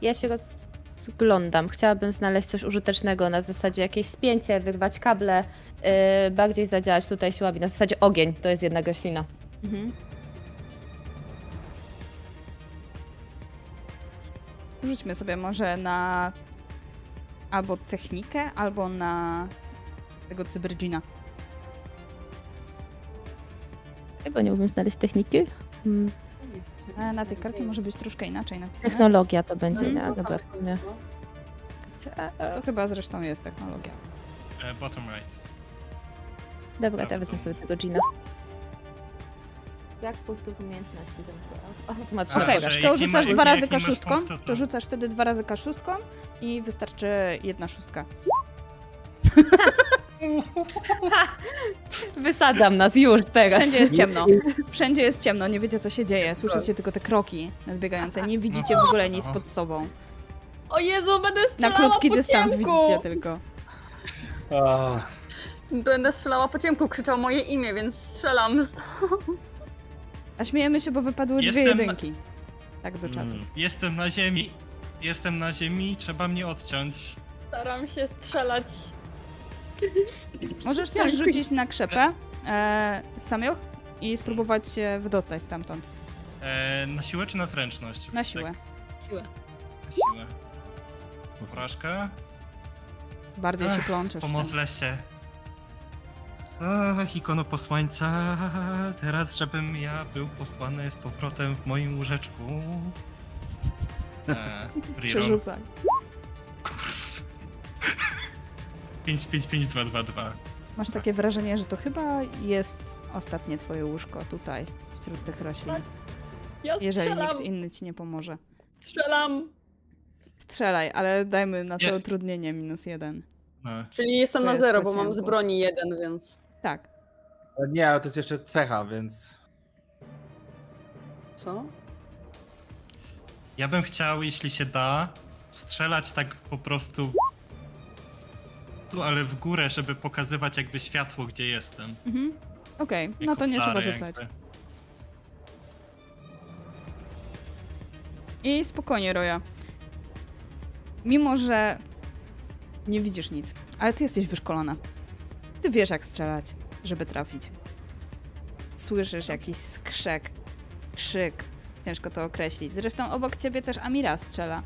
Ja się rozglądam. Chciałabym znaleźć coś użytecznego na zasadzie jakieś spięcie, wyrwać kable, yy, bardziej zadziałać tutaj siłami. Na zasadzie ogień to jest jedna roślina. Mhm. Rzućmy sobie może na albo technikę, albo na tego cybergina. Chyba nie umiem znaleźć techniki. Hmm. A na tej karcie może być troszkę inaczej napisane. Technologia to będzie, nie? Dobra, sumie. To chyba zresztą jest technologia. e, bottom right. Dobra, to ja wezmę sobie tego Gina. Jak punktów umiejętności zamysłu? Okej, że to rzucasz masz- dwa razy kaszustką, punktu, to- to rzucasz wtedy dwa razy kaszustką i wystarczy jedna szóstka. Wysadzam nas już teraz. Wszędzie jest ciemno. Wszędzie jest ciemno, nie wiecie co się dzieje. Słyszycie tylko te kroki nadbiegające. Nie widzicie w ogóle nic pod sobą. O Jezu, będę Na strzelała krótki po dystans ciemku! widzicie tylko. Będę strzelała po ciemku, krzyczał moje imię, więc strzelam. A śmiejemy się, bo wypadły dwie Jestem- jedynki. Tak do czatów. Mm, Jestem na ziemi. Jestem na ziemi, trzeba mnie odciąć. Staram się strzelać. Możesz też rzucić na krzepę e, samioch i spróbować się wydostać stamtąd. E, na siłę czy na zręczność? Na siłę. Siłę. Tak, na siłę. Porażka. Bardziej się Ech, plączesz. w tym. Pomodlę się. Ach, ikono posłańca, teraz żebym ja był posłany z powrotem w moim łóżeczku. E, Riron. Przerzucaj. 5, 5, 5, 2, 2, 2. Masz takie wrażenie, że to chyba jest ostatnie twoje łóżko tutaj, wśród tych roślin. Ja Jeżeli nikt inny ci nie pomoże. strzelam. Strzelaj, ale dajmy na to Nie. utrudnienie minus jeden. No. Czyli jestem To na jest zero, bo mam z broni jeden, więc... Tak. Nie, ale to jest jeszcze cecha, więc... Co? Ja bym chciał, jeśli się da, strzelać tak po prostu tu, ale w górę, żeby pokazywać jakby światło, gdzie jestem. Mhm. Okej, no Jako to nie trzeba rzucać. jakby. I spokojnie, Roja. Mimo, że nie widzisz nic, ale ty jesteś wyszkolona. Ty wiesz, jak strzelać, żeby trafić. Słyszysz jakiś skrzek, krzyk. Ciężko to określić. Zresztą obok ciebie też Amira strzela.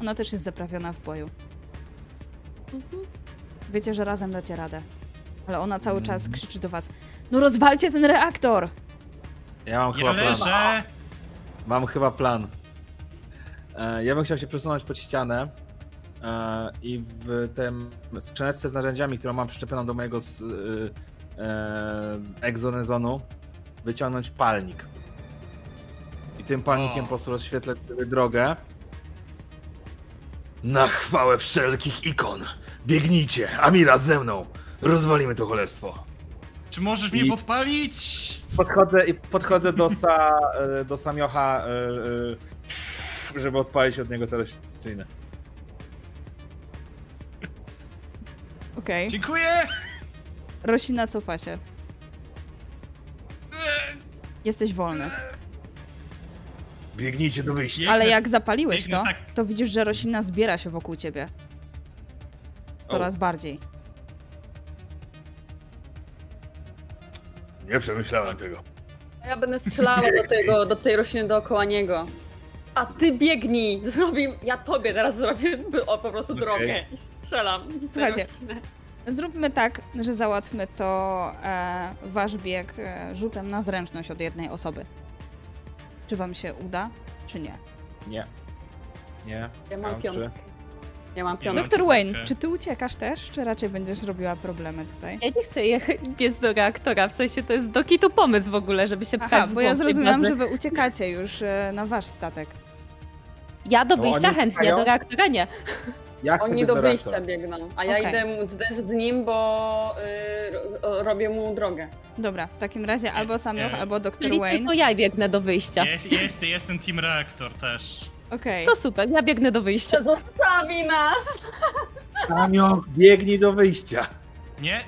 Ona też jest zaprawiona w boju. Wiecie, że razem dacie radę. Ale ona cały czas krzyczy do was: No rozwalcie ten reaktor! Ja mam chyba plan. Mam chyba plan. E, ja bym chciał się przesunąć pod ścianę i w tym skrzyneczce z narzędziami, którą mam przyczepioną do mojego z, e, e, egzonezonu, wyciągnąć palnik. I tym palnikiem O. po prostu rozświetlę sobie drogę. Na chwałę wszelkich ikon! Biegnijcie! Amira ze mną! Rozwalimy to cholerstwo! Czy możesz mnie I- podpalić? Podchodzę i podchodzę do, sa, e, do Samiocha, e, e, żeby odpalić od niego te rośliny. Okej. Dziękuję! Roślina cofa się. Jesteś wolny. Biegnijcie do wyjścia. Ale jak zapaliłeś biegnę to, tak. to widzisz, że roślina zbiera się wokół ciebie. Coraz bardziej. Nie przemyślałem tego. A Ja będę strzelała do tego, do tej rośliny dookoła niego. A ty biegnij! Zrobi... Ja tobie teraz zrobię o, po prostu Okej. drogę i strzelam. Słuchajcie. Zróbmy tak, że załatwmy to e, wasz bieg e, rzutem na zręczność od jednej osoby. Czy wam się uda, czy nie? Nie. Nie. Ja mam piątkę. Ja mam piątkę. Doktor Wayne, czy ty uciekasz też, czy raczej będziesz robiła problemy tutaj? Ja nie chcę jechać biec do reaktora, w sensie to jest do kitu pomysł w ogóle, żeby się pchać Aha, w bo ja zrozumiałam, że wy uciekacie już e, na wasz statek. Ja do wyjścia oni chętnie, do reaktora nie. Jak Oni do wyjścia biegną, a ja Okej. idę też z nim, bo y, ro- robię mu drogę. Dobra, w takim razie albo Samuel, nie. albo Doktor Czyli Wayne. tylko ja biegnę do wyjścia. Jest, jest, jest ten Team Reaktor też. Okej. To super, ja biegnę do wyjścia. Zostawi nas! Kamio, biegnij do wyjścia. Nie?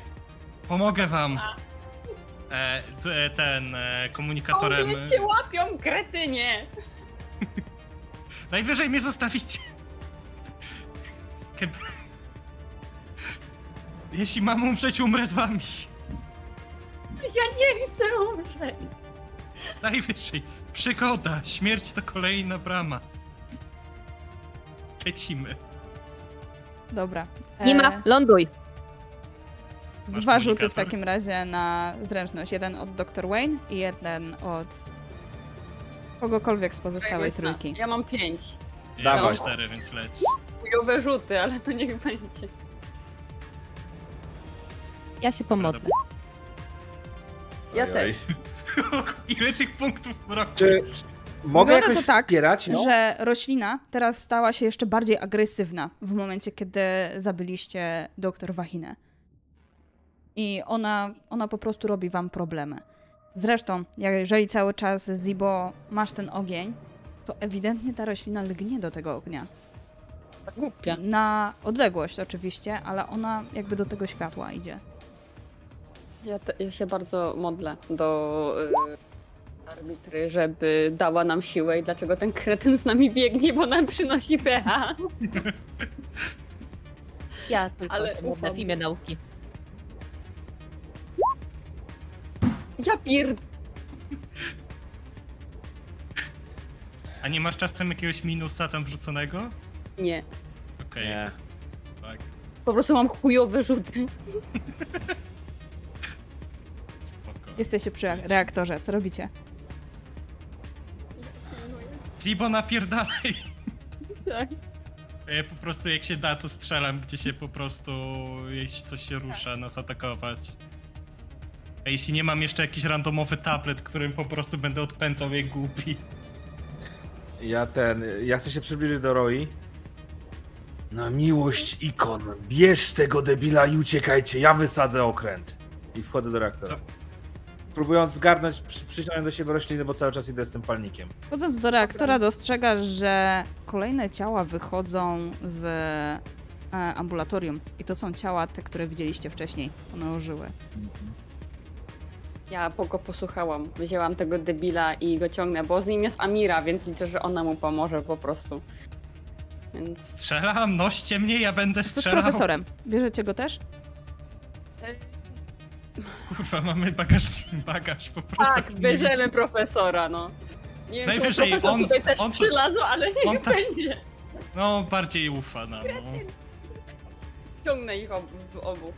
Pomogę wam. E, e, ten e, komunikatorem. Oni cię łapią, kretynie! Najwyżej mnie zostawicie. Keb... Jeśli mam umrzeć, umrę z wami. Ja nie chcę umrzeć! Najwyżej. Przygoda. Śmierć to kolejna brama. Lecimy. Dobra. Nie E, ma, ląduj. Masz Dwa rzuty w takim razie na zręczność. Jeden od Dr. Wayne i jeden od kogokolwiek z pozostałej Któregoś z nas. trójki. Ja mam pięć. Ja Dawaj. mam cztery, więc leć. Chujowe rzuty, ale to niech będzie. Ja się pomodlę. Ja Ojoj. też. Ile tych punktów brakuje? Czy mogę Wygląda jakoś to tak, wspierać? No? Że roślina teraz stała się jeszcze bardziej agresywna w momencie, kiedy zabiliście doktor Wahinę. I ona, ona po prostu robi wam problemy. Zresztą, jeżeli cały czas Zibo masz ten ogień, to ewidentnie ta roślina lgnie do tego ognia. Głupia. Na odległość oczywiście, ale ona jakby do tego światła idzie. Ja, te, ja się bardzo modlę do y, arbitry, żeby dała nam siłę i dlaczego ten kretyn z nami biegnie, bo nam przynosi pecha. Ja tylko Ale się modlę w imię nauki. Ja pier... A nie masz czasem jakiegoś minusa tam wrzuconego? Nie. Okej, Nie. tak. Po prostu mam chujowe rzuty. Spoko. Jesteście przy reaktorze, co robicie? Zibo napierdalaj! Tak. Ja po prostu jak się da, to strzelam, gdzie się po prostu, jeśli coś się rusza, nas atakować. A jeśli nie mam jeszcze jakiś randomowy tablet, którym po prostu będę odpędzał jak głupi. Ja ten, ja chcę się przybliżyć do Roi. Na miłość ikon, bierz tego debila i uciekajcie, ja wysadzę okręt. I wchodzę do reaktora. Próbując zgarnąć, przy, przyciągnąć do siebie rośliny, bo cały czas idę z tym palnikiem. Wchodząc do reaktora dostrzegasz, że kolejne ciała wychodzą z e, ambulatorium. I to są ciała te, które widzieliście wcześniej. One ożyły. Ja po go posłuchałam. Wzięłam tego debila i go ciągnę, bo z nim jest Amira, więc liczę, że ona mu pomoże po prostu. Więc... Strzelam, noście mnie, ja będę Co z strzelał. profesorem? Bierzecie go też? Kurwa, mamy bagaż, bagaż po prostu. Tak, bierzemy profesora, no. Nie wiem, Najwyżej profesor on- tutaj też on to- przylazł, ale niech on to- będzie. No, bardziej ufa nam. No. Ciągnę ich ob obu.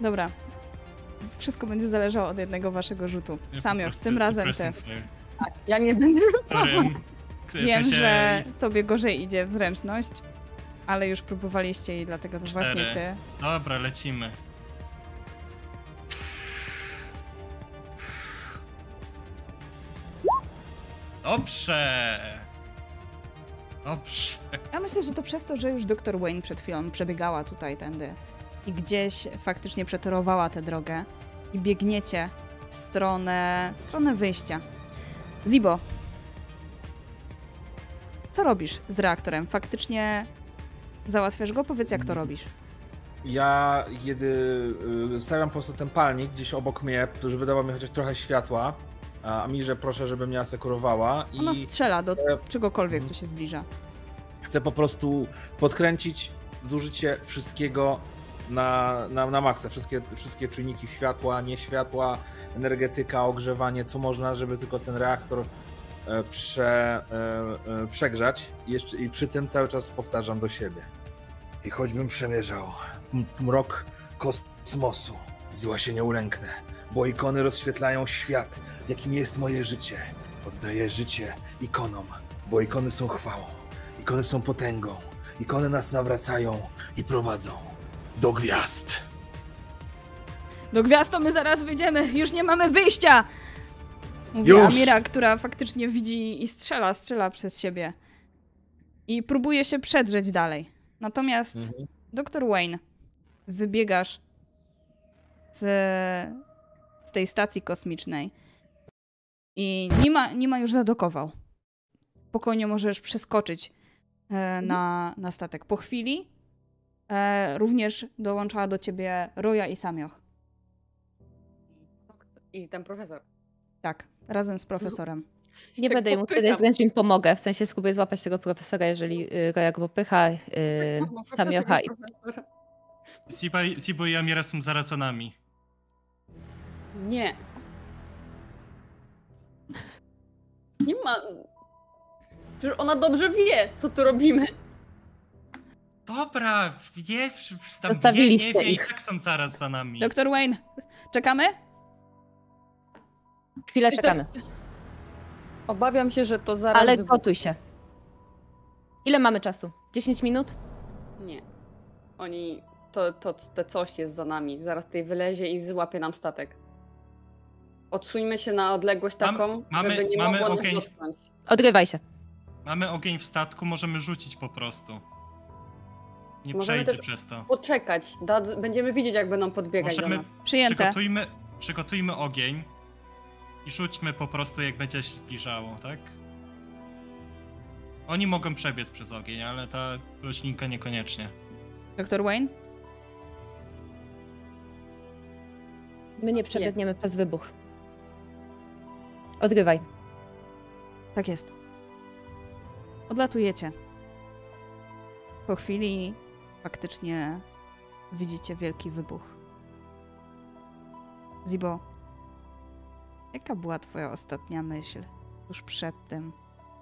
Dobra. Wszystko będzie zależało od jednego waszego rzutu. Ja po Samio, prostu tym razem ty. suppressing fire. Ja nie będę Wiem, sensie że tobie gorzej idzie w zręczność, ale już próbowaliście i dlatego to Cztery. właśnie ty. Dobra, lecimy. Dobrze. Dobrze. Ja myślę, że to przez to, że już dr Wayne przed chwilą przebiegała tutaj tędy i gdzieś faktycznie przetorowała tę drogę i biegniecie w stronę, w stronę wyjścia. Zibo, co robisz z reaktorem? Faktycznie załatwiasz go? Powiedz, jak to robisz. Ja jedy, y, stawiam po prostu ten palnik gdzieś obok mnie, żeby dawał mi chociaż trochę światła. A Mirze proszę, żeby mnie asekurowała Ona i strzela do e, czegokolwiek, mhm. co się zbliża. chcę po prostu podkręcić zużycie wszystkiego na, na, na maksa. Wszystkie, wszystkie czynniki światła, nie światła, energetyka, ogrzewanie, co można, żeby tylko ten reaktor e, prze, e, e, przegrzać. Jeszcze, I przy tym cały czas powtarzam do siebie. I choćbym przemierzał mrok kosmosu, zła się nie ulęknę, bo ikony rozświetlają świat, jakim jest moje życie. Oddaję życie ikonom, bo ikony są chwałą, ikony są potęgą, ikony nas nawracają i prowadzą do gwiazd. Do gwiazd to my zaraz wyjdziemy, już nie mamy wyjścia! Mówi Już! Amira, która faktycznie widzi i strzela, strzela przez siebie. I próbuje się przedrzeć dalej. Natomiast Mhm. Doktor Wayne, wybiegasz z, z tej stacji kosmicznej i nie ma, nie ma już zadokował. Spokojnie możesz przeskoczyć e, na, na statek. Po chwili również dołączała do ciebie Roja i Samioch. I ten profesor. Tak, razem z profesorem. Nie Tak będę mu popycham. kiedyś, wręcz im pomogę. W sensie spróbuję złapać tego profesora, jeżeli y, Roja go popycha, y, Mam Samiocha i Sibo i Amira są zaraz za nami. Nie. Nie ma. Przecież ona dobrze wie, co tu robimy. Dobra, wie, tam wie, nie wie i ich. tak są zaraz za nami. Doktor Wayne, czekamy? chwilę czekamy. Obawiam się, że to zaraz. Ale wybuchnie. gotuj się. Ile mamy czasu? 10 minut? Nie. Oni. To, to, to coś jest za nami. Zaraz tutaj wylezie i złapie nam statek. Odsuńmy się na odległość Mam- taką, mamy- żeby nie mamy mogło nas ogień. dotknąć. Odgrywaj się. Mamy ogień w statku, możemy rzucić po prostu. Nie Możemy przejdzie też- przez to. Poczekać. Da, będziemy widzieć, jak będą podbiegać Możemy- do nas. Przyjęte. Przygotujmy, przygotujmy ogień i rzućmy po prostu jak będzie się zbliżało, tak? Oni mogą przebiec przez ogień, ale ta roślinka niekoniecznie. Doktor Wayne? My nie przebiegniemy przez wybuch. Odgrywaj. Tak jest. Odlatujecie. Po chwili faktycznie widzicie wielki wybuch. Zibo, jaka była twoja ostatnia myśl tuż przed tym,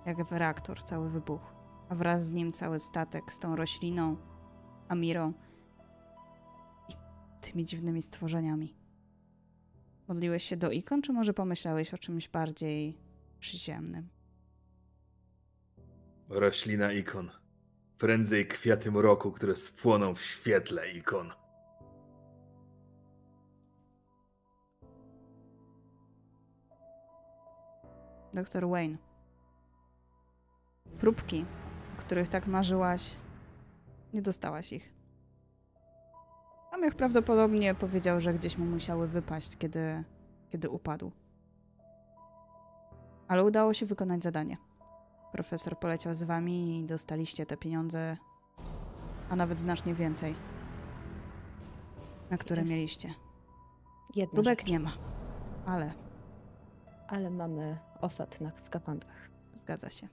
jak reaktor cały wybuchł, a wraz z nim cały statek z tą rośliną, Amirą i tymi dziwnymi stworzeniami? Modliłeś się do ikon, czy może pomyślałeś o czymś bardziej przyziemnym? Roślina ikon. Prędzej kwiaty mroku, które spłoną w świetle ikon. Doktor Wayne. Próbki, których tak marzyłaś, nie dostałaś ich. Samych prawdopodobnie powiedział, że gdzieś mu musiały wypaść, kiedy, kiedy upadł. Ale udało się wykonać zadanie. Profesor poleciał z wami i dostaliście te pieniądze, a nawet znacznie więcej, na które Jest mieliście. Jedna Próbek rzecz. nie ma, ale Ale mamy osad na skafandrach. Zgadza się.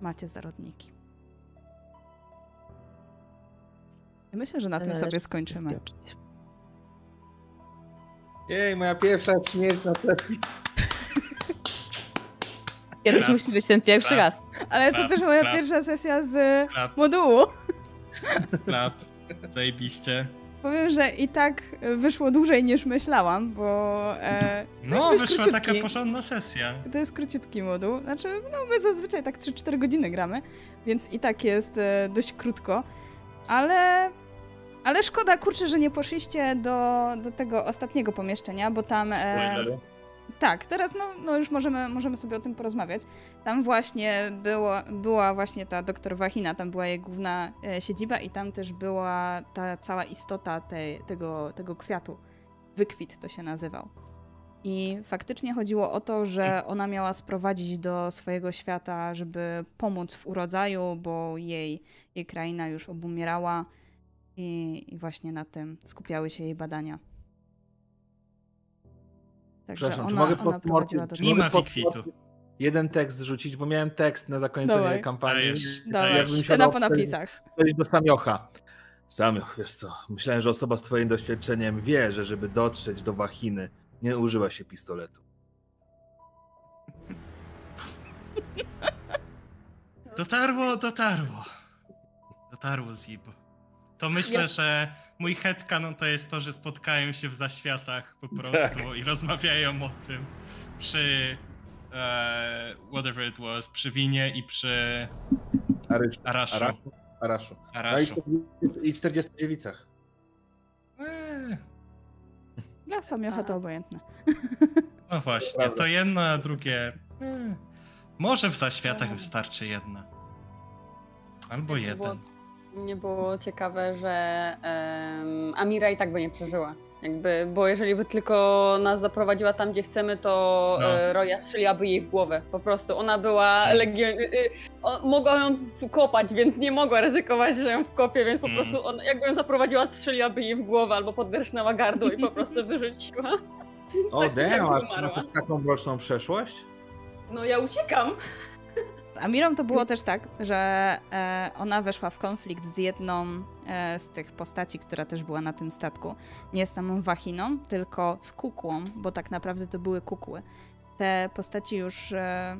Macie zarodniki. I myślę, że na tym sobie skończymy. Jej, moja pierwsza śmierć na sesji. Kiedyś Klap. musi być ten pierwszy Klap. raz. Ale to Klap, też moja klap. pierwsza sesja z Klap, modułu. klap, zajebiście. Powiem, że i tak wyszło dłużej niż myślałam, bo e, to No, jest dość wyszła taka króciutki. porządna sesja. To jest króciutki moduł. Znaczy, no my zazwyczaj tak 3-4 godziny gramy, więc i tak jest e, dość krótko. Ale. Ale szkoda, kurczę, że nie poszliście do, do tego ostatniego pomieszczenia, bo tam. E, Spoiler. Tak, teraz no, no już możemy, możemy sobie o tym porozmawiać. Tam właśnie było, była właśnie ta doktor Wahina, tam była jej główna e, siedziba i tam też była ta cała istota tej, tego, tego kwiatu. Wykwit to się nazywał. I faktycznie chodziło o to, że ona miała sprowadzić do swojego świata, żeby pomóc w urodzaju, bo jej, jej kraina już obumierała i, i właśnie na tym skupiały się jej badania. Także Przepraszam, czy ona, mogę ona pod prowadziła do czy Nie mogę ma pod- fikwitu. jeden tekst rzucić, bo miałem tekst na zakończenie Dawaj. kampanii. Dajesz, dajesz. Scena po napisach. Coś do Samiocha. Samioch, wiesz co, myślałem, że osoba z twoim doświadczeniem wie, że żeby dotrzeć do Wachiny, nie używa się pistoletu. Dotarło, dotarło. Dotarło. dotarło Zibo. To myślę, Ja- że mój headcanon to jest to, że spotkają się w zaświatach po prostu i rozmawiają o tym przy e, whatever it was, przy winie i przy Arysz, Araszu. Araszu. Araszu. No i, Araszu. 40 i 40 dziewicach. Eee, Dla Samiocha to obojętne. no właśnie, to jedno, a drugie... eee, może w zaświatach Eee. wystarczy jedna. Albo jeden. Mnie było ciekawe, że em, Amira i tak by nie przeżyła. Jakby, bo jeżeli by tylko nas zaprowadziła tam, gdzie chcemy, to No. e, Roja strzeliłaby jej w głowę. Po prostu ona była Mm. legion... y, y, o, mogła ją kopać, więc nie mogła ryzykować, że ją wkopie, więc po Mm. prostu on, jakby ją zaprowadziła, strzeliłaby jej w głowę albo podrżnęła gardło i po prostu wyrzuciła. Więc O, tak damn, masz taką mroczną przeszłość? No ja uciekam. Z Amirą to było też tak, że e, ona weszła w konflikt z jedną e, z tych postaci, która też była na tym statku. Nie z samą Wachiną, tylko z kukłą, bo tak naprawdę to były kukły. Te postaci już e,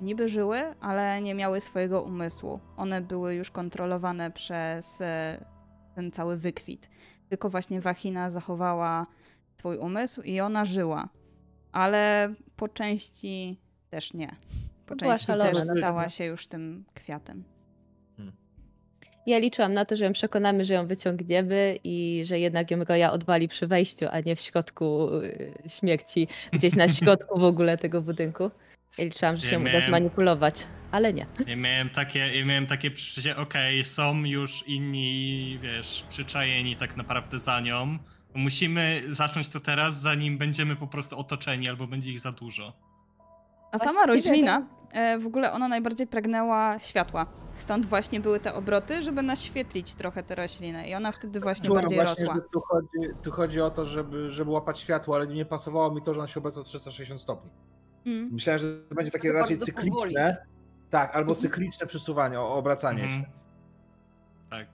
niby żyły, ale nie miały swojego umysłu. One były już kontrolowane przez ten cały wykwit. Tylko właśnie Wachina zachowała swój umysł i ona żyła. Ale po części też nie. Po To była części też stała się już tym kwiatem. Ja liczyłam na to, że ją przekonamy, że ją wyciągniemy i że jednak ją Roja odwali przy wejściu, a nie w środku y, śmierci, gdzieś na środku w ogóle tego budynku. Ja liczyłam, że Ja się uda miałem- zmanipulować, ale nie. Ja miałem takie, ja miałem takie przeczucie, okej, są już inni, wiesz, przyczajeni tak naprawdę za nią. Musimy zacząć to teraz, zanim będziemy po prostu otoczeni, albo będzie ich za dużo. A sama Właściwie roślina, w ogóle ona najbardziej pragnęła światła. Stąd właśnie były te obroty, żeby naświetlić trochę tę roślinę. I ona wtedy właśnie Czułem bardziej właśnie, rosła. że tu chodzi, tu chodzi o to, żeby, żeby łapać światło, ale nie pasowało mi to, że ona się obraca o 360 stopni. Mm. Myślałem, że to będzie takie To raczej cykliczne. powoli. Tak, albo cykliczne przesuwanie, o- obracanie Mhm. się. Tak,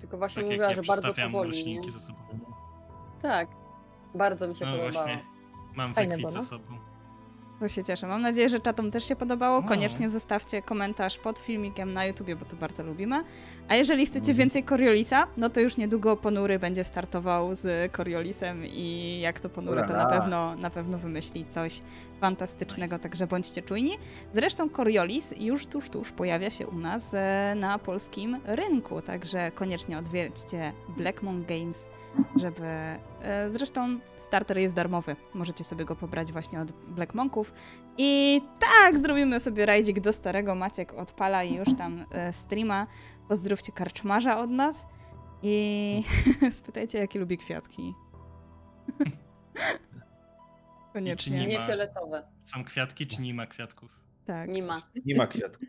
Tylko właśnie tak jak mówiła, ja że bardzo powoli. Nie? roślinki ze sobą. Tak. Bardzo mi się No podobało. właśnie, mam wykwit ze no. sobą. To się cieszę. Mam nadzieję, że czatom też się podobało. No. Koniecznie zostawcie komentarz pod filmikiem na YouTubie, bo to bardzo lubimy. A jeżeli chcecie Mhm. więcej Coriolisa, no to już niedługo Ponury będzie startował z Coriolisem i jak to Ponury, to na pewno, na pewno wymyśli coś fantastycznego, także bądźcie czujni. Zresztą Coriolis już tuż, tuż pojawia się u nas e, na polskim rynku, także koniecznie odwiedźcie Black Moon Games, żeby... e, Zresztą starter jest darmowy, możecie sobie go pobrać właśnie od Black Monków. I tak, zrobimy sobie rajdzik do starego. Maciek odpala i już tam e, streama. Pozdrówcie karczmarza od nas i spytajcie, jakie lubi kwiatki. Koniecznie. Nie Nie ma. fioletowe. Są kwiatki, czy nie ma kwiatków? Tak. Nie ma. Nie ma kwiatków.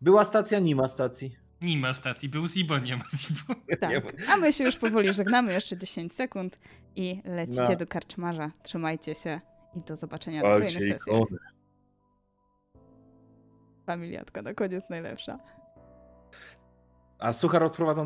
Była stacja, nie ma stacji. Nie ma stacji, był Zibo, nie ma Zibo. Tak. A my się już powoli żegnamy, jeszcze 10 sekund i lecicie No. do karczmarza. Trzymajcie się i do zobaczenia na kolejnych sesjach. Familiatka na koniec najlepsza. A suchar odprowadzą